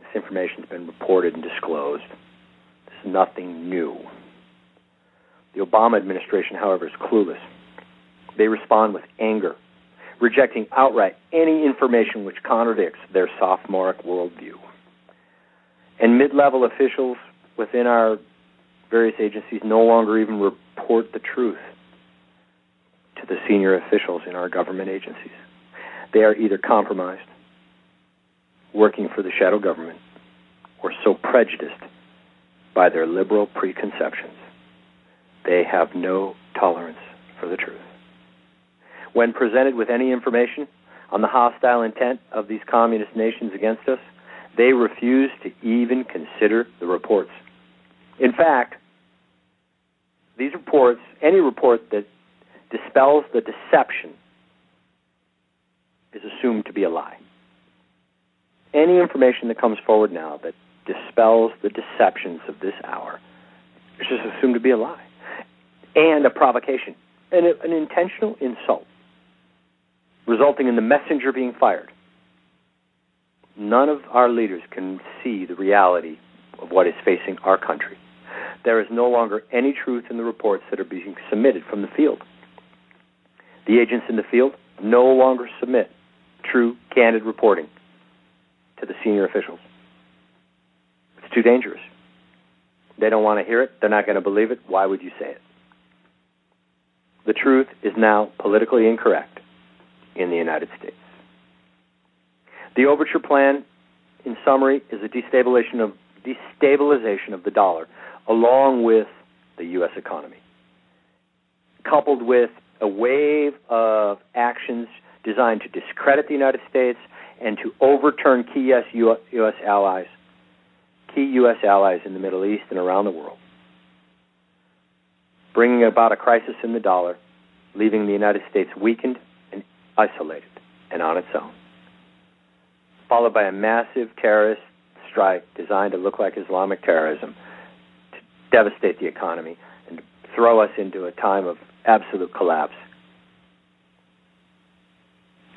This information has been reported and disclosed. This is nothing new. The Obama administration, however, is clueless. They respond with anger, rejecting outright any information which contradicts their sophomoric worldview. And mid level officials within our various agencies no longer even report the truth to the senior officials in our government agencies. They are either compromised, working for the shadow government, or so prejudiced by their liberal preconceptions, they have no tolerance for the truth. When presented with any information on the hostile intent of these communist nations against us, they refuse to even consider the reports. In fact, these reports, any report that dispels the deception, is assumed to be a lie. Any information that comes forward now that dispels the deceptions of this hour is just assumed to be a lie and a provocation, and an intentional insult, resulting in the messenger being fired. None of our leaders can see the reality of what is facing our country. There is no longer any truth in the reports that are being submitted from the field. The agents in the field no longer submit true, candid reporting to the senior officials. It's too dangerous. They don't want to hear it. They're not going to believe it. Why would you say it? The truth is now politically incorrect in the United States. The overture plan, in summary, is a destabilization of, destabilization of the dollar along with the U.S. economy, coupled with a wave of actions designed to discredit the United States and to overturn key US, U.S. allies, key U.S. allies in the Middle East and around the world, bringing about a crisis in the dollar, leaving the United States weakened isolated and on its own, followed by a massive terrorist strike designed to look like Islamic terrorism to devastate the economy and throw us into a time of absolute collapse.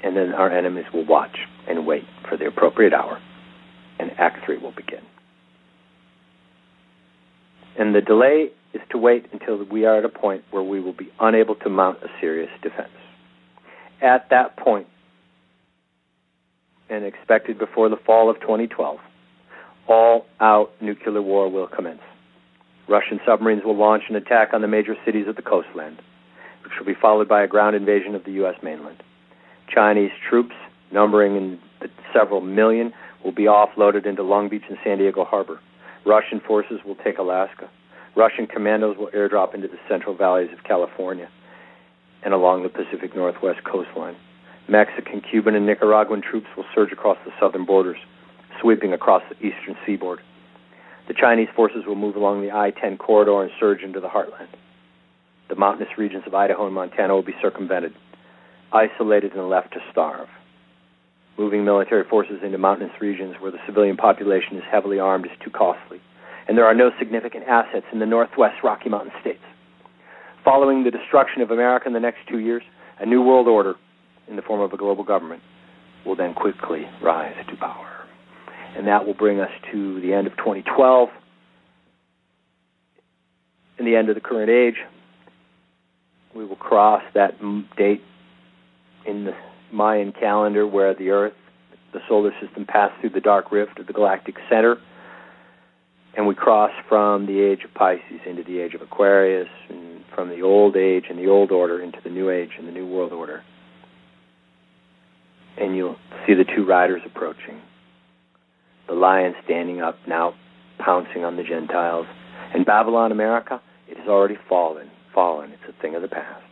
And then our enemies will watch and wait for the appropriate hour, and Act 3 will begin. And the delay is to wait until we are at a point where we will be unable to mount a serious defense. At that point, and expected before the fall of 2012, all out nuclear war will commence. Russian submarines will launch an attack on the major cities of the coastland which will be followed by a ground invasion of the U.S. mainland. Chinese troops, numbering in the several million, will be offloaded into Long Beach and San Diego Harbor. Russian forces will take Alaska. Russian commandos will airdrop into the central valleys of California and along the Pacific Northwest coastline. Mexican, Cuban, and Nicaraguan troops will surge across the southern borders, sweeping across the eastern seaboard. The Chinese forces will move along the I 10 corridor and surge into the heartland the mountainous regions of Idaho and Montana will be circumvented, isolated and left to starve. Moving military forces into mountainous regions where the civilian population is heavily armed is too costly, and there are no significant assets in the northwest Rocky Mountain states. Following the destruction of America in the next two years, a new world order in the form of a global government will then quickly rise to power. And that will bring us to the end of 2012 and the end of the current age, we will cross that date in the Mayan calendar where the Earth, the solar system, passed through the dark rift of the galactic center. And we cross from the age of Pisces into the age of Aquarius, and from the old age and the old order into the new age and the new world order. And you'll see the two riders approaching. The lion standing up, now pouncing on the Gentiles, And Babylon, America, it has already fallen. Fallen. It's a thing of the past.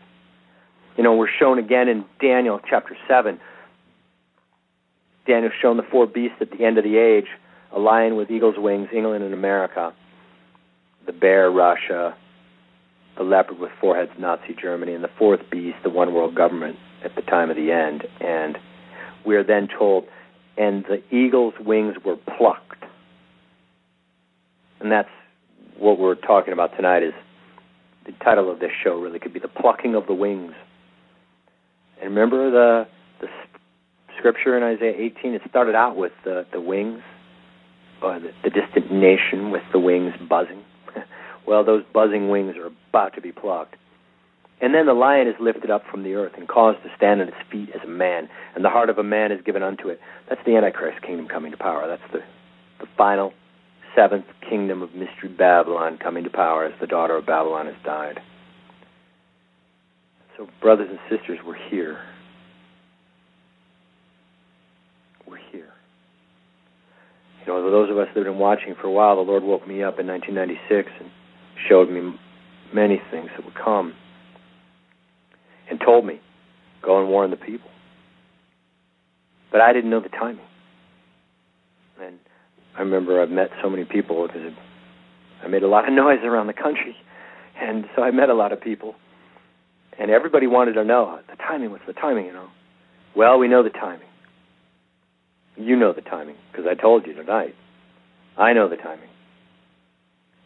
You know, we're shown again in Daniel chapter 7. Daniel's shown the four beasts at the end of the age a lion with eagle's wings, England and America, the bear, Russia, the leopard with four heads, Nazi Germany, and the fourth beast, the one world government at the time of the end. And we are then told, and the eagle's wings were plucked. And that's what we're talking about tonight is the title of this show really could be the plucking of the wings. And remember the the scripture in Isaiah 18. It started out with the the wings, or the, the distant nation with the wings buzzing. well, those buzzing wings are about to be plucked. And then the lion is lifted up from the earth and caused to stand on its feet as a man, and the heart of a man is given unto it. That's the Antichrist kingdom coming to power. That's the the final seventh kingdom of mystery Babylon coming to power as the daughter of Babylon has died. So, brothers and sisters, we're here. We're here. You know, those of us that have been watching for a while, the Lord woke me up in 1996 and showed me many things that would come and told me, go and warn the people. But I didn't know the timing. And I remember I've met so many people because I made a lot of noise around the country, and so I met a lot of people, and everybody wanted to know the timing. What's the timing? You know. Well, we know the timing. You know the timing because I told you tonight. I know the timing,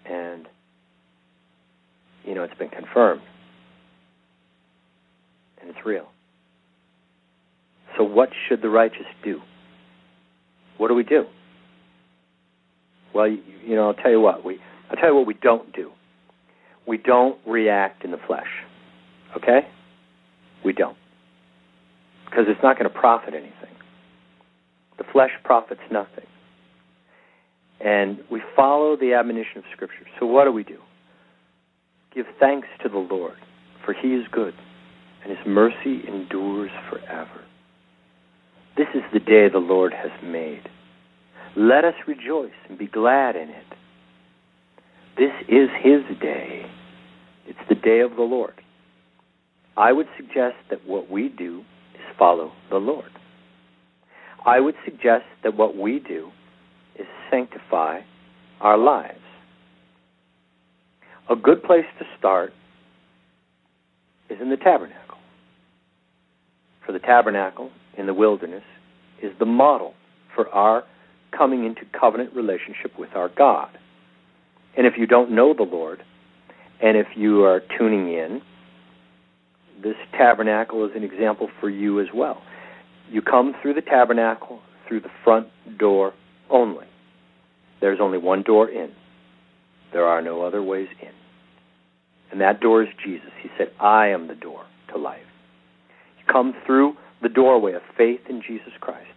and you know it's been confirmed, and it's real. So, what should the righteous do? What do we do? Well, you, you know, I'll tell you what we I'll tell you what we don't do. We don't react in the flesh. Okay? We don't. Because it's not going to profit anything. Flesh profits nothing. And we follow the admonition of Scripture. So what do we do? Give thanks to the Lord, for he is good, and his mercy endures forever. This is the day the Lord has made. Let us rejoice and be glad in it. This is His day. It's the day of the Lord. I would suggest that what we do is follow the Lord. I would suggest that what we do is sanctify our lives. A good place to start is in the tabernacle. For the tabernacle in the wilderness is the model for our coming into covenant relationship with our God. And if you don't know the Lord, and if you are tuning in, this tabernacle is an example for you as well. You come through the tabernacle through the front door only. There's only one door in. There are no other ways in. And that door is Jesus. He said, I am the door to life. You come through the doorway of faith in Jesus Christ.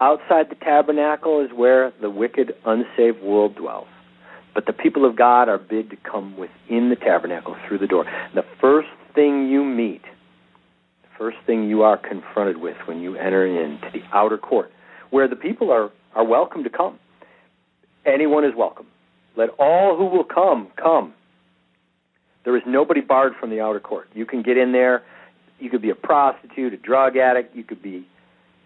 Outside the tabernacle is where the wicked, unsaved world dwells. But the people of God are bid to come within the tabernacle through the door. The first thing you meet, first thing you are confronted with when you enter into the outer court, where the people are, are welcome to come. Anyone is welcome. Let all who will come, come. There is nobody barred from the outer court. You can get in there. You could be a prostitute, a drug addict. You could be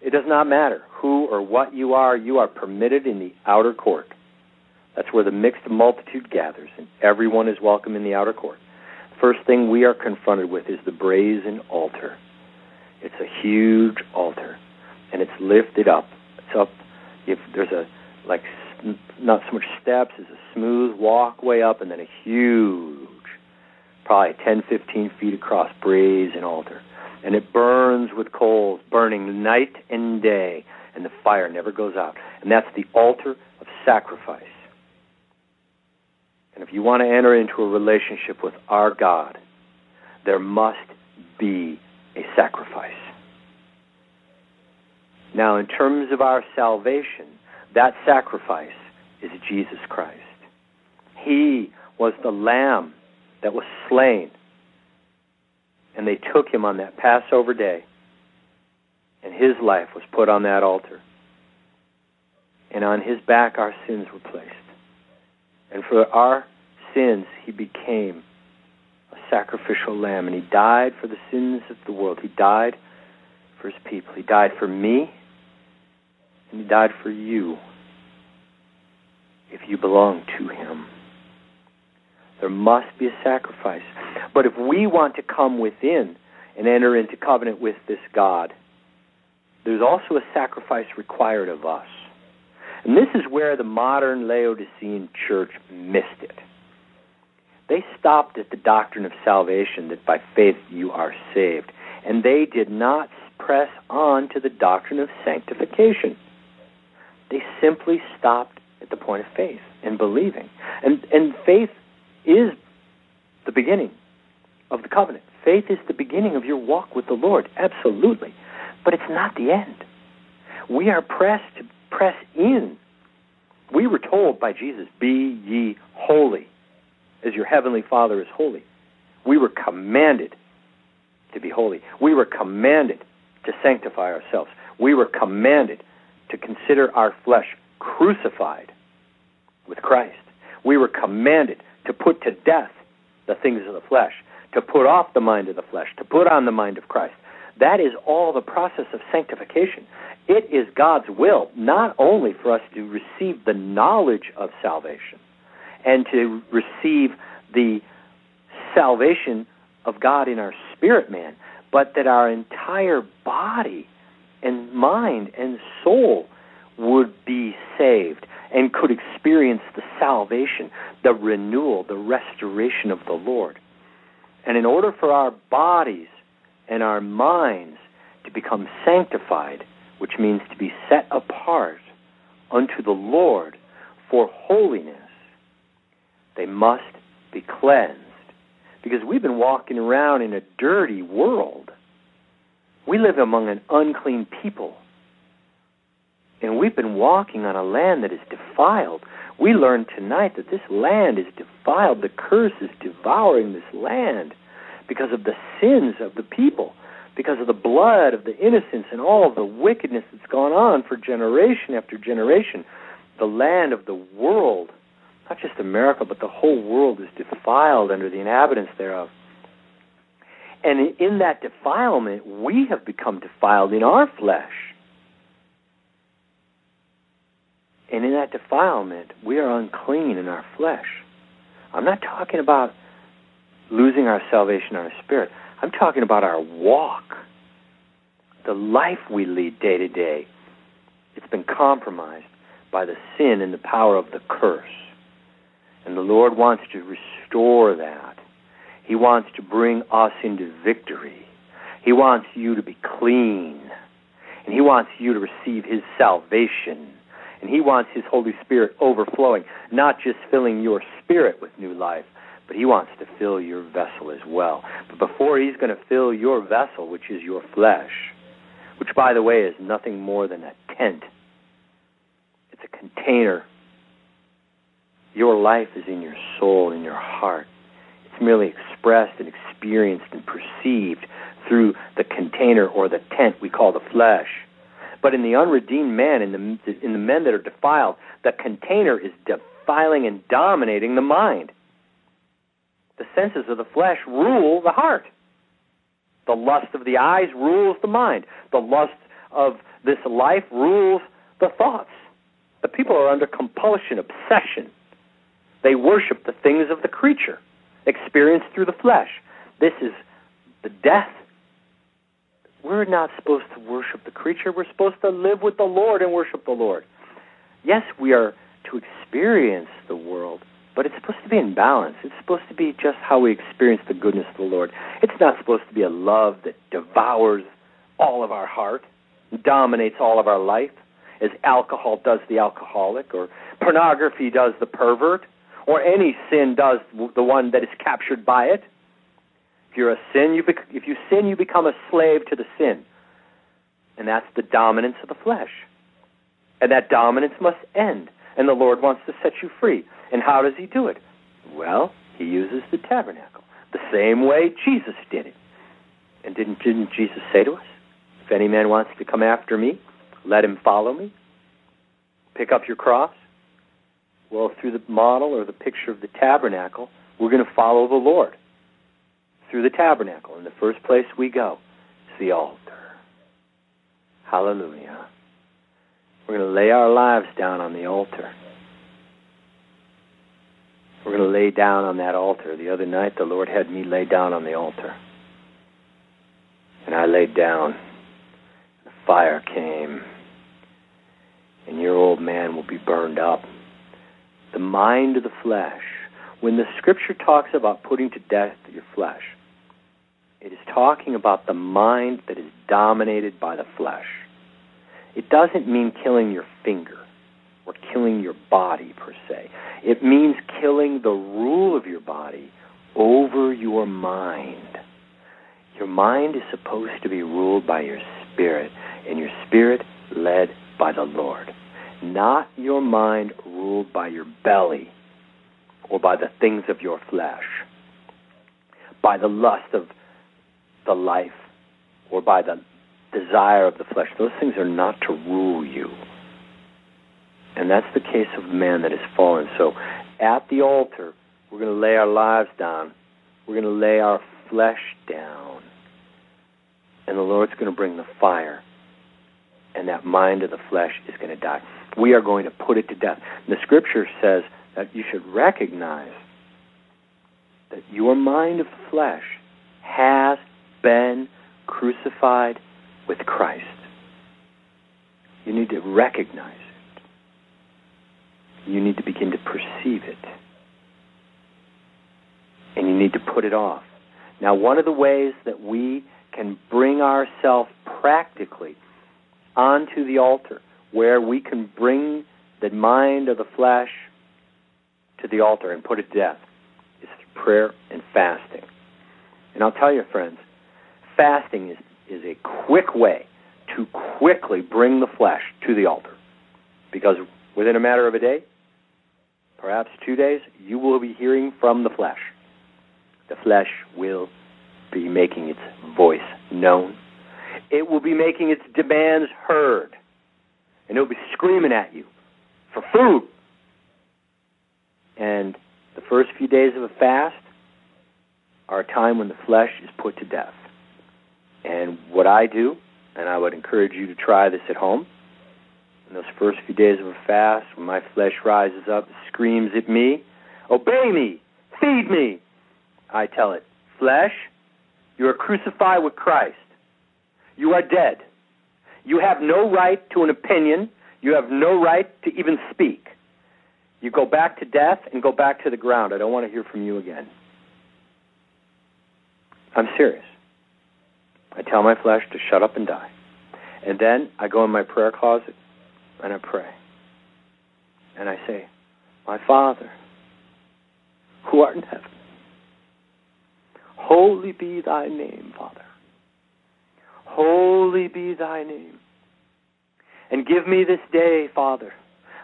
it does not matter who or what you are, you are permitted in the outer court. That's where the mixed multitude gathers, and everyone is welcome in the outer court. First thing we are confronted with is the brazen altar. It's a huge altar, and it's lifted up. It's up. If there's a like not so much steps, it's a smooth walkway up, and then a huge, probably 10, 15 feet across brazen altar and it burns with coals, burning night and day, and the fire never goes out. And that's the altar of sacrifice. And if you want to enter into a relationship with our God, there must be a sacrifice. Now, in terms of our salvation, that sacrifice is Jesus Christ. He was the lamb that was slain and they took him on that Passover day, and his life was put on that altar. And on his back our sins were placed. And for our sins, he became sacrificial lamb, and he died for the sins of the world. He died for his people. He died for me, and he died for you if you belong to him. There must be a sacrifice. But if we want to come within and enter into covenant with this God, there's also a sacrifice required of us. And this is where the modern Laodicean church missed it. They stopped at the doctrine of salvation, that by faith you are saved. And they did not press on to the doctrine of sanctification. They simply stopped at the point of faith and believing. And, and faith is the beginning of the covenant. Faith is the beginning of your walk with the Lord, absolutely. But it's not the end. We are pressed to press in. We were told by Jesus, Be ye holy, as your heavenly Father is holy. We were commanded to be holy. We were commanded to sanctify ourselves. We were commanded to consider our flesh crucified with Christ. We were commanded to put to death the things of the flesh, to put off the mind of the flesh, to put on the mind of Christ. That is all the process of sanctification. It is God's will not only for us to receive the knowledge of salvation and to receive the salvation of God in our spirit man, but that our entire body and mind and soul would be saved and could experience the salvation, the renewal, the restoration of the Lord. And in order for our bodies and our minds to become sanctified, which means to be set apart unto the Lord for holiness, they must be cleansed. Because we've been walking around in a dirty world. We live among an unclean people. And we've been walking on a land that is defiled. We learned tonight that this land is defiled. The curse is devouring this land because of the sins of the people, because of the blood of the innocents and all the wickedness that's gone on for generation after generation. The land of the world, not just America, but the whole world is defiled under the inhabitants thereof. And in that defilement, we have become defiled in our flesh. And in that defilement, we are unclean in our flesh. I'm not talking about losing our salvation our spirit. I'm talking about our walk, the life we lead day to day. It's been compromised by the sin and the power of the curse. And the Lord wants to restore that. He wants to bring us into victory. He wants you to be clean. And He wants you to receive His salvation. And He wants His Holy Spirit overflowing, not just filling your spirit with new life, but He wants to fill your vessel as well. But before He's going to fill your vessel, which is your flesh, which, by the way, is nothing more than a tent, it's a container. Your life is in your soul, in your heart. It's merely expressed and experienced and perceived through the container or the tent we call the flesh. But in the unredeemed man, in the in the men that are defiled, the container is defiling and dominating the mind. The senses of the flesh rule the heart. The lust of the eyes rules the mind. The lust of this life rules the thoughts. The people are under compulsion, obsession. They worship the things of the creature, experienced through the flesh. This is the death we're not supposed to worship the creature. We're supposed to live with the Lord and worship the Lord. Yes, we are to experience the world, but it's supposed to be in balance. It's supposed to be just how we experience the goodness of the Lord. It's not supposed to be a love that devours all of our heart, dominates all of our life, as alcohol does the alcoholic, or pornography does the pervert, or any sin does the one that is captured by it If you're a sin, you bec- if you sin, you become a slave to the sin. And that's the dominance of the flesh. And that dominance must end. And the Lord wants to set you free. And how does He do it? Well, He uses the tabernacle, the same way Jesus did it. And didn't, didn't Jesus say to us, If any man wants to come after me, let him follow me? Pick up your cross. Well, through the model or the picture of the tabernacle, we're going to follow the Lord through the tabernacle. And the first place we go is the altar. Hallelujah. We're going to lay our lives down on the altar. We're going to lay down on that altar. The other night, the Lord had me lay down on the altar. And I laid down. The fire came. And your old man will be burned up. The mind of the flesh. When the scripture talks about putting to death your flesh, it is talking about the mind that is dominated by the flesh. It doesn't mean killing your finger or killing your body per se. It means killing the rule of your body over your mind. Your mind is supposed to be ruled by your spirit, and your spirit led by the Lord. Not your mind ruled by your belly or by the things of your flesh, by the lust of the life or by the desire of the flesh. Those things are not to rule you. And that's the case of man that has fallen. So at the altar, we're going to lay our lives down. We're going to lay our flesh down. And the Lord's going to bring the fire. And that mind of the flesh is going to die. We are going to put it to death. And the scripture says that you should recognize that your mind of flesh has been crucified with Christ. You need to recognize it. you need to begin to perceive it. And you need to put it off. Now, one of the ways that we can bring ourselves practically onto the altar, where we can bring the mind of the flesh to the altar and put it to death, is through prayer and fasting. And I'll tell you, friends, fasting is, is a quick way to quickly bring the flesh to the altar. Because within a matter of a day, perhaps two days, you will be hearing from the flesh. The flesh will be making its voice known. It will be making its demands heard. And it will be screaming at you for food. And the first few days of a fast are a time when the flesh is put to death. And what I do, and I would encourage you to try this at home, in those first few days of a fast, when my flesh rises up, screams at me, Obey me! Feed me! I tell it, Flesh, you are crucified with Christ. You are dead. You have no right to an opinion. You have no right to even speak. You go back to death and go back to the ground. I don't want to hear from you again. I'm serious. I tell my flesh to shut up and die. And then I go in my prayer closet and I pray. And I say, My Father, who art in heaven, holy be thy name, Father. Holy be thy name. And give me this day, Father,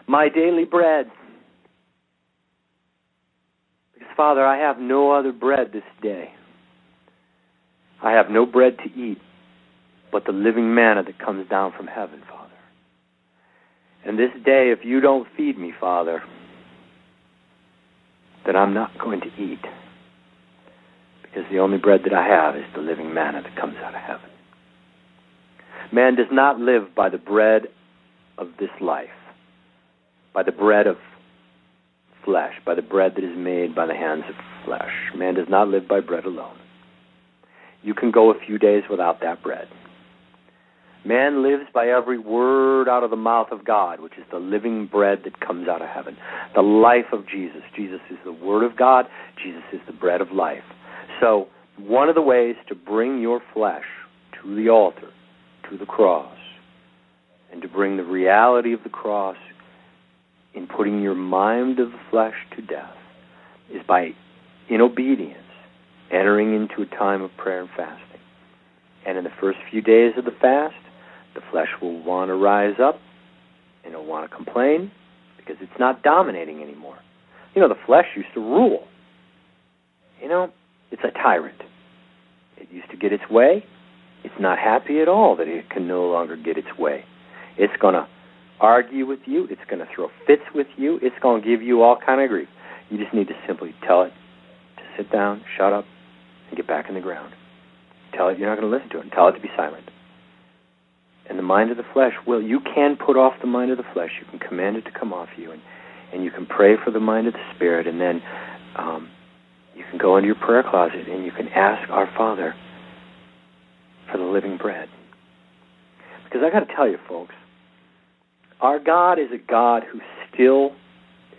my daily bread. Because, Father, I have no other bread this day. I have no bread to eat but the living manna that comes down from heaven, Father. And this day, if you don't feed me, Father, then I'm not going to eat. Because the only bread that I have is the living manna that comes out of heaven. Man does not live by the bread of this life, by the bread of flesh, by the bread that is made by the hands of flesh. Man does not live by bread alone. You can go a few days without that bread. Man lives by every word out of the mouth of God, which is the living bread that comes out of heaven. The life of Jesus. Jesus is the Word of God. Jesus is the bread of life. So, one of the ways to bring your flesh to the altar, to the cross, and to bring the reality of the cross in putting your mind of the flesh to death is by, in obedience, entering into a time of prayer and fasting. And in the first few days of the fast, the flesh will want to rise up and it'll want to complain because it's not dominating anymore. You know, the flesh used to rule. You know, it's a tyrant. It used to get its way. It's not happy at all that it can no longer get its way. It's going to argue with you. It's going to throw fits with you. It's going to give you all kind of grief. You just need to simply tell it to sit down, shut up, and get back in the ground. Tell it you're not going to listen to it, and tell it to be silent. And the mind of the flesh will. You can put off the mind of the flesh. You can command it to come off you, and and you can pray for the mind of the spirit, and then um, you can go into your prayer closet and you can ask our Father for the living bread. Because I got to tell you, folks, our God is a God who still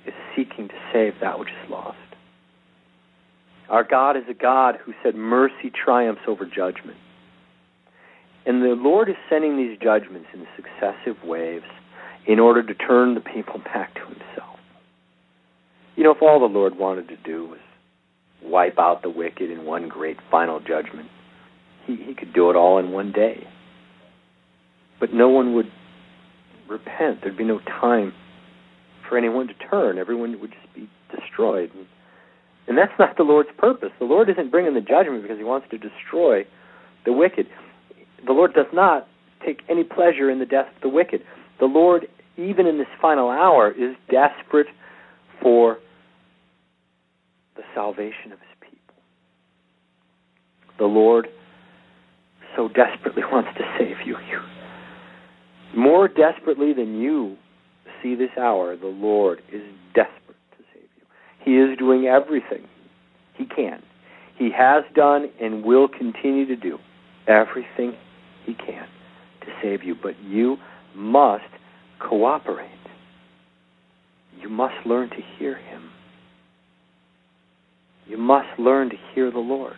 is seeking to save that which is lost. Our God is a God who said mercy triumphs over judgment. And the Lord is sending these judgments in successive waves in order to turn the people back to Himself. You know, if all the Lord wanted to do was wipe out the wicked in one great final judgment, He, he could do it all in one day. But no one would repent. There'd be no time for anyone to turn. Everyone would just be destroyed. And, and that's not the Lord's purpose. The Lord isn't bringing the judgment because He wants to destroy the wicked. The Lord does not take any pleasure in the death of the wicked. The Lord, even in this final hour, is desperate for the salvation of His people. The Lord so desperately wants to save you. more desperately than you see this hour, the Lord is desperate to save you. He is doing everything He can. He has done and will continue to do everything He can to save you, but you must cooperate. You must learn to hear Him. You must learn to hear the Lord.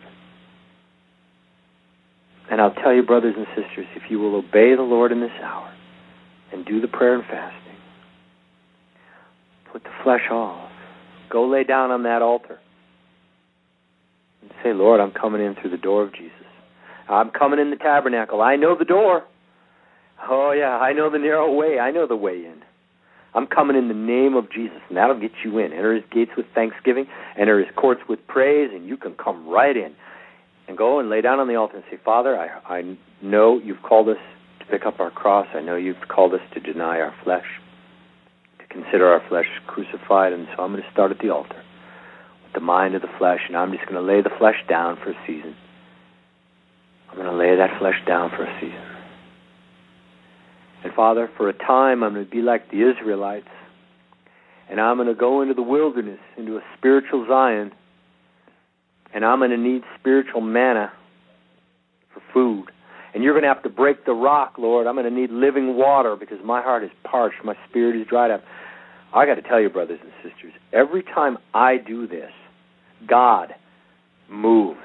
And I'll tell you, brothers and sisters, if you will obey the Lord in this hour, and do the prayer and fasting. Put the flesh off. Go lay down on that altar. And say, Lord, I'm coming in through the door of Jesus. I'm coming in the tabernacle. I know the door. Oh, yeah, I know the narrow way. I know the way in. I'm coming in the name of Jesus, and that'll get you in. Enter his gates with thanksgiving, enter his courts with praise, and you can come right in. And go and lay down on the altar and say, Father, I, I know you've called us to pick up our cross. I know you've called us to deny our flesh, to consider our flesh crucified, and so I'm going to start at the altar with the mind of the flesh, and I'm just going to lay the flesh down for a season. I'm going to lay that flesh down for a season. And Father, for a time, I'm going to be like the Israelites, and I'm going to go into the wilderness, into a spiritual Zion, and I'm going to need spiritual manna for food. And you're going to have to break the rock, Lord. I'm going to need living water because my heart is parched, my spirit is dried up. I got to tell you, brothers and sisters, every time I do this, God moves.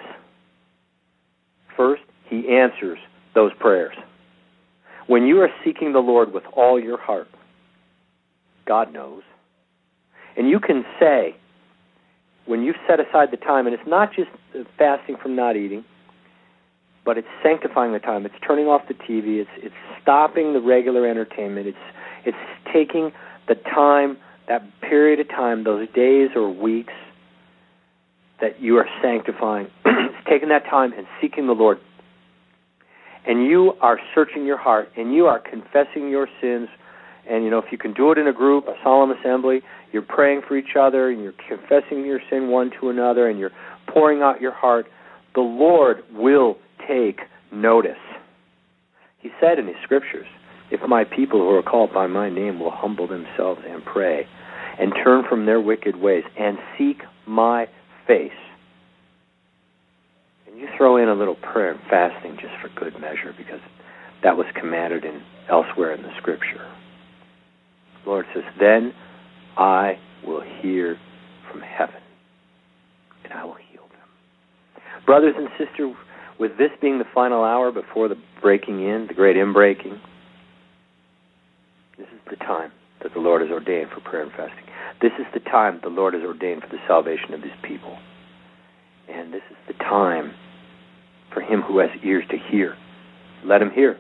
First, He answers those prayers. When you are seeking the Lord with all your heart, God knows. And you can say, when you've set aside the time, and it's not just uh, fasting from not eating, but it's sanctifying the time. It's turning off the TV. It's it's stopping the regular entertainment. It's it's taking the time, that period of time, those days or weeks that you are sanctifying. it's taking that time and seeking the Lord. And you are searching your heart and you are confessing your sins. And you know, if you can do it in a group, a solemn assembly, you're praying for each other and you're confessing your sin one to another and you're pouring out your heart, the Lord will take notice. He said in his scriptures, If my people who are called by my name will humble themselves and pray, and turn from their wicked ways, and seek my face. And you throw in a little prayer and fasting just for good measure, because that was commanded in elsewhere in the scripture. Lord says, Then I will hear from heaven, and I will heal them. Brothers and sisters, with this being the final hour before the breaking in, the great inbreaking, this is the time that the Lord has ordained for prayer and fasting. This is the time the Lord has ordained for the salvation of his people. And this is the time for him who has ears to hear. Let him hear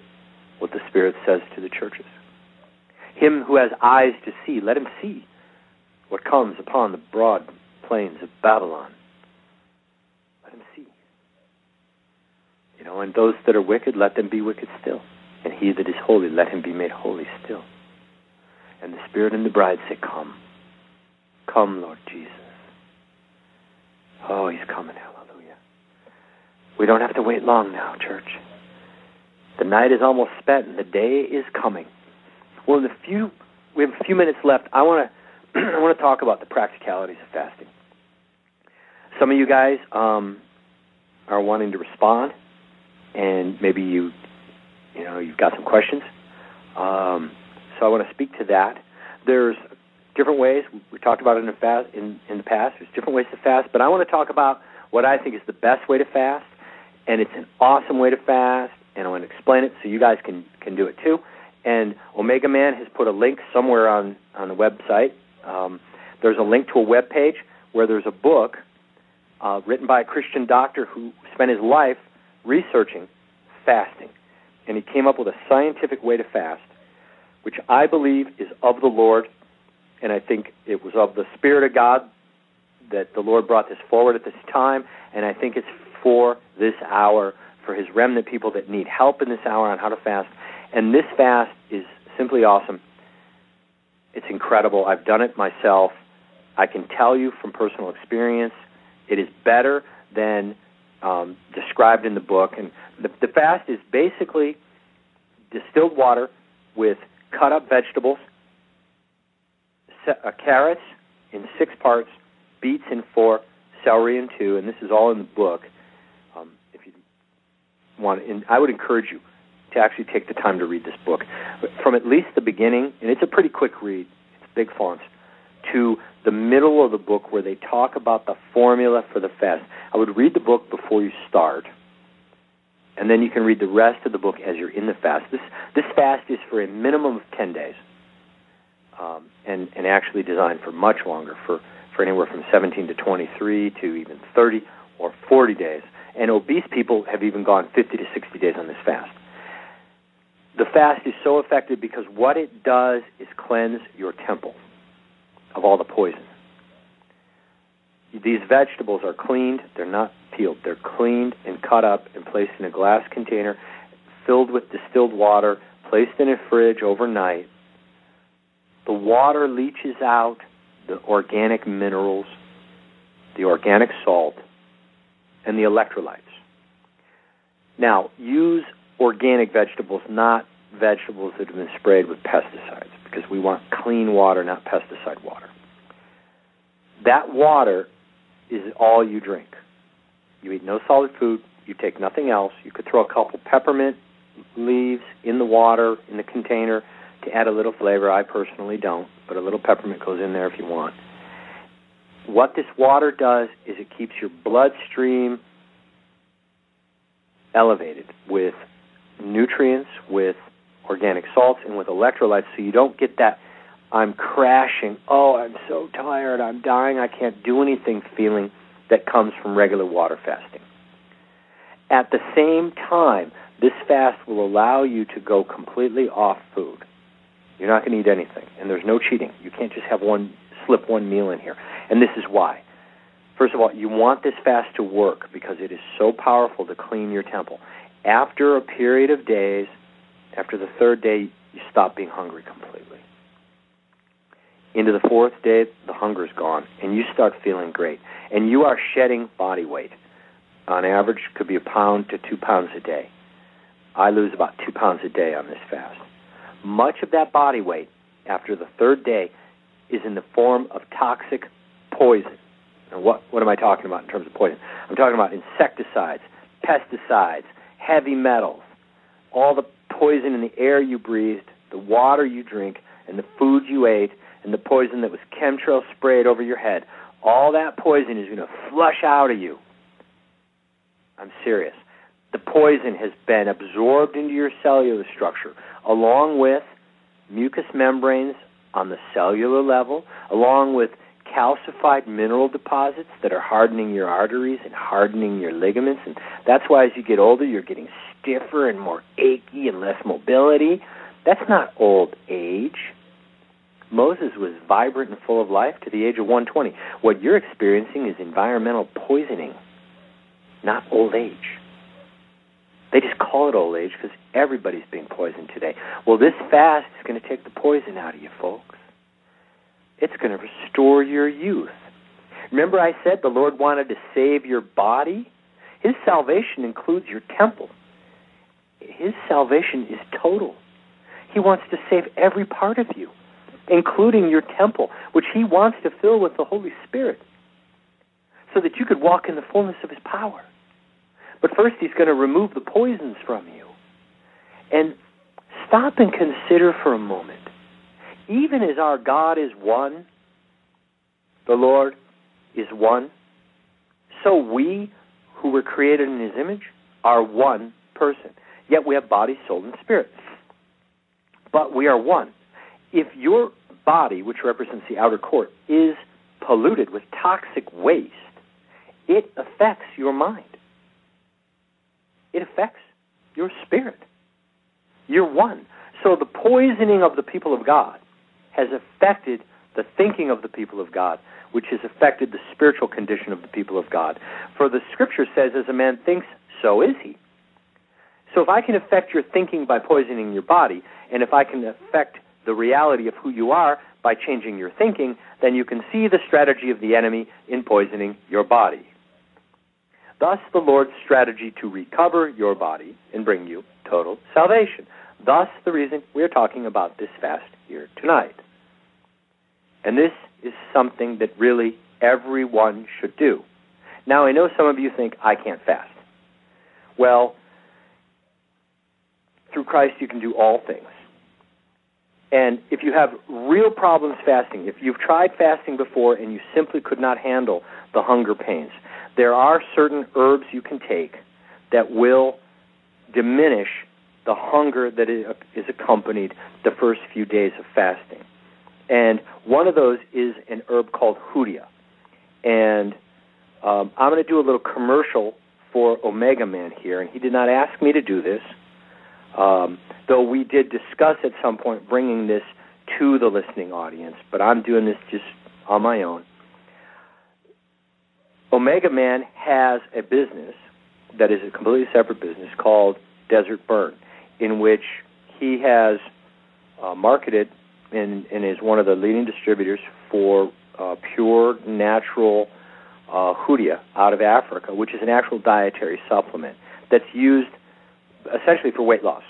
what the Spirit says to the churches. Him who has eyes to see, let him see what comes upon the broad plains of Babylon. Let him see. You know, and those that are wicked, let them be wicked still. And he that is holy, let him be made holy still. And the Spirit and the bride say, Come. Come, Lord Jesus. Oh, he's coming. Hallelujah. We don't have to wait long now, church. The night is almost spent and the day is coming. Well, in the few we have a few minutes left. I want to I want to talk about the practicalities of fasting. Some of you guys um, are wanting to respond, and maybe you you know you've got some questions. Um, so I want to speak to that. There's different ways we talked about it in the fast in, in the past. There's different ways to fast, but I want to talk about what I think is the best way to fast, and it's an awesome way to fast, and I want to explain it so you guys can can do it too. And Omega Man has put a link somewhere on on the website. Um, there's a link to a web page where there's a book uh, written by a Christian doctor who spent his life researching fasting, and he came up with a scientific way to fast, which I believe is of the Lord, and I think it was of the Spirit of God that the Lord brought this forward at this time, and I think it's for this hour for His remnant people that need help in this hour on how to fast. And this fast is simply awesome. It's incredible. I've done it myself. I can tell you from personal experience, it is better than um, described in the book. And the, the fast is basically distilled water with cut up vegetables, uh, carrots in six parts, beets in four, celery in two, and this is all in the book. Um, if you want, and I would encourage you to actually take the time to read this book from at least the beginning, and it's a pretty quick read. It's big fonts to the middle of the book where they talk about the formula for the fast. I would read the book before you start, and then you can read the rest of the book as you're in the fast. This this fast is for a minimum of ten days, um, and and actually designed for much longer, for for anywhere from 17 to 23 to even 30 or 40 days. And obese people have even gone 50 to 60 days on this fast. The fast is so effective because what it does is cleanse your temple of all the poison. These vegetables are cleaned, they're not peeled. They're cleaned and cut up and placed in a glass container filled with distilled water, placed in a fridge overnight. The water leaches out the organic minerals, the organic salt, and the electrolytes. Now, use organic vegetables, not vegetables that have been sprayed with pesticides, because we want clean water, not pesticide water. That water is all you drink. You eat no solid food, you take nothing else. You could throw a couple peppermint leaves in the water, in the container, to add a little flavor. I personally don't, but a little peppermint goes in there if you want. What this water does is it keeps your bloodstream elevated with nutrients, with organic salts, and with electrolytes so you don't get that I'm crashing, oh, I'm so tired, I'm dying, I can't do anything feeling that comes from regular water fasting. At the same time, this fast will allow you to go completely off food. You're not going to eat anything, and there's no cheating. You can't just have one slip one meal in here. And this is why. First of all, you want this fast to work because it is so powerful to clean your temple. After a period of days, after the third day, you stop being hungry completely. Into the fourth day, the hunger's gone, and you start feeling great. And you are shedding body weight. On average, could be a pound to two pounds a day. I lose about two pounds a day on this fast. Much of that body weight after the third day is in the form of toxic poison. And what, what am I talking about in terms of poison? I'm talking about insecticides, pesticides, heavy metals, all the poison in the air you breathed, the water you drink, and the food you ate, and the poison that was chemtrail sprayed over your head. All that poison is going to flush out of you. I'm serious. The poison has been absorbed into your cellular structure, along with mucous membranes on the cellular level, along with calcified mineral deposits that are hardening your arteries and hardening your ligaments. And that's why as you get older, you're getting stiffer and more achy and less mobility. That's not old age. Moses was vibrant and full of life to the age of 120. What you're experiencing is environmental poisoning, not old age. They just call it old age because everybody's being poisoned today. Well, this fast is going to take the poison out of you, folks. It's going to restore your youth. Remember, I said the Lord wanted to save your body? His salvation includes your temple. His salvation is total. He wants to save every part of you, including your temple, which He wants to fill with the Holy Spirit so that you could walk in the fullness of His power. But first, He's going to remove the poisons from you. And stop and consider for a moment. Even as our God is one, the Lord is one, so we who were created in His image are one person. Yet we have body, soul, and spirit. But we are one. If your body, which represents the outer court, is polluted with toxic waste, it affects your mind. It affects your spirit. You're one. So the poisoning of the people of God has affected the thinking of the people of God, which has affected the spiritual condition of the people of God. For the scripture says, as a man thinks, so is he. So if I can affect your thinking by poisoning your body, and if I can affect the reality of who you are by changing your thinking, then you can see the strategy of the enemy in poisoning your body. Thus, the Lord's strategy to recover your body and bring you total salvation. Thus, the reason we are talking about this fast here tonight. And this is something that really everyone should do. Now, I know some of you think, I can't fast. Well, through Christ, you can do all things. And if you have real problems fasting, if you've tried fasting before and you simply could not handle the hunger pains, there are certain herbs you can take that will diminish the hunger that is accompanied the first few days of fasting. And one of those is an herb called Hoodia. And um, I'm going to do a little commercial for Omega Man here, and he did not ask me to do this. Um, though we did discuss at some point bringing this to the listening audience, but I'm doing this just on my own. Omega Man has a business that is a completely separate business called Desert Burn, in which he has uh, marketed and, and, is one of the leading distributors for uh, pure natural uh, out of Africa, which is an actual dietary supplement that's used essentially for weight loss,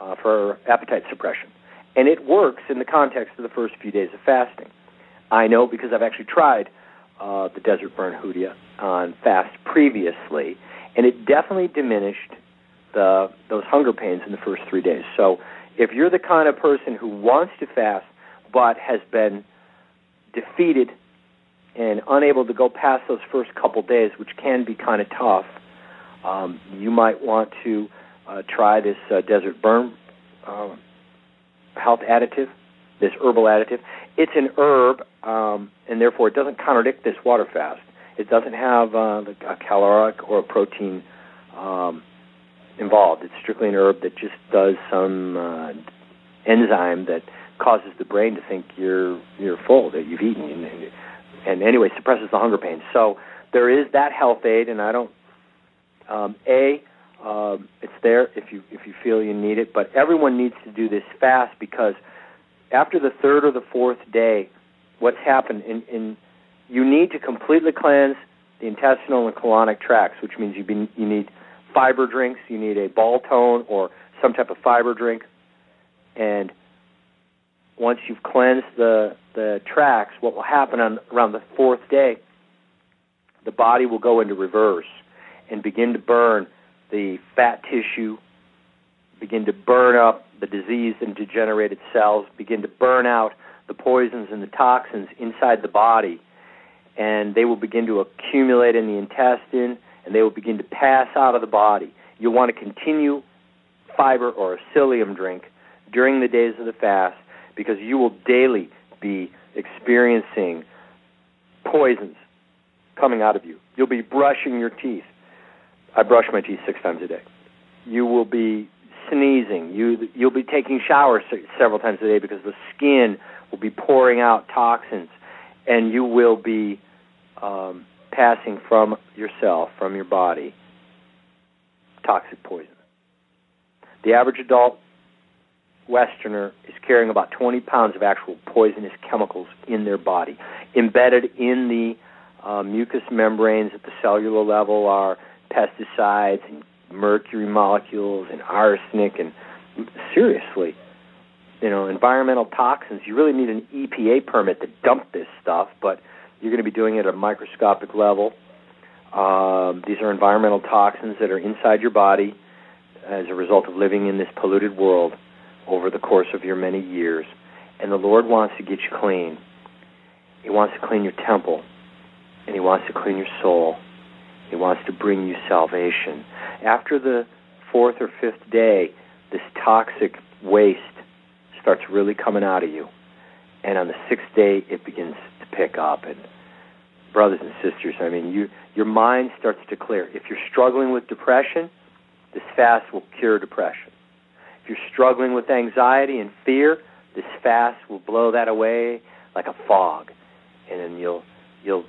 uh, for appetite suppression. And it works in the context of the first few days of fasting. I know because I've actually tried uh, the Desert Burn Hoodia on fast previously, and it definitely diminished the those hunger pains in the first three days. So if you're the kind of person who wants to fast but has been defeated and unable to go past those first couple days, which can be kind of tough, um, you might want to uh, try this uh, Desert Burn uh, health additive, this herbal additive. It's an herb, um, and therefore it doesn't contradict this water fast. It doesn't have uh, a caloric or a protein um, involved. It's strictly an herb that just does some uh, enzyme that causes the brain to think you're you're full, that you've eaten, and, and anyway suppresses the hunger pains. So there is that health aid, and I don't. Um, a um, it's there if you if you feel you need it, but everyone needs to do this fast because after the third or the fourth day, what's happened in, in you need to completely cleanse the intestinal and colonic tracts, which means you be, you need fiber drinks, you need a Ball-Tone or some type of fiber drink, and once you've cleansed the the tracts, what will happen on around the fourth day? The body will go into reverse and begin to burn the fat tissue, begin to burn up the diseased and degenerated cells, begin to burn out the poisons and the toxins inside the body, and they will begin to accumulate in the intestine and they will begin to pass out of the body. You'll want to continue fiber or a psyllium drink during the days of the fast because you will daily be experiencing poisons coming out of you. You'll be brushing your teeth I brush my teeth six times a day. You will be sneezing. You you'll be taking showers several times a day because the skin will be pouring out toxins, and you will be um, passing from yourself, from your body, toxic poison. The average adult Westerner is carrying about 20 pounds of actual poisonous chemicals in their body. Embedded in the uh, mucous membranes at the cellular level are pesticides and mercury molecules and arsenic and seriously, you know, environmental toxins. You really need an EPA permit to dump this stuff, but you're going to be doing it at a microscopic level. Um, these are environmental toxins that are inside your body as a result of living in this polluted world over the course of your many years. And the Lord wants to get you clean. He wants to clean your temple, and He wants to clean your soul. He wants to bring you salvation. After the fourth or fifth day, this toxic waste starts really coming out of you. And on the sixth day, it begins pick up. And brothers and sisters, I mean, you your mind starts to clear. If you're struggling with depression, this fast will cure depression. If you're struggling with anxiety and fear, this fast will blow that away like a fog, and then you'll you'll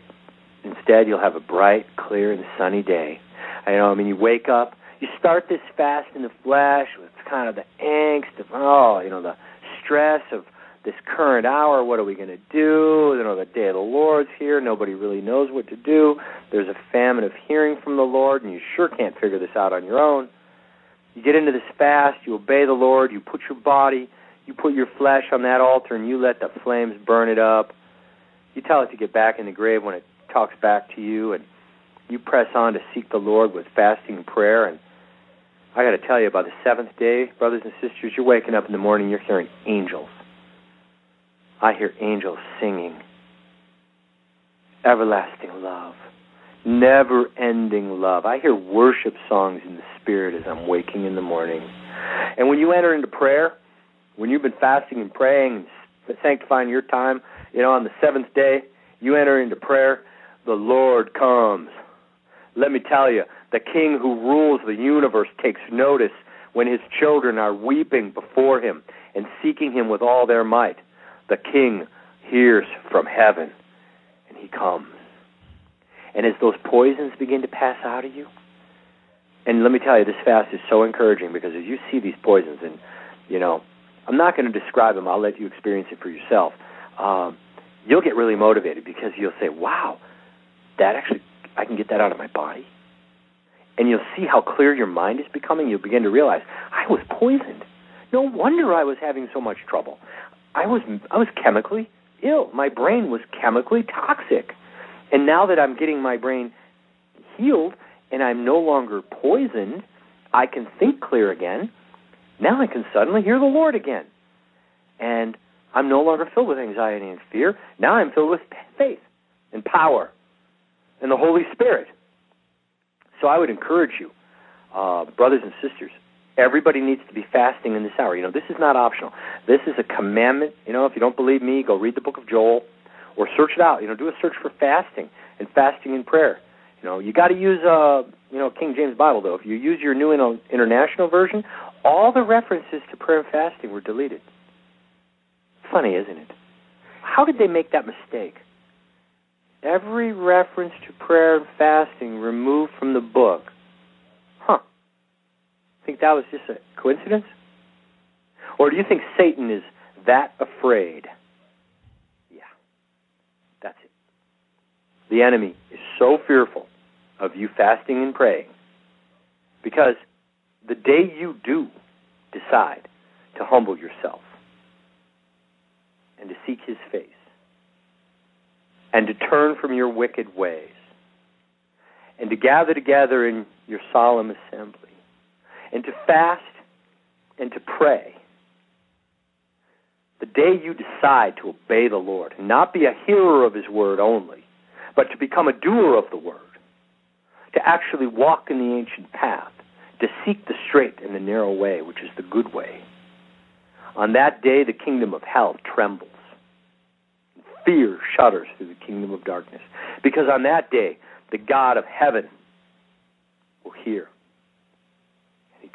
instead you'll have a bright, clear, and sunny day. I know. I mean, you wake up, you start this fast in the flesh with kind of the angst of oh, you know, the stress of this current hour. What are we going to do? You know, the day of the Lord's here. Nobody really knows what to do. There's a famine of hearing from the Lord, and you sure can't figure this out on your own. You get into this fast, you obey the Lord, you put your body, you put your flesh on that altar, and you let the flames burn it up. You tell it to get back in the grave when it talks back to you, and you press on to seek the Lord with fasting and prayer. And I got to tell you, by the seventh day, brothers and sisters, you're waking up in the morning, you're hearing angels. I hear angels singing. Everlasting love never ending love. I hear worship songs in the spirit as I'm waking in the morning. And when you enter into prayer, when you've been fasting and praying and sanctifying your time, you know, on the seventh day, you enter into prayer, the Lord comes. Let me tell you, the King who rules the universe takes notice when his children are weeping before him and seeking him with all their might. The King hears from heaven and he comes. And as those poisons begin to pass out of you, and let me tell you, this fast is so encouraging because as you see these poisons, and you know, I'm not going to describe them. I'll let you experience it for yourself. Um, you'll get really motivated because you'll say, "Wow, that actually, I can get that out of my body." And you'll see how clear your mind is becoming. You'll begin to realize, I was poisoned. No wonder I was having so much trouble. I was I was chemically ill. My brain was chemically toxic. And now that I'm getting my brain healed and I'm no longer poisoned, I can think clear again. Now I can suddenly hear the Lord again. And I'm no longer filled with anxiety and fear. Now I'm filled with faith and power and the Holy Spirit. So I would encourage you, uh, brothers and sisters, everybody needs to be fasting in this hour. You know, this is not optional. This is a commandment. You know, if you don't believe me, go read the book of Joel or search it out. You know, do a search for fasting and fasting in prayer. You know, you got to use a you know, King James Bible though. If you use your New International Version, all the references to prayer and fasting were deleted. Funny, isn't it? How did they make that mistake? Every reference to prayer and fasting removed from the book. Think that was just a coincidence? Or do you think Satan is that afraid Yeah, that's it. the enemy is so fearful of you fasting and praying because the day you do decide to humble yourself and to seek his face and to turn from your wicked ways and to gather together in your solemn assembly and to fast and to pray the day you decide to obey the Lord and not be a hearer of his word only but to become a doer of the word, to actually walk in the ancient path, to seek the straight and the narrow way, which is the good way. On that day, the kingdom of hell trembles. Fear shudders through the kingdom of darkness. Because on that day, the God of heaven will hear.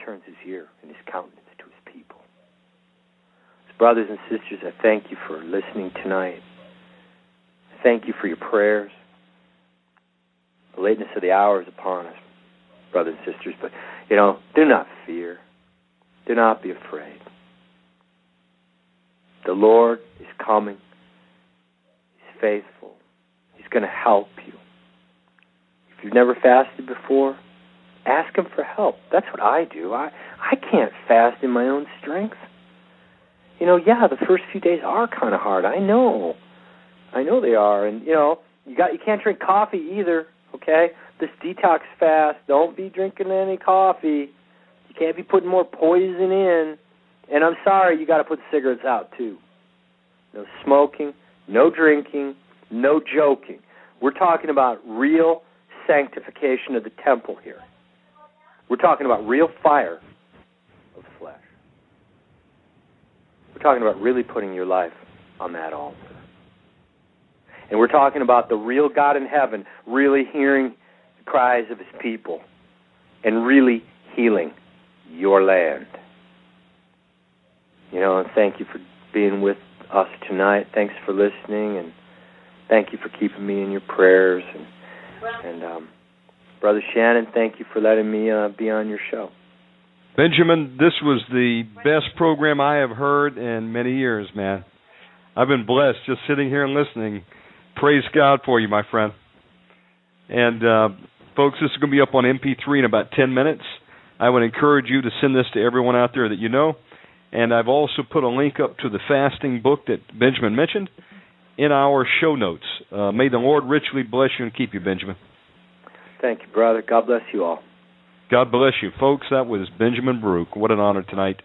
Turns his ear and his countenance to his people. brothers and sisters, I thank you for listening tonight. Thank you for your prayers. The lateness of the hour is upon us, brothers and sisters. But, you know, do not fear. Do not be afraid. The Lord is coming. He's faithful. He's going to help you. If you've never fasted before, ask Him for help. That's what I do. I I can't fast in my own strength. You know, yeah, the first few days are kind of hard. I know. I know they are, and you know, you got you can't drink coffee either. Okay, this detox fast. Don't be drinking any coffee. You can't be putting more poison in. And I'm sorry, you got to put cigarettes out too. No smoking, no drinking, no joking. We're talking about real sanctification of the temple here. We're talking about real fire of flesh. We're talking about really putting your life on that altar. And we're talking about the real God in heaven really hearing the cries of his people and really healing your land. You know, and thank you for being with us tonight. Thanks for listening, and thank you for keeping me in your prayers. And, and um, Brother Shannon, thank you for letting me uh, be on your show. Benjamin, this was the best program I have heard in many years, man. I've been blessed just sitting here and listening. Praise God for you, my friend. And uh, folks, this is going to be up on MP3 in about 10 minutes. I would encourage you to send this to everyone out there that you know. And I've also put a link up to the fasting book that Benjamin mentioned in our show notes. Uh, may the Lord richly bless you and keep you, Benjamin. Thank you, brother. God bless you all. God bless you. Folks, that was Benjamin Baruch. What an honor tonight.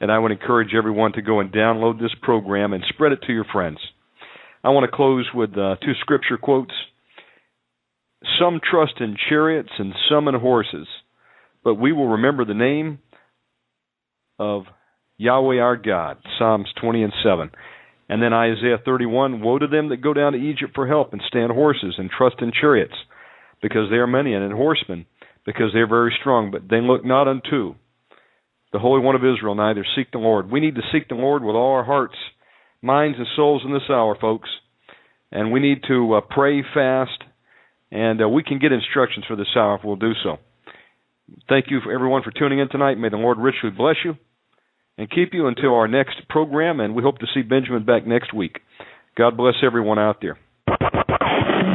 And I would encourage everyone to go and download this program and spread it to your friends. I want to close with uh, two scripture quotes. Some trust in chariots and some in horses, but we will remember the name of Yahweh our God, Psalms 20 and 7. And then Isaiah 31, Woe to them that go down to Egypt for help and stand horses and trust in chariots, because they are many, and in horsemen, because they are very strong, but they look not unto the Holy One of Israel, neither seek the Lord. We need to seek the Lord with all our hearts, minds, and souls in this hour, folks. And we need to uh, pray fast, and uh, we can get instructions for this hour if we'll do so. Thank you, for everyone, for tuning in tonight. May the Lord richly bless you and keep you until our next program, and we hope to see Benjamin back next week. God bless everyone out there.